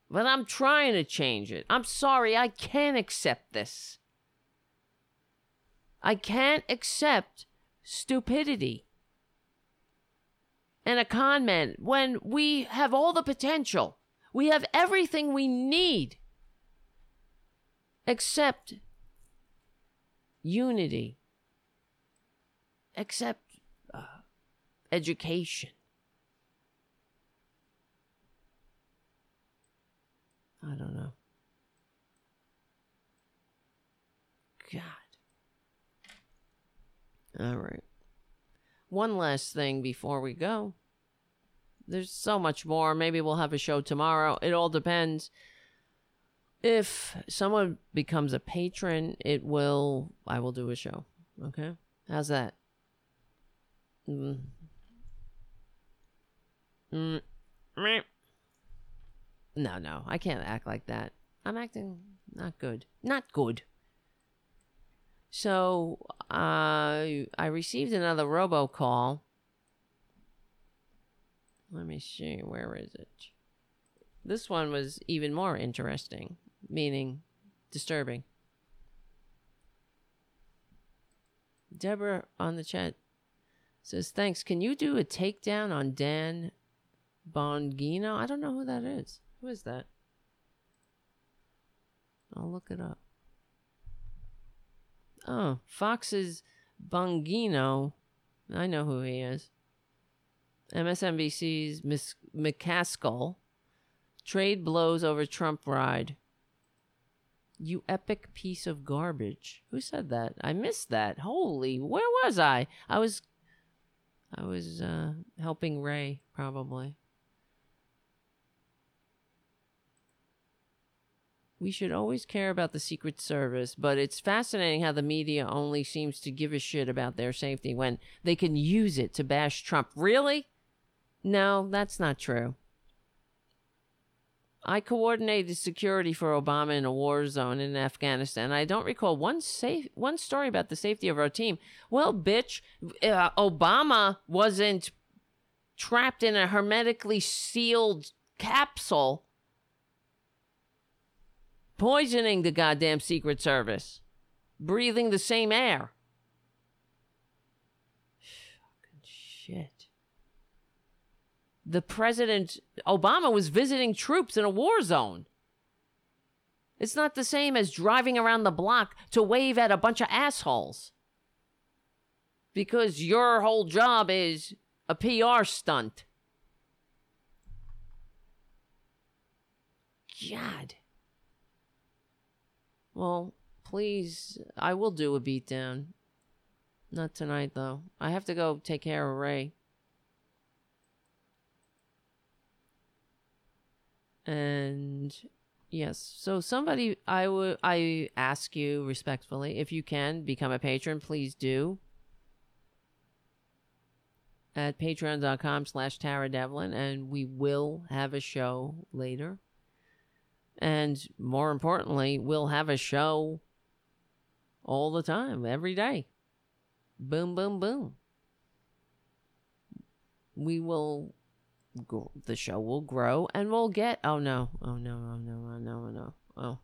But I'm trying to change it. I'm sorry, I can't accept this. I can't accept stupidity and a con man when we have all the potential. We have everything we need except unity, except uh, education. I don't know. God. All right. One last thing before we go. There's so much more. Maybe we'll have a show tomorrow. It all depends. If someone becomes a patron, it will. I will do a show. Okay? How's that? Mm. Mm. No, no. I can't act like that. I'm acting not good. Not good. So uh, I received another robocall. Let me see, where is it? This one was even more interesting, meaning disturbing. Deborah on the chat says, Thanks. Can you do a takedown on Dan Bongino? I don't know who that is. Who is that? I'll look it up. Oh, Fox's Bongino. I know who he is. MSNBC's Miss McCaskill. Trade blows over Trump ride. You epic piece of garbage. Who said that? I missed that. Holy, where was I? I was I was uh helping Ray probably. We should always care about the Secret Service, but it's fascinating how the media only seems to give a shit about their safety when they can use it to bash Trump. Really? No, that's not true. I coordinated security for Obama in a war zone in Afghanistan. I don't recall one safe one story about the safety of our team. Well, bitch, uh, Obama wasn't trapped in a hermetically sealed capsule poisoning the goddamn Secret Service, breathing the same air. Fucking shit. The president, Obama, was visiting troops in a war zone. It's not the same as driving around the block to wave at a bunch of assholes. Because your whole job is a PR stunt. God. Well, please, I will do a beatdown. Not tonight, though. I have to go take care of Ray. And yes, so somebody, I would, I ask you respectfully, if you can become a patron, please do. At patreon.com slash Tara Dublin, and we will have a show later. And more importantly, we'll have a show all the time, every day. Boom, boom, boom. We will, the show will grow and we'll get, oh no, oh no, oh no, oh no, oh no, oh.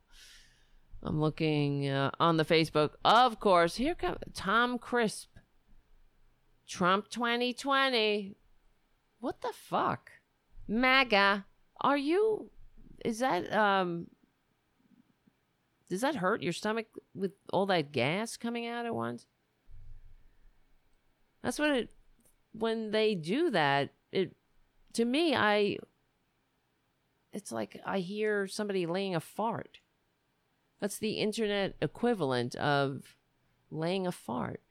I'm looking uh, on the Facebook. Of course, here comes Tom Crisp. Trump 2020. What the fuck? MAGA. Are you is that um does that hurt your stomach with all that gas coming out at once? That's what it when they do that, it to me I it's like I hear somebody laying a fart. That's the internet equivalent of laying a fart.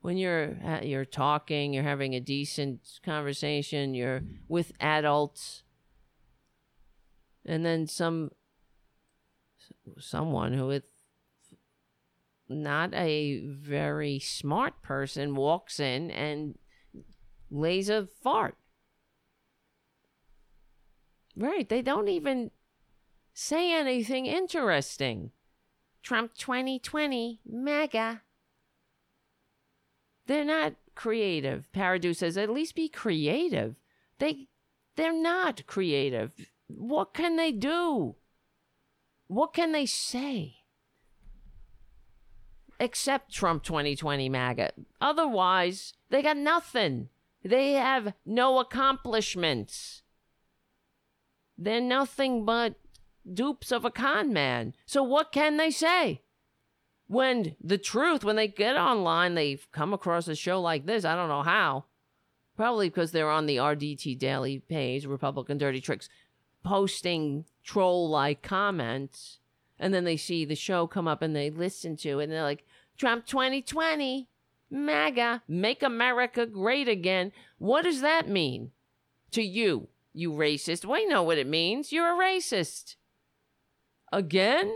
When you're you're talking, you're having a decent conversation, you're with adults, and then some someone who is not a very smart person walks in and lays a fart. Right, they don't even say anything interesting. Trump 2020, mega. They're not creative. Paradu says, at least be creative. They they're not creative. What can they do? What can they say? Except Trump 2020 MAGA. Otherwise, they got nothing. They have no accomplishments. They're nothing but dupes of a con man. So what can they say? When the truth, when they get online, they come across a show like this. I don't know how. Probably because they're on the RDT Daily page, Republican Dirty Tricks posting troll like comments and then they see the show come up and they listen to it and they're like Trump 2020 MAGA make America great again. What does that mean to you you racist? We know what it means. You're a racist. Again?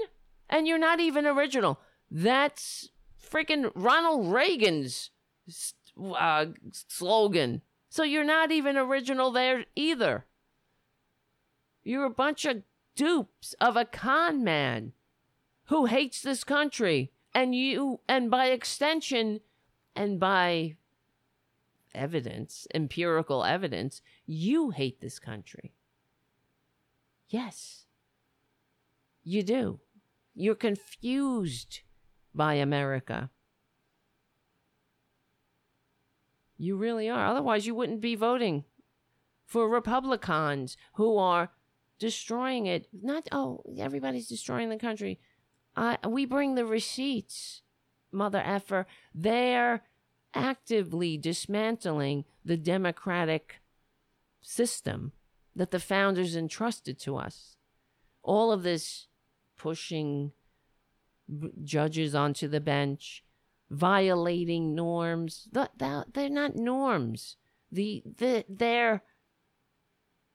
And you're not even original. That's freaking Ronald Reagan's uh, slogan. So you're not even original there either you're a bunch of dupes of a con man who hates this country. And you, and by extension, and by evidence, empirical evidence, you hate this country. Yes, you do. You're confused by America. You really are. Otherwise, you wouldn't be voting for Republicans who are destroying it. Not oh, everybody's destroying the country. Uh, we bring the receipts, mother effer. They're actively dismantling the democratic system that the founders entrusted to us. All of this pushing judges onto the bench, violating norms. They're not norms. The, the, they're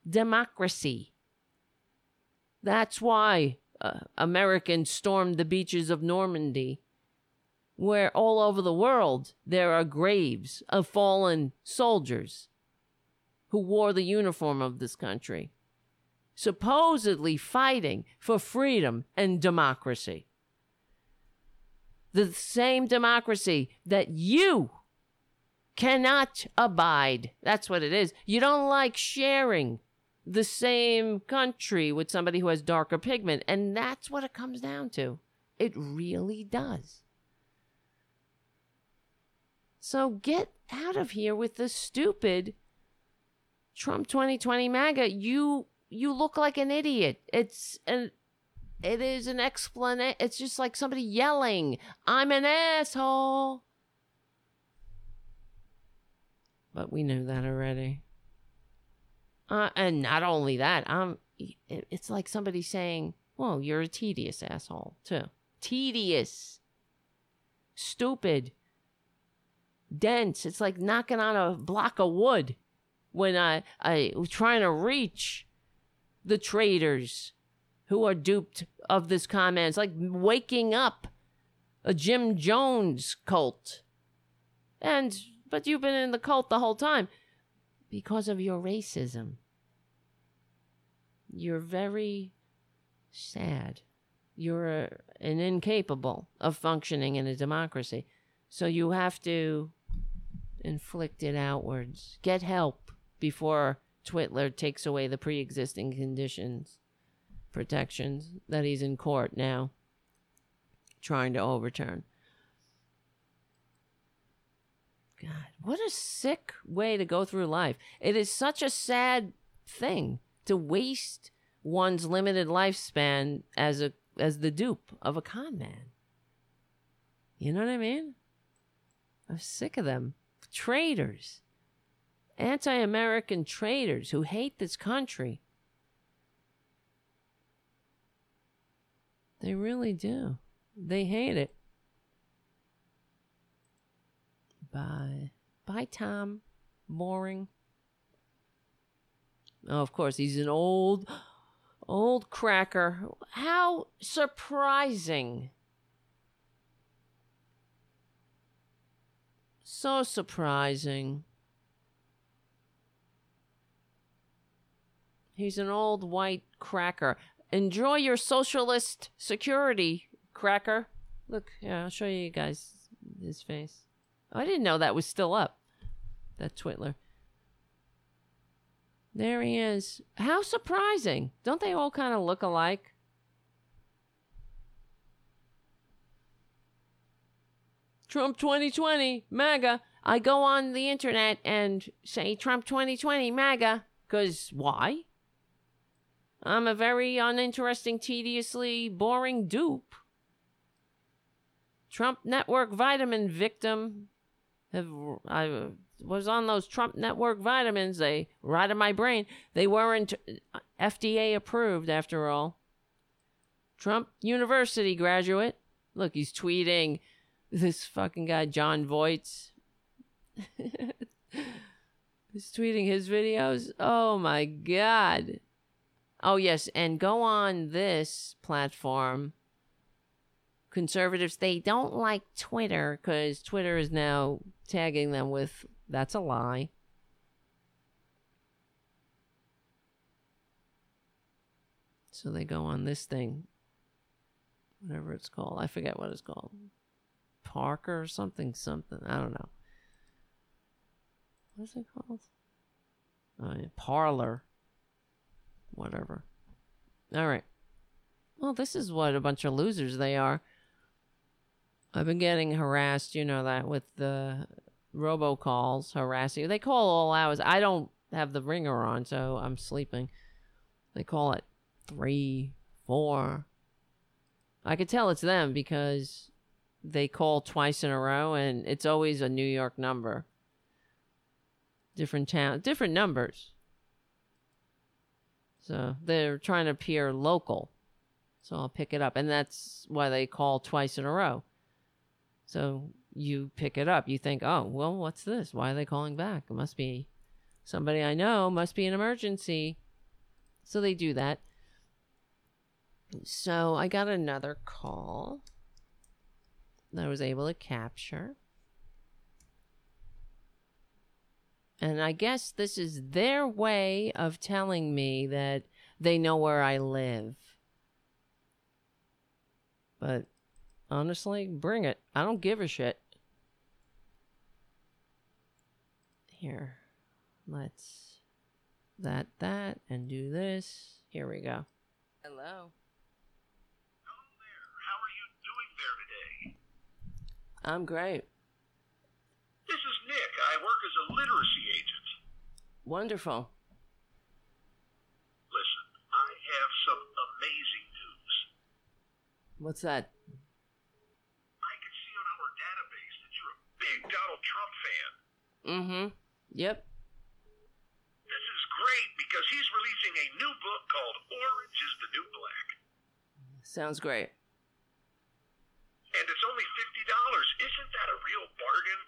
democracy. That's why uh, Americans stormed the beaches of Normandy, where all over the world there are graves of fallen soldiers who wore the uniform of this country, supposedly fighting for freedom and democracy. The same democracy that you cannot abide. That's what it is. You don't like sharing the same country with somebody who has darker pigment. And that's what it comes down to. It really does. So get out of here with the stupid Trump 2020 MAGA. You you look like an idiot. It's an it is an explanation. It's just like somebody yelling, "I'm an asshole." But we knew that already. Uh, and not only that, um, it's like somebody saying, "Well, you're a tedious asshole too." Tedious, stupid, dense. It's like knocking on a block of wood when I I was trying to reach the traders who are duped of this comment. It's like waking up a Jim Jones cult. And but you've been in the cult the whole time because of your racism. You're very sad. You're a, an incapable of functioning in a democracy. So you have to inflict it outwards. Get help before Twitler takes away the pre existing conditions, protections that he's in court now trying to overturn. God, what a sick way to go through life. It is such a sad thing to waste one's limited lifespan as a as the dupe of a con man. You know what I mean? I'm sick of them. Traitors. Anti American traitors who hate this country. They really do. They hate it. Bye. Bye, Tom. Boring. Oh, of course, he's an old, old cracker. How surprising. So surprising. He's an old white cracker. Enjoy your socialist security, cracker. Look, yeah, I'll show you guys his face. I didn't know that was still up. That Twitler. There he is. How surprising. Don't they all kind of look alike? Trump 2020, MAGA. I go on the internet and say Trump 2020, MAGA. Because why? I'm a very uninteresting, tediously boring dupe. Trump network vitamin victim. Have I was on those Trump network vitamins. They in my brain. They weren't uh, FDA approved after all. Trump University graduate. Look, he's tweeting this fucking guy Jon Voight. he's tweeting his videos. Oh my god. Oh yes, and go on this platform. Conservatives they don't like Twitter cuz Twitter is now tagging them with that's a lie. So they go on this thing, whatever it's called. I forget what it's called. Parker or something, something. I don't know. What's it called? Oh, yeah. Parler. Whatever. All right. Well, this is what a bunch of losers they are. I've been getting harassed, you know that, with the robocalls harassing. They call all hours. I don't have the ringer on, so I'm sleeping. They call it three, four. I could tell it's them because they call twice in a row, and it's always a New York number. Different town, different numbers. So they're trying to appear local. So I'll pick it up, and that's why they call twice in a row. So you pick it up. You think, oh, well, what's this? Why are they calling back? It must be somebody I know. Must be an emergency. So they do that. So I got another call that I was able to capture. And I guess this is their way of telling me that they know where I live. But honestly, bring it. I don't give a shit. Here. Let's that that and do this. Here we go. Hello. Hello there. How are you doing there today? I'm great. This is Nick. I work as a literacy agent. Wonderful. Listen, I have some amazing news. What's that? I can see on our database that you're a big Donald Trump fan. Mm-hmm. Yep. This is great because he's releasing a new book called Orange is the New Black. Sounds great. And it's only $50. Isn't that a real bargain?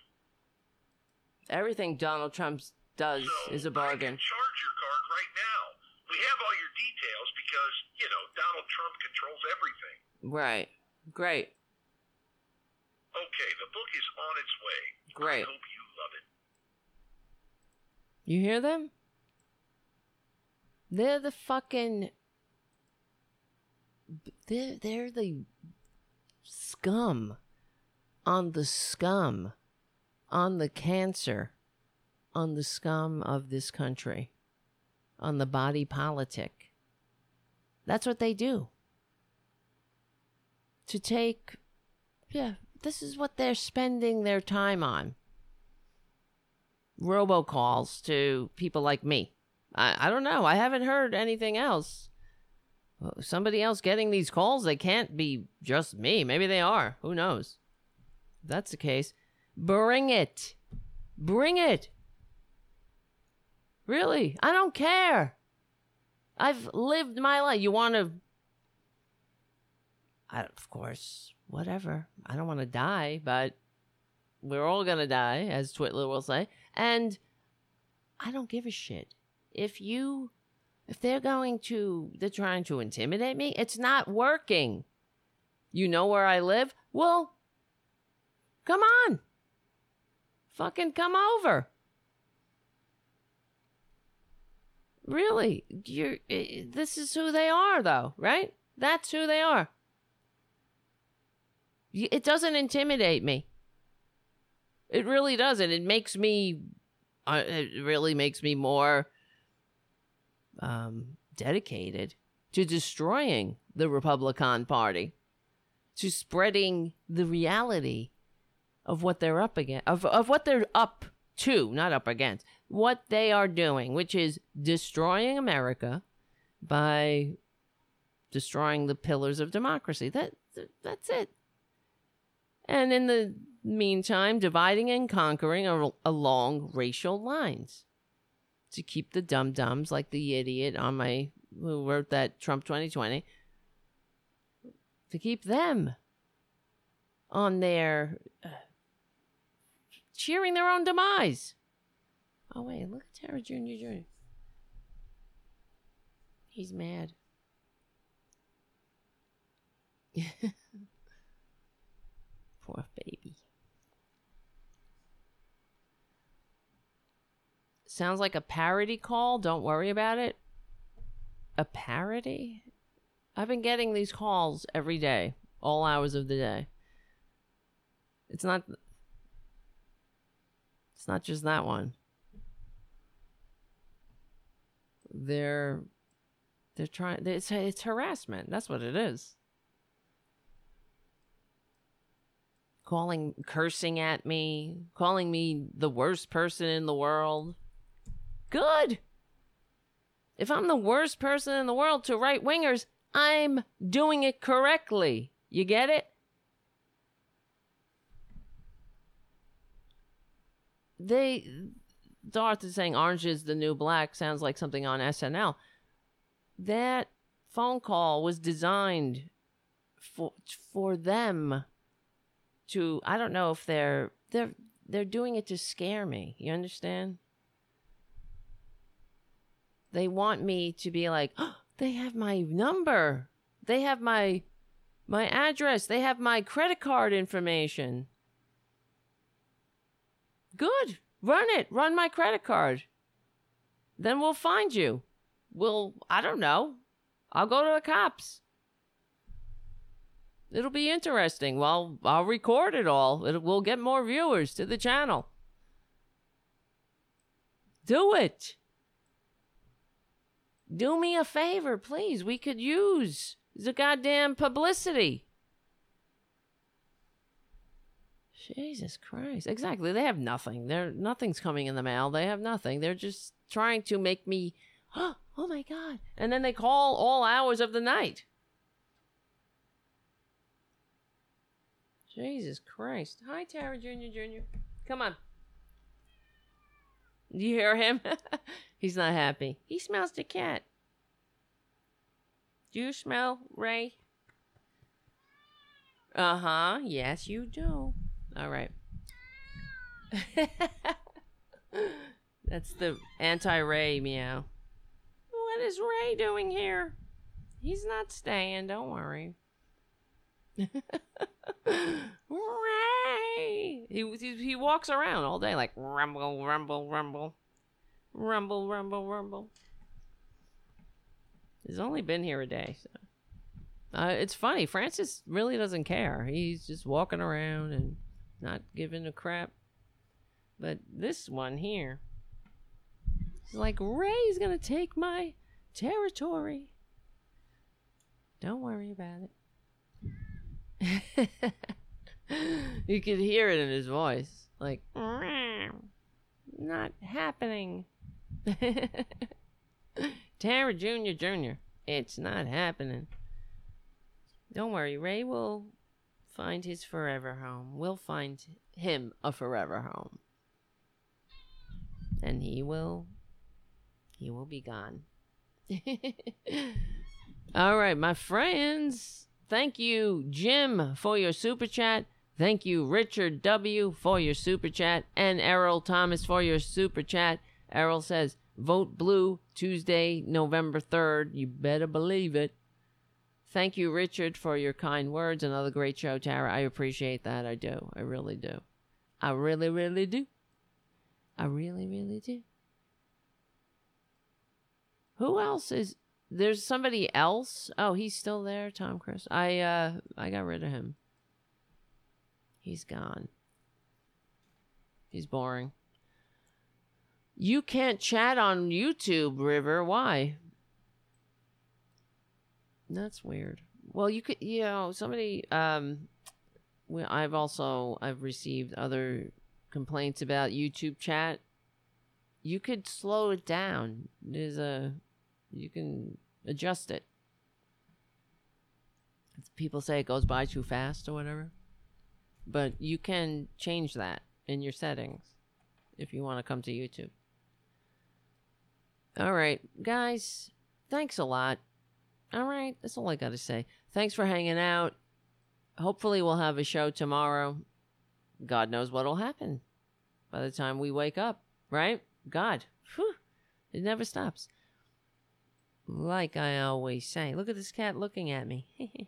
Everything Donald Trump does So, is a bargain. charge your card right now. We have all your details because, you know, Donald Trump controls everything. Right. Great. Okay, the book is on its way. Great. I hope you love it. You hear them? They're the fucking. They're, they're the scum on the scum on the cancer on the scum of this country on the body politic. That's what they do. To take. Yeah, this is what they're spending their time on robocalls to people like me. I, I don't know. I haven't heard anything else. Somebody else getting these calls, they can't be just me. Maybe they are. Who knows? If that's the case, bring it. Bring it. Really? I don't care. I've lived my life. You want to. I, of course, whatever. I don't want to die, but we're all going to die, as Twitler will say. And I don't give a shit. If you, if they're going to, they're trying to intimidate me, it's not working. You know where I live? Well, come on. Fucking come over. Really? You're, this is who they are, though, right? That's who they are. It doesn't intimidate me. It really doesn't. It makes me. Uh, it really makes me more um, dedicated to destroying the Republican Party, to spreading the reality of what they're up against, of of what they're up to, not up against, what they are doing, which is destroying America by destroying the pillars of democracy. That that's it. And in the meantime, dividing and conquering al- along racial lines to keep the dum dums like the idiot on my who wrote that Trump 2020 to keep them on their uh, cheering their own demise. Oh wait, look at Tara Jr. Jr. He's mad. Poor baby. Sounds like a parody call. Don't worry about it. A parody? I've been getting these calls every day, all hours of the day. It's not It's not just that one. They're they're trying it's it's harassment. That's what it is. calling cursing at me, calling me the worst person in the world. Good. If I'm the worst person in the world to right wingers, I'm doing it correctly. You get it? They Darth is saying orange is the new black sounds like something on SNL. That phone call was designed for for them to I don't know if they're they're they're doing it to scare me. You understand? They want me to be like, oh, they have my number. They have my my address. They have my credit card information. Good. Run it. Run my credit card. Then we'll find you. We'll, I don't know. I'll go to the cops. It'll be interesting. Well, I'll record it all. It will get more viewers to the channel. Do it. Do me a favor, please. We could use the goddamn publicity. Jesus Christ. Exactly. They have nothing. They're nothing's coming in the mail. They have nothing. They're just trying to make me oh, oh my god. And then they call all hours of the night. Jesus Christ. Hi Tara Jr. Jr. Come on. Do you hear him? He's not happy. He smells the cat. Do you smell Ray? Uh huh. Yes, you do. All right. That's the anti Ray meow. What is Ray doing here? He's not staying, don't worry. He, he, he walks around all day like rumble, rumble, rumble. Rumble, rumble, rumble. He's only been here a day, so. Uh, it's funny. Francis really doesn't care. He's just walking around and not giving a crap. But this one here, he's like, Ray's gonna take my territory. Don't worry about it. you could hear it in his voice. Like, not happening. Tara Jr. Jr. It's not happening. Don't worry, Ray will find his forever home. We'll find him a forever home. And he will he will be gone. All right, my friends. Thank you, Jim, for your super chat. Thank you, Richard W, for your super chat, and Errol Thomas for your super chat. Errol says, "Vote blue Tuesday, November third. You better believe it." Thank you, Richard, for your kind words. Another great show, Tara. I appreciate that. I do. I really do. I really, really do. I really, really do. Who else is there's somebody else? Oh, he's still there, Tom Chris. I uh I got rid of him. He's gone. He's boring. You can't chat on YouTube, River. Why? That's weird. Well, you could, you know, somebody. Um, we, I've also I've received other complaints about YouTube chat. You could slow it down. There's a, you can adjust it. People say it goes by too fast or whatever, but you can change that in your settings if you want to come to YouTube. All right, guys, thanks a lot. All right, that's all I got to say. Thanks for hanging out. Hopefully, we'll have a show tomorrow. God knows what'll happen by the time we wake up, right? God, whew, it never stops. Like I always say, look at this cat looking at me.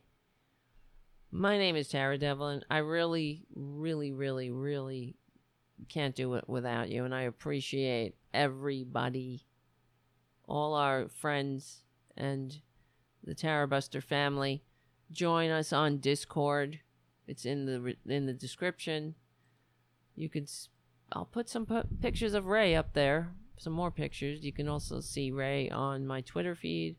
My name is Tara Dublin. I really, really, really, really can't do it without you, and I appreciate everybody, all our friends, and the Tara Buster family. Join us on Discord. It's in the in the description. You could. I'll put some pictures of Ray up there. Some more pictures. You can also see Ray on my Twitter feed.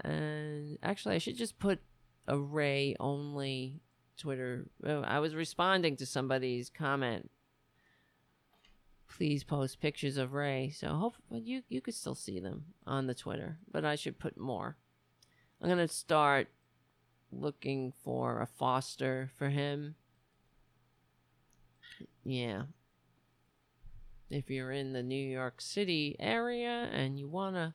And actually, I should just put a Ray only Twitter. Oh, I was responding to somebody's comment. Please post pictures of Ray. So hopefully you you could still see them on the Twitter, but I should put more. I'm gonna start looking for a foster for him. Yeah. If you're in the New York City area and you want to,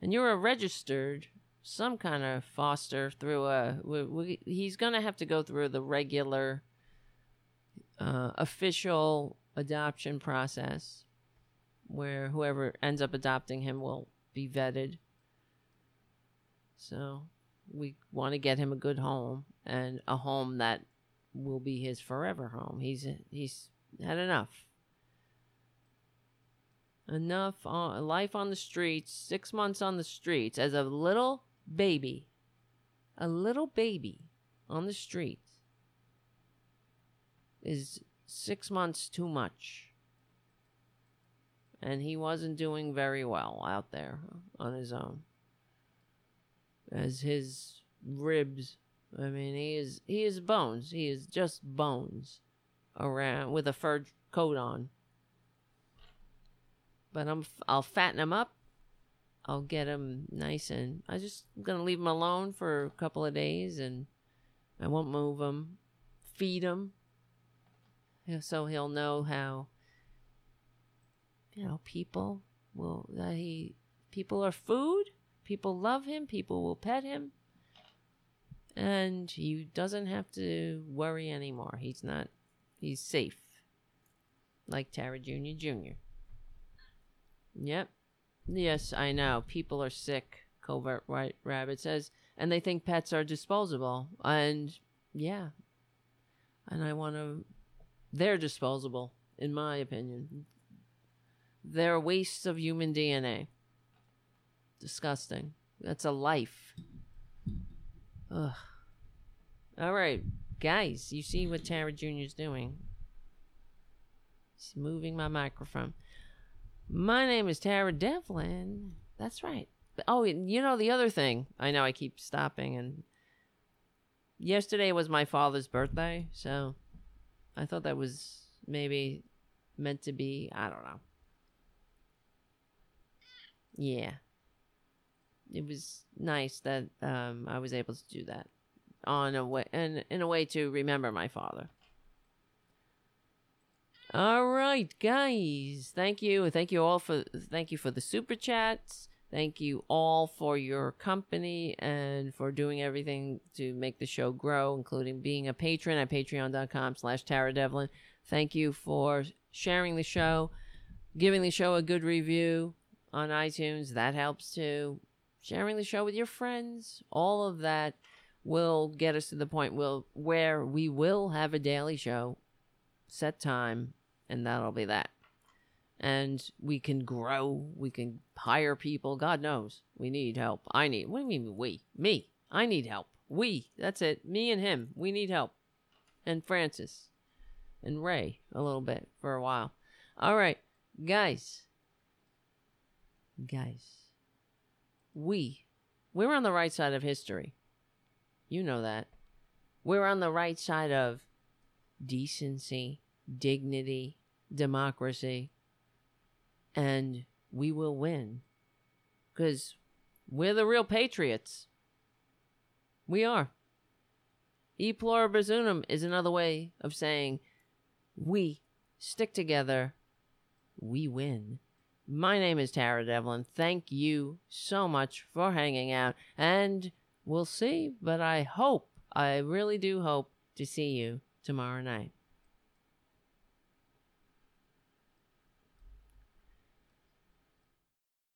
and you're a registered some kind of foster through a, we, we, he's going to have to go through the regular uh, official adoption process where whoever ends up adopting him will be vetted. So we want to get him a good home and a home that will be his forever home. He's he's had enough. Enough on, life on the streets, 6 months on the streets as a little baby. A little baby on the streets is 6 months too much. And he wasn't doing very well out there on his own. As his ribs I mean, he is he is bones. He is just bones around with a fur coat on. But I'm I'll fatten him up. I'll get him nice and I'm just gonna leave him alone for a couple of days and I won't move him, feed him, so he'll know how. You know, people will that he people are food. People love him. People will pet him and he doesn't have to worry anymore. He's not, he's safe. Like Tara Jr. Jr. Yep. Yes, I know. People are sick, Covert White Rabbit says, and they think pets are disposable. And yeah. And I want to, they're disposable, in my opinion. They're wastes of human DNA. Disgusting. That's a life. Ugh. All right, guys, you see what Tara is doing. He's moving my microphone. My name is Tara Dublin. That's right. Oh, you know the other thing. I know I keep stopping and yesterday was my father's birthday, so I thought that was maybe meant to be, I don't know. Yeah it was nice that um, I was able to do that on a way and in a way to remember my father. All right, guys. Thank you. Thank you all for thank you for the super chats. Thank you all for your company and for doing everything to make the show grow, including being a patron at patreon.com slash Tara Dublin. Thank you for sharing the show, giving the show a good review on iTunes. That helps too sharing the show with your friends, all of that will get us to the point will where we will have a daily show, set time, and that'll be that. And we can grow, we can hire people. God knows we need help. I need. What do you mean we? Me. I need help. We. That's it. Me and him. We need help. And Francis. And Ray a little bit for a while. All right, guys. Guys we, we're on the right side of history. You know that. We're on the right side of decency, dignity, democracy, and we will win. Because we're the real patriots. We are. E pluribus unum is another way of saying we stick together, we win. My name is Tara Dublin. Thank you so much for hanging out. And we'll see, but I hope, I really do hope to see you tomorrow night.